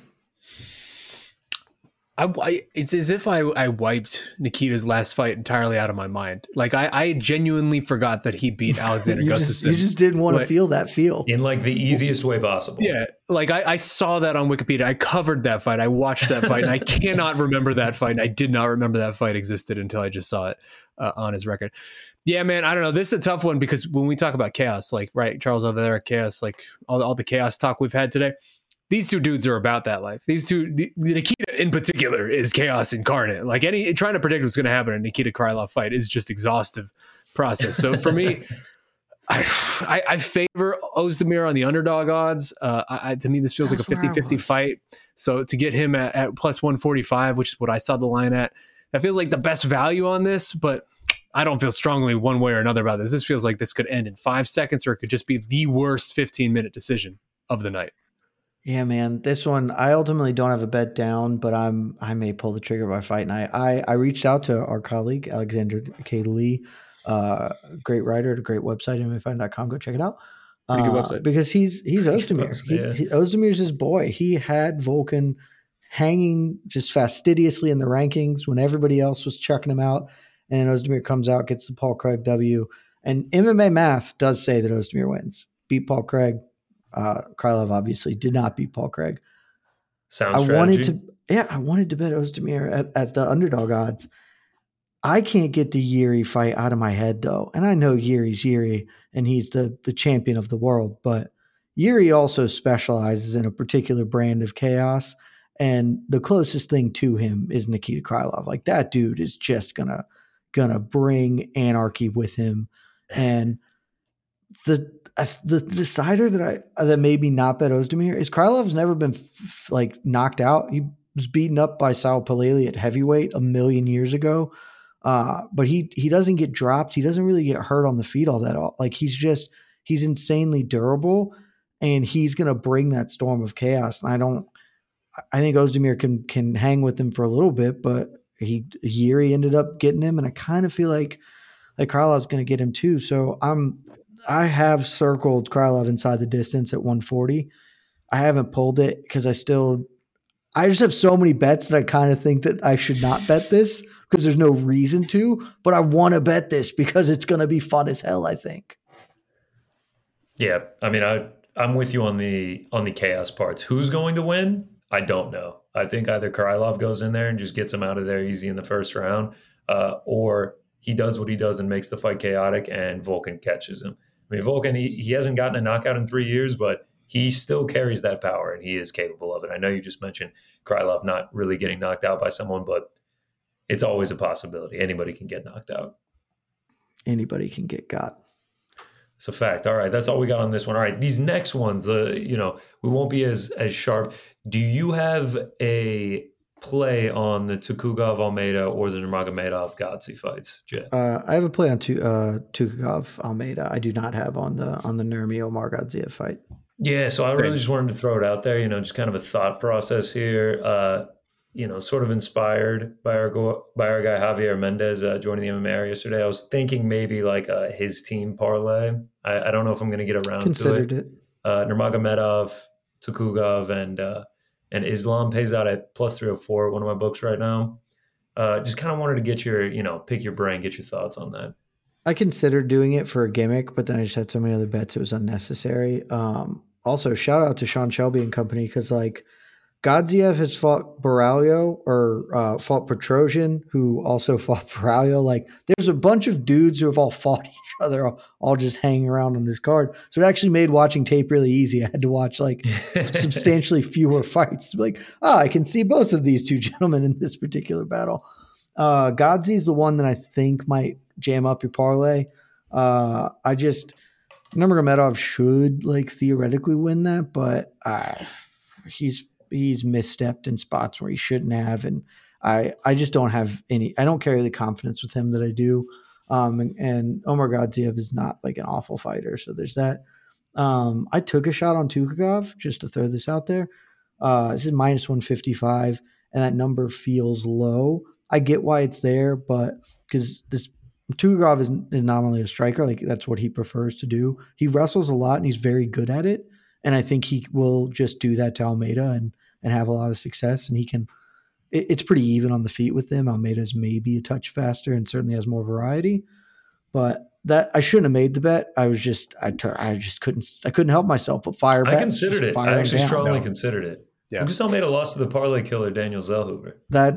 Speaker 5: I, I- it's as if I, I wiped Nikita's last fight entirely out of my mind. Like I, I genuinely forgot that he beat [LAUGHS] Alexander
Speaker 4: you,
Speaker 5: Gustafsson.
Speaker 4: just, you just didn't want to feel that feel.
Speaker 3: In like the easiest way possible.
Speaker 5: Yeah, like I, I saw that on Wikipedia. I covered that fight. I watched that fight, and I [LAUGHS] cannot remember that fight. And I did not remember that fight existed until I just saw it uh, on his record. Yeah, man, I don't know. This is a tough one because when we talk about chaos, like right, Charles over there, chaos, like all, all the chaos talk we've had today. These two dudes are about that life. These two, the, Nikita in particular, is chaos incarnate. Like any trying to predict what's going to happen in a Nikita Krylov fight is just exhaustive process. So for me, [LAUGHS] I, I, I favor Ozdemir on the underdog odds. Uh, I, to me, this feels like a
Speaker 4: That's
Speaker 5: 50 50 fight. So to get him at, at plus 145, which is what I saw the line at, that feels like the best value on this, but I don't feel strongly one way or another about this. This feels like this could end in five seconds or it could just be the worst 15 minute decision of the night.
Speaker 4: Yeah, man. This one, I ultimately don't have a bet down, but I'm I may pull the trigger by fight night. I I reached out to our colleague Alexander K. Lee, uh, great writer at a great website, MFN.com. Go check it out.
Speaker 5: Pretty good
Speaker 4: Uh,
Speaker 5: website.
Speaker 4: because he's he's Ozdemir. He,
Speaker 3: yeah.
Speaker 4: he, Ozdemir's his boy. He had Volkan hanging just fastidiously in the rankings when everybody else was chucking him out, and Ozdemir comes out, gets the Paul Craig W. And MMA math does say that Ozdemir wins. Beat Paul Craig. Uh, Krylov obviously did not beat Paul Craig.
Speaker 3: Sound
Speaker 4: I
Speaker 3: strategy.
Speaker 4: wanted to, yeah, I wanted to bet Ozdemir at, at the underdog odds. I can't get the Jiri fight out of my head though, and I know Jiri's Jiri, and he's the the champion of the world. But Jiri also specializes in a particular brand of chaos, and the closest thing to him is Nikita Krylov. Like that dude is just gonna gonna bring anarchy with him, and the the decider that I that made me not bet Ozdemir is Krylov's never been f- like knocked out. He was beaten up by Soa Palelei at heavyweight a million years ago. Uh, but he he doesn't get dropped. He doesn't really get hurt on the feet all that. All. Like he's just he's insanely durable, and he's gonna bring that storm of chaos. And I don't. I think Ozdemir can can hang with him for a little bit, but he Jiri ended up getting him, and I kind of feel like like Krylov's going to get him too. So I'm I have circled Krylov inside the distance at 140. I haven't pulled it because I still I just have so many bets that I kind of think that I should not bet this because there's no reason to, but I want to bet this because it's going to be fun as hell, I think.
Speaker 3: Yeah, I mean, I I'm with you on the on the chaos parts. Who's going to win? I don't know. I think either Krylov goes in there and just gets him out of there easy in the first round, uh, or he does what he does and makes the fight chaotic, and Volkan catches him. I mean, Volkan, he, he hasn't gotten a knockout in three years, but he still carries that power and he is capable of it. I know you just mentioned Krylov not really getting knocked out by someone, but it's always a possibility. Anybody can get knocked out.
Speaker 4: Anybody can get got.
Speaker 3: It's a fact. All right, that's all we got on this one. All right, these next ones, uh, you know, we won't be as as sharp. Do you have a play on the Tukhugov Almeida or the Nurmagomedov Gadzhi fights, Jay?
Speaker 4: Uh, I have a play on tu- uh, Tukhugov Almeida. I do not have on the on the Nurmi Omargadzhiev fight.
Speaker 3: Yeah, so I really just wanted to throw it out there. You know, just kind of a thought process here. Uh, you know, sort of inspired by our go- by our guy Javier Mendez uh, joining the MMA yesterday. I was thinking maybe like a his team parlay. I, I don't know if I'm going to get around
Speaker 4: Considered
Speaker 3: to it.
Speaker 4: it.
Speaker 3: Uh, Nurmagomedov, Tukhugov, and uh, and Islam pays out at plus three hundred four. One of my books right now. Uh, just kind of wanted to get your you know pick your brain, get your thoughts on that.
Speaker 4: I considered doing it for a gimmick, but then I just had so many other bets it was unnecessary. Um, also, shout out to Sean Shelby and company because like Godziev has fought Borralho or uh, fought Petrosyan, who also [LAUGHS] fought Borralho. Like, there's a bunch of dudes who have all [LAUGHS] fought each other, all, all just hanging around on this card. So it actually made watching tape really easy. I had to watch like [LAUGHS] substantially fewer fights. Like, ah, I can see both of these two gentlemen in this particular battle. Uh, Gadzhi is the one that I think might jam up your parlay. Uh, I just Nurmagomedov should like theoretically win that, but uh, he's he's misstepped in spots where he shouldn't have, and I I just don't have any. I don't carry the confidence with him that I do. Um, and, and Omar Gadziev is not like an awful fighter, so there's that. Um, I took a shot on Tukhugov just to throw this out there. Uh, this is minus 155, and that number feels low. I get why it's there, but because this Tukhugov is, is not only a striker, like that's what he prefers to do. He wrestles a lot and he's very good at it. And I think he will just do that to Almeida and and have a lot of success. And he can. It, it's pretty even on the feet with them. Almeida's maybe a touch faster and certainly has more variety. But that I shouldn't have made the bet. I was just I I just couldn't I couldn't help myself but fire.
Speaker 3: I considered it.
Speaker 4: fire
Speaker 3: I actually
Speaker 4: down.
Speaker 3: strongly
Speaker 5: No.
Speaker 3: considered it.
Speaker 5: Yeah.
Speaker 3: Lucas Almeida lost to the parlay killer Daniel Zellhuber.
Speaker 4: that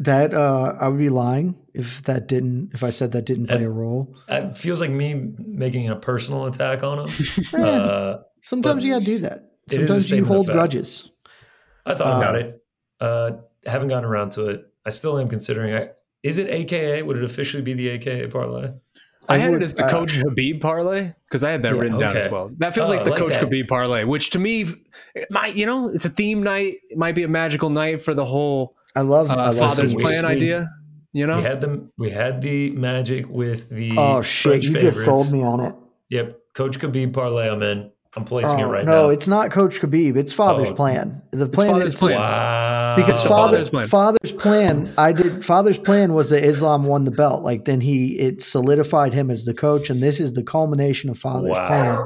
Speaker 4: that uh I would be lying if that didn't if I said that didn't play
Speaker 3: Yeah.
Speaker 4: a role.
Speaker 3: It feels like me making a personal attack on him. [LAUGHS] Uh,
Speaker 4: Sometimes you gotta do that.
Speaker 3: it is a
Speaker 4: Sometimes you
Speaker 3: statement of
Speaker 4: hold
Speaker 3: fact.
Speaker 4: grudges.
Speaker 3: I thought about
Speaker 4: Uh,
Speaker 3: it. Uh, haven't gotten around to it. I still am considering. I, is it AKA? Would it officially be the AKA parlay?
Speaker 5: I,
Speaker 4: I
Speaker 5: had
Speaker 4: would,
Speaker 5: it as the
Speaker 4: uh,
Speaker 5: Coach Khabib parlay because I had that
Speaker 4: Yeah.
Speaker 5: written down as well. That feels
Speaker 3: Oh,
Speaker 5: like the
Speaker 3: like
Speaker 5: Coach
Speaker 3: that.
Speaker 5: Khabib parlay, which to me, it might you know, it's a theme night. It might be a magical night for the whole
Speaker 4: I love, I
Speaker 5: uh,
Speaker 4: love
Speaker 5: father's
Speaker 4: some-
Speaker 5: plan
Speaker 3: we-
Speaker 5: idea. You know,
Speaker 3: We had them. We had the magic with the.
Speaker 4: Oh shit!
Speaker 3: French
Speaker 4: You just sold me on it.
Speaker 3: Yep, Coach Khabib parlay. I'm in. I'm placing it
Speaker 4: Oh,
Speaker 3: right
Speaker 4: no,
Speaker 3: now.
Speaker 4: No, it's not Coach Khabib. It's Father's
Speaker 3: Oh.
Speaker 4: plan. The plan
Speaker 5: Father's
Speaker 4: is
Speaker 5: plan.
Speaker 3: wow.
Speaker 4: because
Speaker 5: the
Speaker 4: father,
Speaker 5: Father's plan.
Speaker 4: father's plan. I did. Father's plan was that Islam won the belt. Like then he it solidified him as the coach, and this is the culmination of Father's
Speaker 3: Wow.
Speaker 4: plan.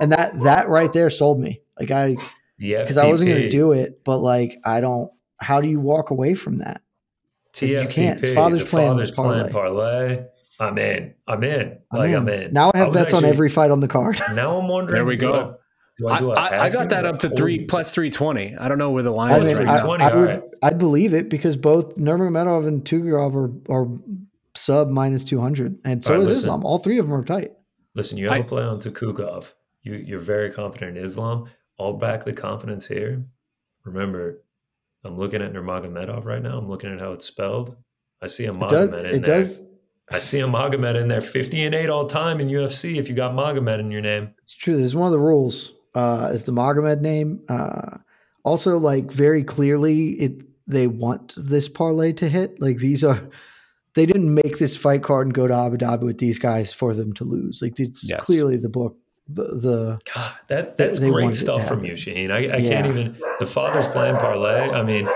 Speaker 4: And that that right there sold me. Like I yeah, because I wasn't going to do it, but like I don't. How do you walk away from that?
Speaker 3: TFPP,
Speaker 4: You can't. It's Father's
Speaker 3: the
Speaker 4: Plan
Speaker 3: Father's plan
Speaker 4: parlay.
Speaker 3: parlay. I'm in. I'm in.
Speaker 4: I'm
Speaker 3: Like
Speaker 4: in.
Speaker 3: I'm in.
Speaker 4: Now I have
Speaker 3: was
Speaker 4: bets on every fight on the card. [LAUGHS]
Speaker 3: Now I'm wondering.
Speaker 5: There we
Speaker 3: do
Speaker 5: go.
Speaker 3: I- do I,
Speaker 5: I,
Speaker 3: do a
Speaker 5: I, I
Speaker 3: half
Speaker 5: got that up to three plus three twenty. I don't know where the line
Speaker 4: I
Speaker 5: is
Speaker 4: mean,
Speaker 5: right
Speaker 4: I,
Speaker 5: now.
Speaker 3: 320,
Speaker 4: I would,
Speaker 3: alright.
Speaker 4: I'd believe it because both Nurmagomedov and Tukhugov are, are sub minus 200. And so
Speaker 3: Alright,
Speaker 4: is
Speaker 3: listen.
Speaker 4: Islam. All three of them are tight.
Speaker 3: Listen, you have
Speaker 5: I-
Speaker 3: a play on Tukhugov. You you're very confident in Islam. I'll back the confidence here. Remember, I'm looking at Nurmagomedov right now. I'm looking at how it's spelled. I see a
Speaker 4: It
Speaker 3: Magomed in
Speaker 4: it
Speaker 3: there.
Speaker 4: does.
Speaker 3: I see a Magomed in there. 50 and 8 all time in UFC if you got Magomed in your name.
Speaker 4: It's true. There's one of the rules uh, is the Magomed name. Uh, also, like very clearly, it they want this parlay to hit. Like these are, they didn't make this fight card and go to Abu Dhabi with these guys for them to lose. Like it's
Speaker 5: Yes.
Speaker 4: clearly the book. The, the
Speaker 3: God, that that's great
Speaker 4: wanted it to
Speaker 3: stuff from you, Shaheen. I, I
Speaker 4: Yeah.
Speaker 3: can't even the father's plan parlay. I mean,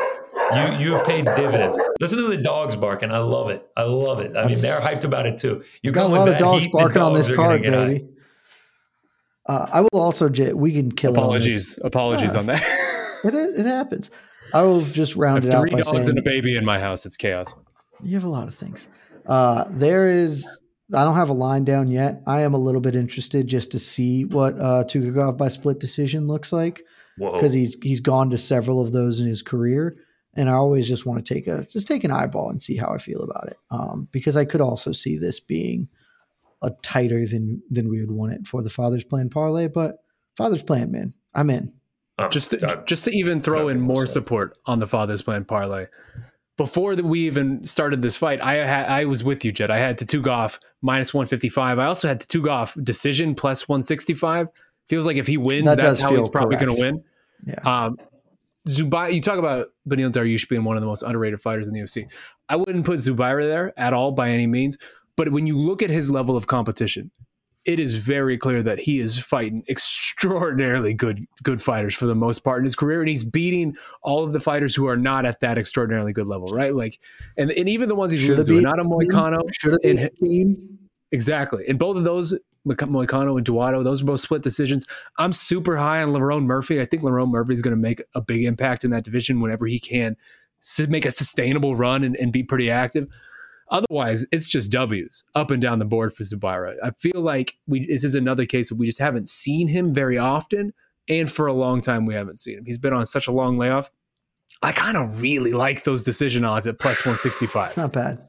Speaker 3: you you have paid dividends. Listen to the dogs barking. I love it. I love it. I mean, they're hyped about it too. You
Speaker 4: got a lot of dogs
Speaker 3: heat, the
Speaker 4: barking on this
Speaker 3: are gonna
Speaker 4: card, baby. Uh, I will also. j- We can kill it. on this.
Speaker 5: Apologies, apologies
Speaker 4: Ah.
Speaker 5: on that.
Speaker 4: It, it happens. I will just round it out
Speaker 5: three dogs
Speaker 4: saying
Speaker 5: and a baby in my house. It's chaos.
Speaker 4: you have a lot of things. Uh, there is. I don't have a line down yet. I am a little bit interested just to see what uh, Tukhugov by split decision looks like because he's he's gone to several of those in his career, and I always just want to take a just take an eyeball and see how I feel about it. Um, because I could also see this being a tighter than than we would want it for the Father's Plan parlay, but Father's Plan, man, I'm in.
Speaker 3: I'm-
Speaker 5: just to,
Speaker 3: I'm-
Speaker 5: just to even throw in more
Speaker 3: upset.
Speaker 5: support on the father's plan parlay. Before that we even started this fight, I had I was with you, Jed. I had Tukhugov minus one fifty five. I also had Tukhugov decision plus one sixty five. Feels like if he wins,
Speaker 4: That
Speaker 5: that's how he's
Speaker 4: feel
Speaker 5: probably going to win.
Speaker 4: Yeah.
Speaker 5: Um, Zubai, you talk about Beneil Dariush being one of the most underrated fighters in the UFC. I wouldn't put Zubaira there at all by any means, but when you look at his level of competition, it is very clear that he is fighting extraordinarily good good fighters for the most part in his career, and he's beating all of the fighters who are not at that extraordinarily good level, right? Like, and, and even the ones he's losing not a Moicano,
Speaker 4: Should have been.
Speaker 5: Exactly. And both of those, Moicano and Duato, those are both split decisions. I'm super high on Lerone Murphy. I think Lerone Murphy is going to make a big impact in that division whenever he can make a sustainable run and, and be pretty active. Otherwise, it's just W's up and down the board for Zubaira. I feel like we this is another case of we just haven't seen him very often, and for a long time we haven't seen him. He's been on such a long layoff. I kind of really like those decision odds at plus one sixty five.
Speaker 4: It's not bad.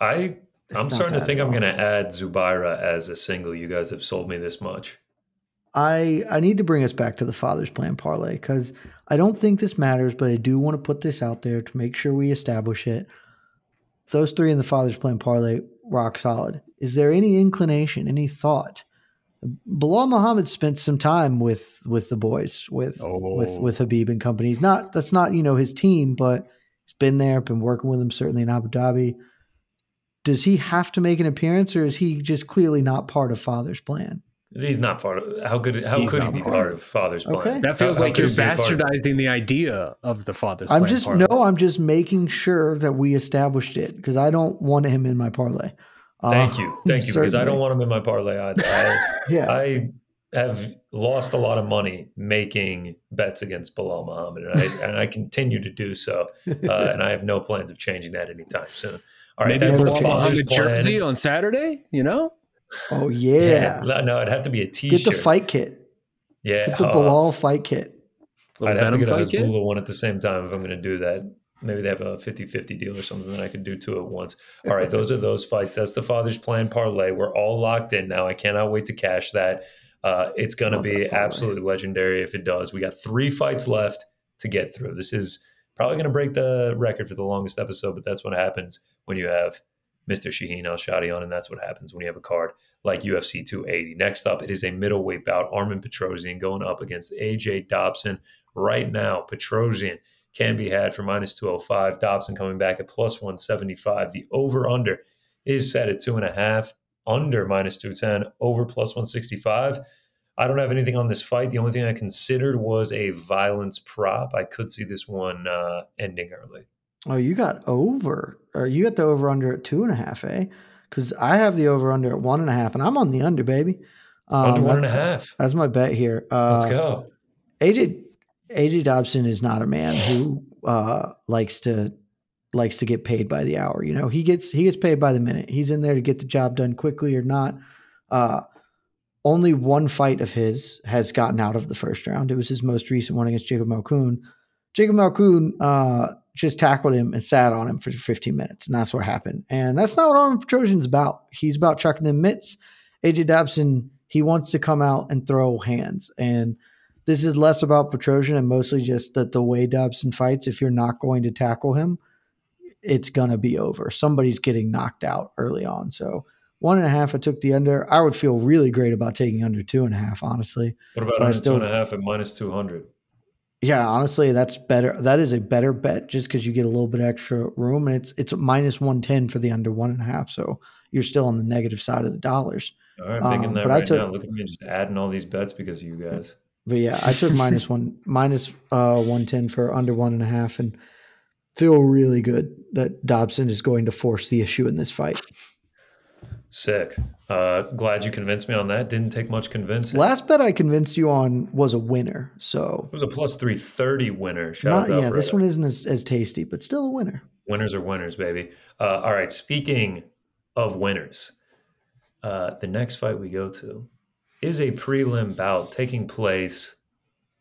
Speaker 3: I
Speaker 4: It's
Speaker 3: I'm starting to think I'm going to add Zubaira as a single. You guys have sold me this much.
Speaker 4: I I need to bring us back to the Father's Plan parlay because I don't think this matters, but I do want to put this out there to make sure we establish it. Those three in the Father's Plan parlay rock solid. Is there any inclination, any thought? Belal Muhammad spent some time with with the boys, with with
Speaker 5: Oh.
Speaker 4: with Khabib and company. He's not that's not you know his team, but he's been there, been working with them certainly in Abu Dhabi. Does he have to make an appearance, or is he just clearly not part of Father's Plan?
Speaker 3: He's not part of. How could how
Speaker 5: He's
Speaker 3: could he be
Speaker 5: part.
Speaker 3: part of Father's plan?
Speaker 4: Okay.
Speaker 5: That feels
Speaker 3: How- how
Speaker 5: like
Speaker 3: could
Speaker 5: you're
Speaker 3: he be part of-
Speaker 5: bastardizing the idea of the father's.
Speaker 4: I'm
Speaker 5: plan
Speaker 4: just
Speaker 5: parlay.
Speaker 4: no, I'm just making sure that we established it because I don't want him in my parlay. Uh,
Speaker 3: Thank you, [LAUGHS] thank you, because I don't want him in my parlay either. I, [LAUGHS]
Speaker 4: Yeah,
Speaker 3: I have lost a lot of money making bets against Belal Muhammad, and I and I continue to do so, uh, [LAUGHS] and I have no plans of changing that anytime soon. All right,
Speaker 5: Maybe
Speaker 3: that's
Speaker 4: never
Speaker 3: the
Speaker 4: change.
Speaker 5: on
Speaker 3: father's
Speaker 5: the
Speaker 3: plan.
Speaker 5: jersey on Saturday. You know,
Speaker 4: oh yeah.
Speaker 3: no, no, it'd have to be a T-shirt.
Speaker 4: Get the fight kit.
Speaker 3: Yeah,
Speaker 4: Get the
Speaker 3: uh,
Speaker 4: Belal fight kit.
Speaker 3: I'd have to
Speaker 5: Venom
Speaker 3: get a
Speaker 5: fight kid.
Speaker 3: Hezbollah one at the same time if I'm going to do that. Maybe they have a 50-50 deal or something that I could do two at once. All right, those are those fights. That's the father's plan parlay. We're all locked in now. I cannot wait to cash that. Uh, it's going to be absolutely legendary if it does. We got three fights left to get through. This is probably going to break the record for the longest episode, but that's what happens when you have Mr. Shaheen Al-Shatti on, and that's what happens when you have a card like UFC 280. Next up, it is a middleweight bout. Armen Petrosyan going up against AJ Dobson. Right now, Petrosyan can be had for minus 205. Dobson coming back at plus 175. The over under is set at two and a half, under minus 210, over plus 165. I don't have anything on this fight. The only thing I considered was a violence prop. I could see this one uh, ending early.
Speaker 4: Oh, you got over, or you got the over under at two and a half, eh? Because I have the over under at one and a half, and I'm on the under, baby. Um,
Speaker 3: Under one and a half.
Speaker 4: That's my bet here. Uh,
Speaker 3: Let's go.
Speaker 4: AJ AJ Dobson is not a man who uh, likes to likes to get paid by the hour. You know, he gets he gets paid by the minute. He's in there to get the job done quickly or not. Uh, only one fight of his has gotten out of the first round. It was his most recent one against Jacob Malkoon. Jacob Malkoon uh, just tackled him and sat on him for 15 minutes, and that's what happened. And that's not what Armen Petrosyan's about. He's about chucking them mitts. AJ Dobson, he wants to come out and throw hands. And this is less about Petrosyan and mostly just that the way Dobson fights, if you're not going to tackle him, it's going to be over. Somebody's getting knocked out early on. So one and a half, I took the under. I would feel really great about taking under two and a half, honestly.
Speaker 3: What about
Speaker 4: but
Speaker 3: under
Speaker 4: still-
Speaker 3: two and a half at minus 200?
Speaker 4: Yeah, honestly, that's better. That is a better bet just because you get a little bit extra room, and it's it's minus one ten for the under one and a half. So you're still on the negative side of the dollars.
Speaker 3: All right, making
Speaker 4: Um,
Speaker 3: that right
Speaker 4: took-
Speaker 3: now. Look at me just adding all these bets because of you guys.
Speaker 4: But yeah, I took minus one [LAUGHS] minus uh one ten for under one and a half, and feel really good that Dobson is going to force the issue in this fight.
Speaker 3: Sick. Uh, glad you convinced me on that. Didn't take much convincing.
Speaker 4: Last bet I convinced you on was a winner, so
Speaker 3: it was a plus 330 winner. Shout
Speaker 4: not yeah. This one isn't as, as tasty, but still a winner.
Speaker 3: Winners are winners, baby. Uh, all right. Speaking of winners, uh, the next fight we go to is a prelim bout taking place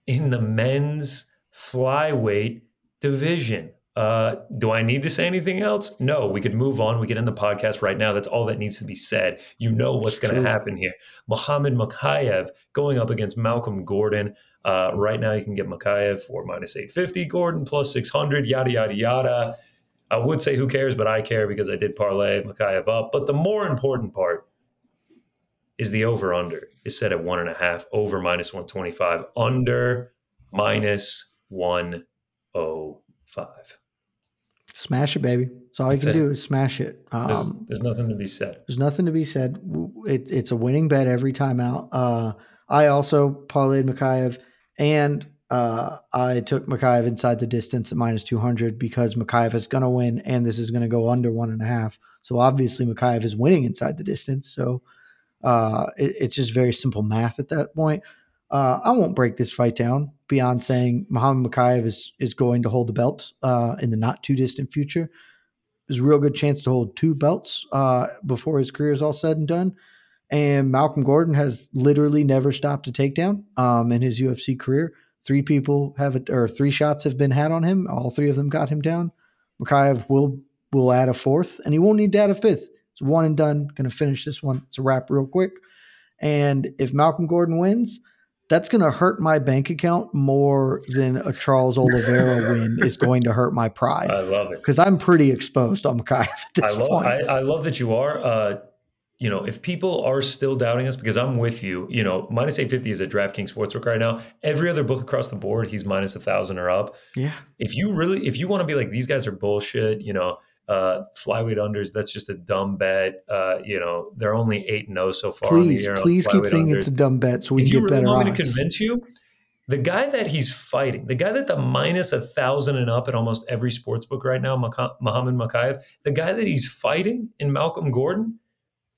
Speaker 3: in the men's flyweight division. Uh, do I need to say anything else? No, we could move on. We could end the podcast right now. That's all that needs to be said. You know what's going to happen here. Muhammad Mokaev going up against Malcolm Gordon. Uh, right now, you can get Mokaev for minus 850, Gordon plus 600, yada, yada, yada. I would say who cares, but I care because I did parlay Mokaev up. But the more important part is the over under is set at one and a half, over minus 125, under minus 105.
Speaker 4: Smash it, baby. That's all
Speaker 3: That's
Speaker 4: you can
Speaker 3: it.
Speaker 4: do is smash it.
Speaker 3: There's,
Speaker 4: Um,
Speaker 3: there's nothing to be said.
Speaker 4: There's nothing to be said. It, it's a winning bet every time out. Uh, I also parlayed Mokaev, and uh, I took Mokaev inside the distance at minus 200 because Mokaev is going to win, and this is going to go under one and a half. So obviously, Mokaev is winning inside the distance. So uh, it, it's just very simple math at that point. Uh, I won't break this fight down beyond saying Muhammad Mokaev is is going to hold the belt uh, in the not too distant future there's a real good chance to hold two belts uh, before his career is all said and done. And Malcolm Gordon has literally never stopped a takedown um, in his UFC career. Three people have it, or three shots have been had on him. All three of them got him down. Mokaev will will add a fourth, and he won't need to add a fifth. It's one and done. Going to finish this one. It's a wrap real quick. And if Malcolm Gordon wins, that's going to hurt my bank account more than a Charles Oliveira [LAUGHS] win is going to hurt my pride
Speaker 3: I love it.
Speaker 4: because I'm pretty exposed on Mokaev at
Speaker 3: I
Speaker 4: this
Speaker 3: love,
Speaker 4: point.
Speaker 3: I, I love that you are. Uh, you know, if people are still doubting us, because I'm with you, you know, minus 850 is a DraftKings Sportsbook right now. Every other book across the board, he's minus a thousand or up.
Speaker 4: yeah,
Speaker 3: If you really, if you want to be like, these guys are bullshit, you know, uh, flyweight unders, that's just a dumb bet. Uh, you know, they're only 8 0 so far.
Speaker 4: please,
Speaker 3: year
Speaker 4: please keep thinking it's a dumb bet so we
Speaker 3: if
Speaker 4: can get
Speaker 3: really
Speaker 4: better
Speaker 3: want
Speaker 4: odds.
Speaker 3: to convince you, the guy that he's fighting, the guy that the minus a thousand and up at almost every sports book right now, Muhammad Mokaev, the guy that he's fighting in Malcolm Gordon,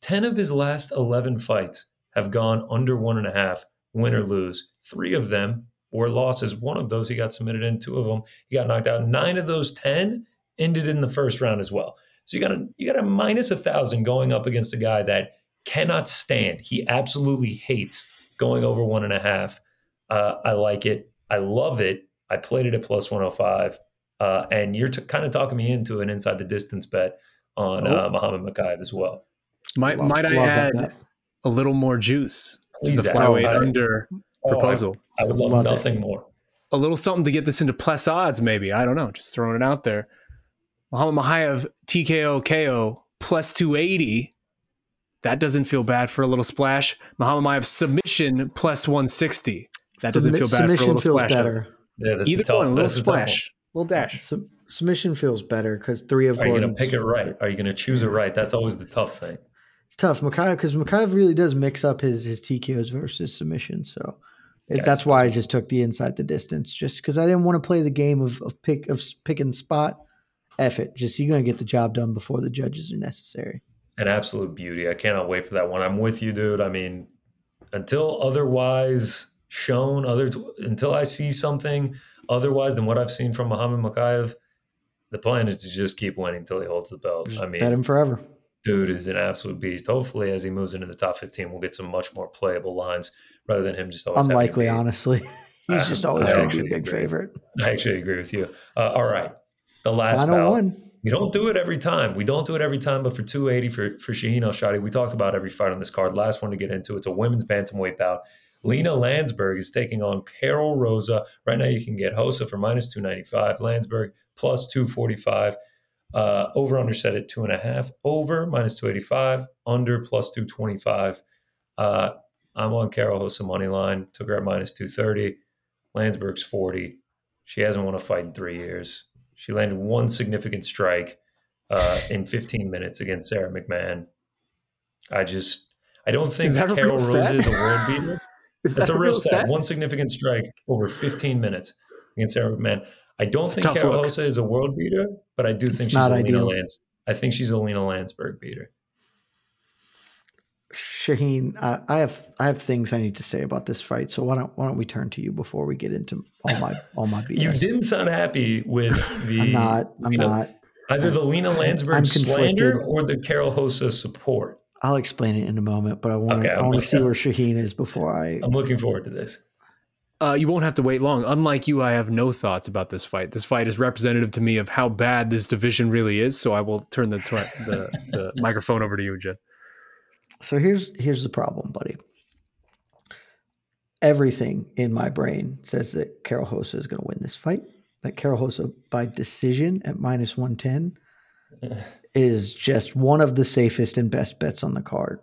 Speaker 3: 10 of his last 11 fights have gone under one and a half, win or lose. Three of them were losses. One of those he got submitted in, two of them he got knocked out. Nine of those 10 ended in the first round as well. So you got a you got a minus a thousand going up against a guy that cannot stand. He absolutely hates going over one and a half. Uh, I like it. I love it. I played it at plus 105. Uh, and you're t- kind of talking me into an inside the distance bet on
Speaker 4: Oh.
Speaker 3: uh, Muhammad Mokaev as well.
Speaker 5: Might,
Speaker 4: Love-
Speaker 5: might I
Speaker 4: love that
Speaker 5: add a little more juice to the
Speaker 3: add.
Speaker 5: flyweight
Speaker 3: I-
Speaker 5: under
Speaker 3: Oh,
Speaker 5: proposal?
Speaker 3: I, would love,
Speaker 4: Love it.
Speaker 3: nothing more.
Speaker 5: a little something to get this into plus odds, maybe. I don't know. Just throwing it out there. Muhammad Mokaev TKO KO plus 280. That doesn't feel bad for a little splash. Muhammad Mokaev submission plus 160. That doesn't
Speaker 4: Submi-
Speaker 5: feel bad for a
Speaker 4: submission
Speaker 5: little
Speaker 4: feels
Speaker 5: splash.
Speaker 4: better.
Speaker 3: Yeah,
Speaker 5: Either
Speaker 3: tough,
Speaker 5: one, a little
Speaker 3: that's the tough
Speaker 5: splash, little dash.
Speaker 4: Sub- submission feels better because three of
Speaker 3: Are you going to pick it right? Are you going to choose it right? That's always the tough thing.
Speaker 4: It's tough, Mokaev, because Mokaev really does mix up his his TKOs versus submissions. So it, that's why I just took the inside the distance, just because I didn't want to play the game of of pick of s- picking spot. F it, just you're gonna get the job done before the judges are necessary.
Speaker 3: An absolute beauty. I cannot wait for that one. I'm with you, dude. I mean, until otherwise shown, other until I see something otherwise than what I've seen from Muhammad Mokaev, the plan is to just keep winning until he holds the belt.
Speaker 4: Just
Speaker 3: I mean,
Speaker 4: bet him forever.
Speaker 3: dude is an absolute beast. Hopefully, as he moves into the top 15, we'll get some much more playable lines rather than him just always
Speaker 4: Unlikely, honestly. [LAUGHS] He's just [LAUGHS] always going to be a big
Speaker 3: agree.
Speaker 4: favorite.
Speaker 3: I actually agree with you. Uh, all right, the last
Speaker 4: Final
Speaker 3: bout.
Speaker 4: one.
Speaker 3: We don't do it every time. We don't do it every time, but for 280 for, for Shaheen Al-Shatti, we talked about every fight on this card. Last one to get into. It's a women's bantamweight bout. Lena Landsberg is taking on Karol Rosa. Right now, you can get Rosa for minus 295, Landsberg plus 245. Uh, over under set at two and a half. Over minus 285. Under plus 225. Uh, I'm on Karol Rosa money line. Took her at minus 230. Landsberg's 40. She hasn't won a fight in three years. She landed one significant strike uh, in 15 minutes against Sara McMann. I just, I don't think
Speaker 5: that Karol
Speaker 3: Rosa
Speaker 5: stat?
Speaker 3: is a world beater. [LAUGHS]
Speaker 5: Is
Speaker 3: That's
Speaker 5: that
Speaker 3: a real stat. One significant strike over 15 minutes against Sara McMann. I don't
Speaker 5: It's
Speaker 3: think Carol. Hosa is a world beater, but I do think
Speaker 4: It's
Speaker 3: she's
Speaker 4: not
Speaker 3: a Lena
Speaker 4: ideal.
Speaker 3: Lands. I think she's a Lena Landsberg beater.
Speaker 4: Shaheen, I, I have I have things I need to say about this fight. So why don't why don't we turn to you before we get into all my all my BS?
Speaker 3: You didn't sound happy with the
Speaker 4: I'm not. I'm
Speaker 3: Lena-
Speaker 4: not.
Speaker 3: either the Lena Landsberg slander or the Karol Rosa support.
Speaker 4: I'll explain it in a moment, but I want
Speaker 3: Okay,
Speaker 4: to I want to see where Shaheen is before I.
Speaker 3: I'm looking forward to this.
Speaker 5: uh, you won't have to wait long. Unlike you, I have no thoughts about this fight. This fight is representative to me of how bad this division really is. So I will turn the the, the microphone over to you, Jen.
Speaker 4: So here's here's the problem, buddy. Everything in my brain says that Karol Rosa is going to win this fight. That Karol Rosa by decision at minus one ten [LAUGHS] is just one of the safest and best bets on the card.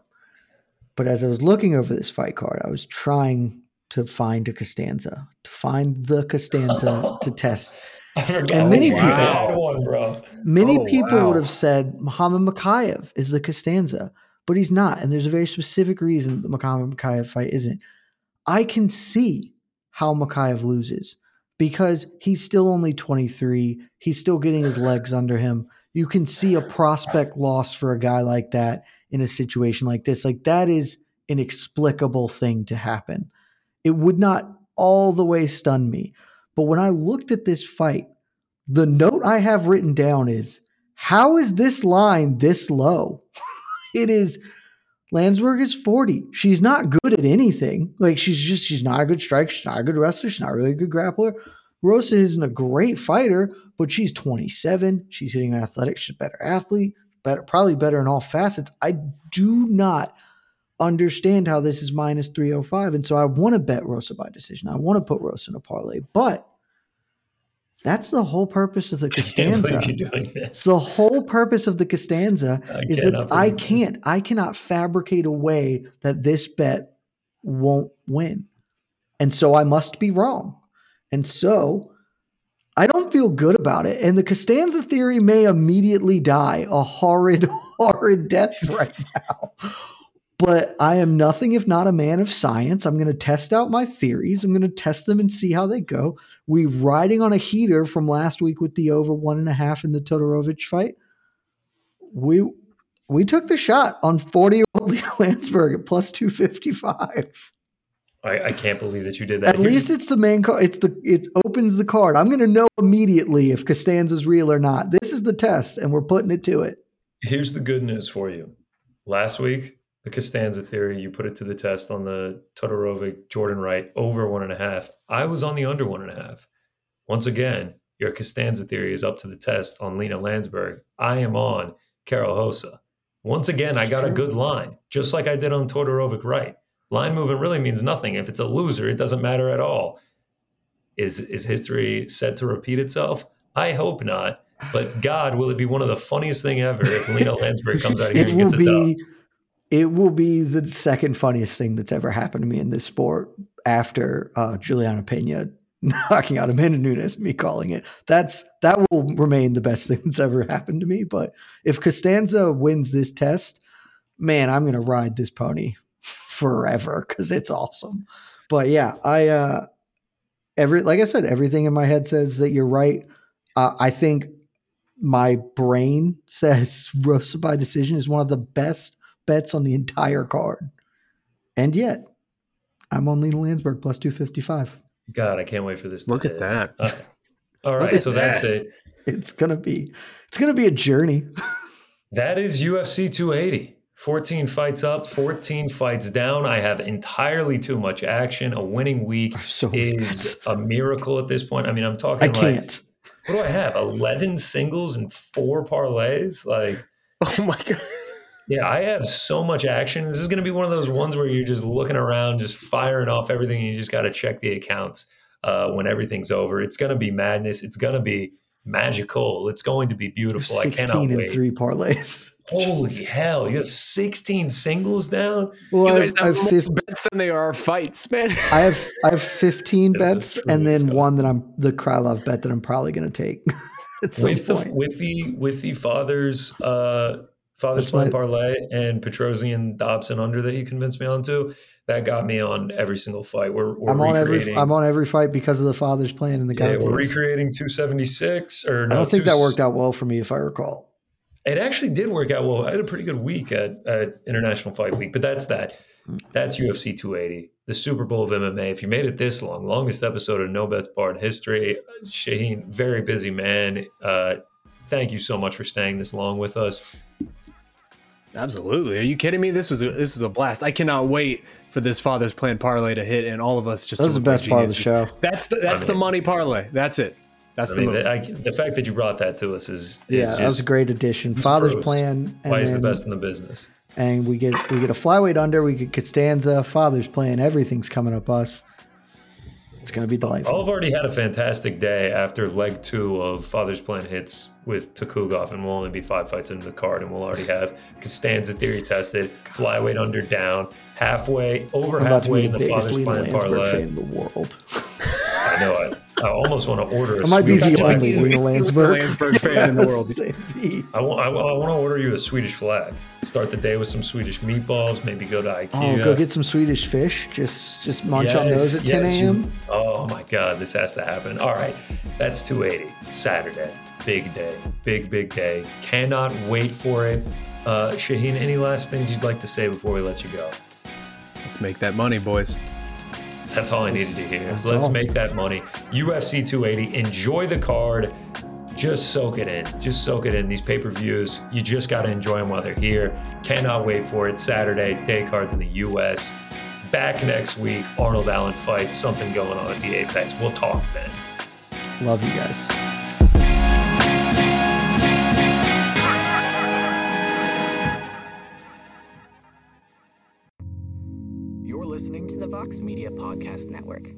Speaker 4: But as I was looking over this fight card, I was trying to find a Costanza, to find the Costanza [LAUGHS] to test. And oh, many
Speaker 3: oh,
Speaker 4: people,
Speaker 3: one, bro.
Speaker 4: many
Speaker 5: Oh,
Speaker 4: people
Speaker 5: wow.
Speaker 4: would have said Muhammad Mokaev is the Costanza, but he's not. And there's a very specific reason the Muhammad Mokaev fight isn't. I can see how Mokaev loses because he's still only 23. He's still getting his legs under him. You can see a prospect loss for a guy like that in a situation like this. Like that is an inexplicable thing to happen. It would not all the way stun me. But when I looked at this fight, the note I have written down is how is this line this low? [LAUGHS] it is Landsberg is 40. She's not good at anything. Like she's just she's not a good striker, she's not a good wrestler, she's not really a good grappler. Rosa isn't a great fighter, but she's 27. She's hitting athletic. She's a better athlete, better, probably better in all facets. I do not understand how this is minus 305. And so I want to bet Rosa by decision. I want to put Rosa in a parlay, but that's the whole purpose of the [LAUGHS] Costanza.
Speaker 3: believe you're doing this.
Speaker 4: The whole purpose of the Costanza
Speaker 3: I
Speaker 4: is that I can't, I cannot fabricate a way that this bet won't win. And so I must be wrong. And so I don't feel good about it. And the Costanza theory may immediately die a horrid, [LAUGHS] horrid death right now. But I am nothing if not a man of science. I'm going to test out my theories. I'm going to test them and see how they go. We riding on a heater from last week with the over one and a half in the Todorovic fight. We we took the shot on 40 year old [LAUGHS] Leo Landsberg at plus 255.
Speaker 3: I, I can't believe that you did that.
Speaker 4: At least it's the main card. It's the it opens the card. I'm going to know immediately if Costanza's real or not. This is the test, and we're putting it to it.
Speaker 3: Here's the good news for you. Last week, the Costanza theory, you put it to the test on the Todorovic Jordan Wright over one and a half. I was on the under one and a half. Once again, your Costanza theory is up to the test on Lena Landsberg. I am on Karol Rosa. Once again, I
Speaker 4: It's
Speaker 3: got a good line, just like I did on Todorovic Wright. Line movement really means nothing. If it's a loser, it doesn't matter at all. Is is history set to repeat itself? I hope not. But God, will it be one of the funniest thing ever if Lena [LAUGHS] Landsberg comes out of here
Speaker 4: It
Speaker 3: and gets a dub?
Speaker 4: be it will be the second funniest thing that's ever happened to me in this sport after uh, Julianna Peña [LAUGHS] knocking out Amanda Nunes, me calling it. That's that will remain the best thing [LAUGHS] that's ever happened to me. But if Costanza wins this test, man, I'm gonna ride this pony [LAUGHS] forever because it's awesome. But yeah, I uh every like I said, everything in my head says that you're right. Uh, I think my brain says Rosa by decision is one of the best bets on the entire card. And yet, I'm on Lena Landsberg plus 255.
Speaker 3: God, I can't wait for this. to
Speaker 5: Look at
Speaker 3: hit.
Speaker 5: that.
Speaker 3: Uh, all [LAUGHS]
Speaker 4: Look
Speaker 3: right,
Speaker 4: at
Speaker 3: so that's
Speaker 4: that.
Speaker 3: it.
Speaker 4: It's gonna be it's gonna be a journey. [LAUGHS]
Speaker 3: That is UFC 280. 14 fights up, 14 fights down. I have entirely too much action. A winning week
Speaker 4: So
Speaker 3: is
Speaker 4: bets.
Speaker 3: a miracle at this point. I mean, I'm
Speaker 4: I
Speaker 3: talking like
Speaker 4: can't.
Speaker 3: what do I have? 11 singles and four parlays? Like [LAUGHS]
Speaker 5: Oh my god.
Speaker 3: Yeah, I have so much action. This is going to be one of those ones where you're just looking around, just firing off everything, and you just got to check the accounts uh, when everything's over. It's going to be madness. It's going to be magical. It's going to be beautiful. I
Speaker 4: 16
Speaker 3: cannot
Speaker 4: and
Speaker 3: wait.
Speaker 4: three parlays. [LAUGHS]
Speaker 3: Holy hell! You have 16 singles down.
Speaker 4: Well, I I
Speaker 5: have
Speaker 4: have,
Speaker 5: more
Speaker 4: 15,
Speaker 5: bets than they are fights, man. [LAUGHS]
Speaker 4: I have I have 15 bets and then
Speaker 3: disgusting.
Speaker 4: one that I'm the Krylov bet that I'm probably going to take [LAUGHS] at some
Speaker 3: with the
Speaker 4: point.
Speaker 3: with the with the father's uh father's
Speaker 4: That's my-
Speaker 3: parlay and Petrosyan Dobson under that you convinced me onto. That got me on every single fight. We're, we're
Speaker 4: I'm on every. I'm on every fight because of the father's plan and the
Speaker 3: yeah, we're recreating 276 or no, I
Speaker 4: don't think that worked out well for me if I recall.
Speaker 3: It actually did work out well. I had a pretty good week at, at International Fight Week, but that's that. That's UFC 280, the Super Bowl of MMA. If you made it this long, longest episode of No Bets in history. Shaheen, very busy man. Uh, thank you so much for staying this long with us.
Speaker 5: Absolutely. Are you kidding me? This was a, this was a blast. I cannot wait for this Father's Plan parlay to hit, and all of us just
Speaker 4: That was the best part of the show.
Speaker 5: That's the that's
Speaker 3: I
Speaker 5: the money parlay. That's it. That's
Speaker 3: I
Speaker 5: the
Speaker 3: mean,
Speaker 5: move.
Speaker 3: the, I, the fact that you brought that to us is, is
Speaker 4: Yeah, that was a great addition. Father's
Speaker 3: proves
Speaker 4: plan, and
Speaker 3: Why he's the best in the business.
Speaker 4: and we get we get a flyweight under. We get Costanza, Father's plan. Everything's coming up us. It's gonna be delightful.
Speaker 3: I've already had a fantastic day after leg two of Father's Plan hits with Tukhugov, and we'll only be five fights into the card, and we'll already have Costanza theory tested, flyweight under down, halfway, over
Speaker 4: I'm to
Speaker 3: halfway in
Speaker 4: the
Speaker 3: the Father's Plan parlay.
Speaker 4: in the world. [LAUGHS]
Speaker 3: I know. I, I almost want to order a
Speaker 4: I might be the
Speaker 3: flag.
Speaker 4: only Lena Landsberg,
Speaker 5: Landsberg fan in the world. [LAUGHS]
Speaker 3: I want, I, want to order you a Swedish flag. Start the day with some Swedish meatballs. Maybe go to IKEA.
Speaker 4: Oh, go get some Swedish fish. Just just munch on those at 10
Speaker 3: yes, you-
Speaker 4: a.m.
Speaker 3: oh my God, this has to happen. All right, that's 280 Saturday. Big day, big big day. Cannot wait for it. Uh, Shaheen, any last things you'd like to say before we let you go?
Speaker 5: Let's make that money, boys.
Speaker 3: That's all I needed to hear.
Speaker 4: That's
Speaker 3: Let's
Speaker 4: all.
Speaker 3: make that money. UFC 280. Enjoy the card. Just soak it in. Just soak it in. These pay per views, you just got to enjoy them while they're here. Cannot wait for it. Saturday, day cards in the US. Back next week. Arnold Allen fights. Something going on at the Apex. We'll talk then.
Speaker 4: Love you guys.
Speaker 2: Vox Media Podcast Network.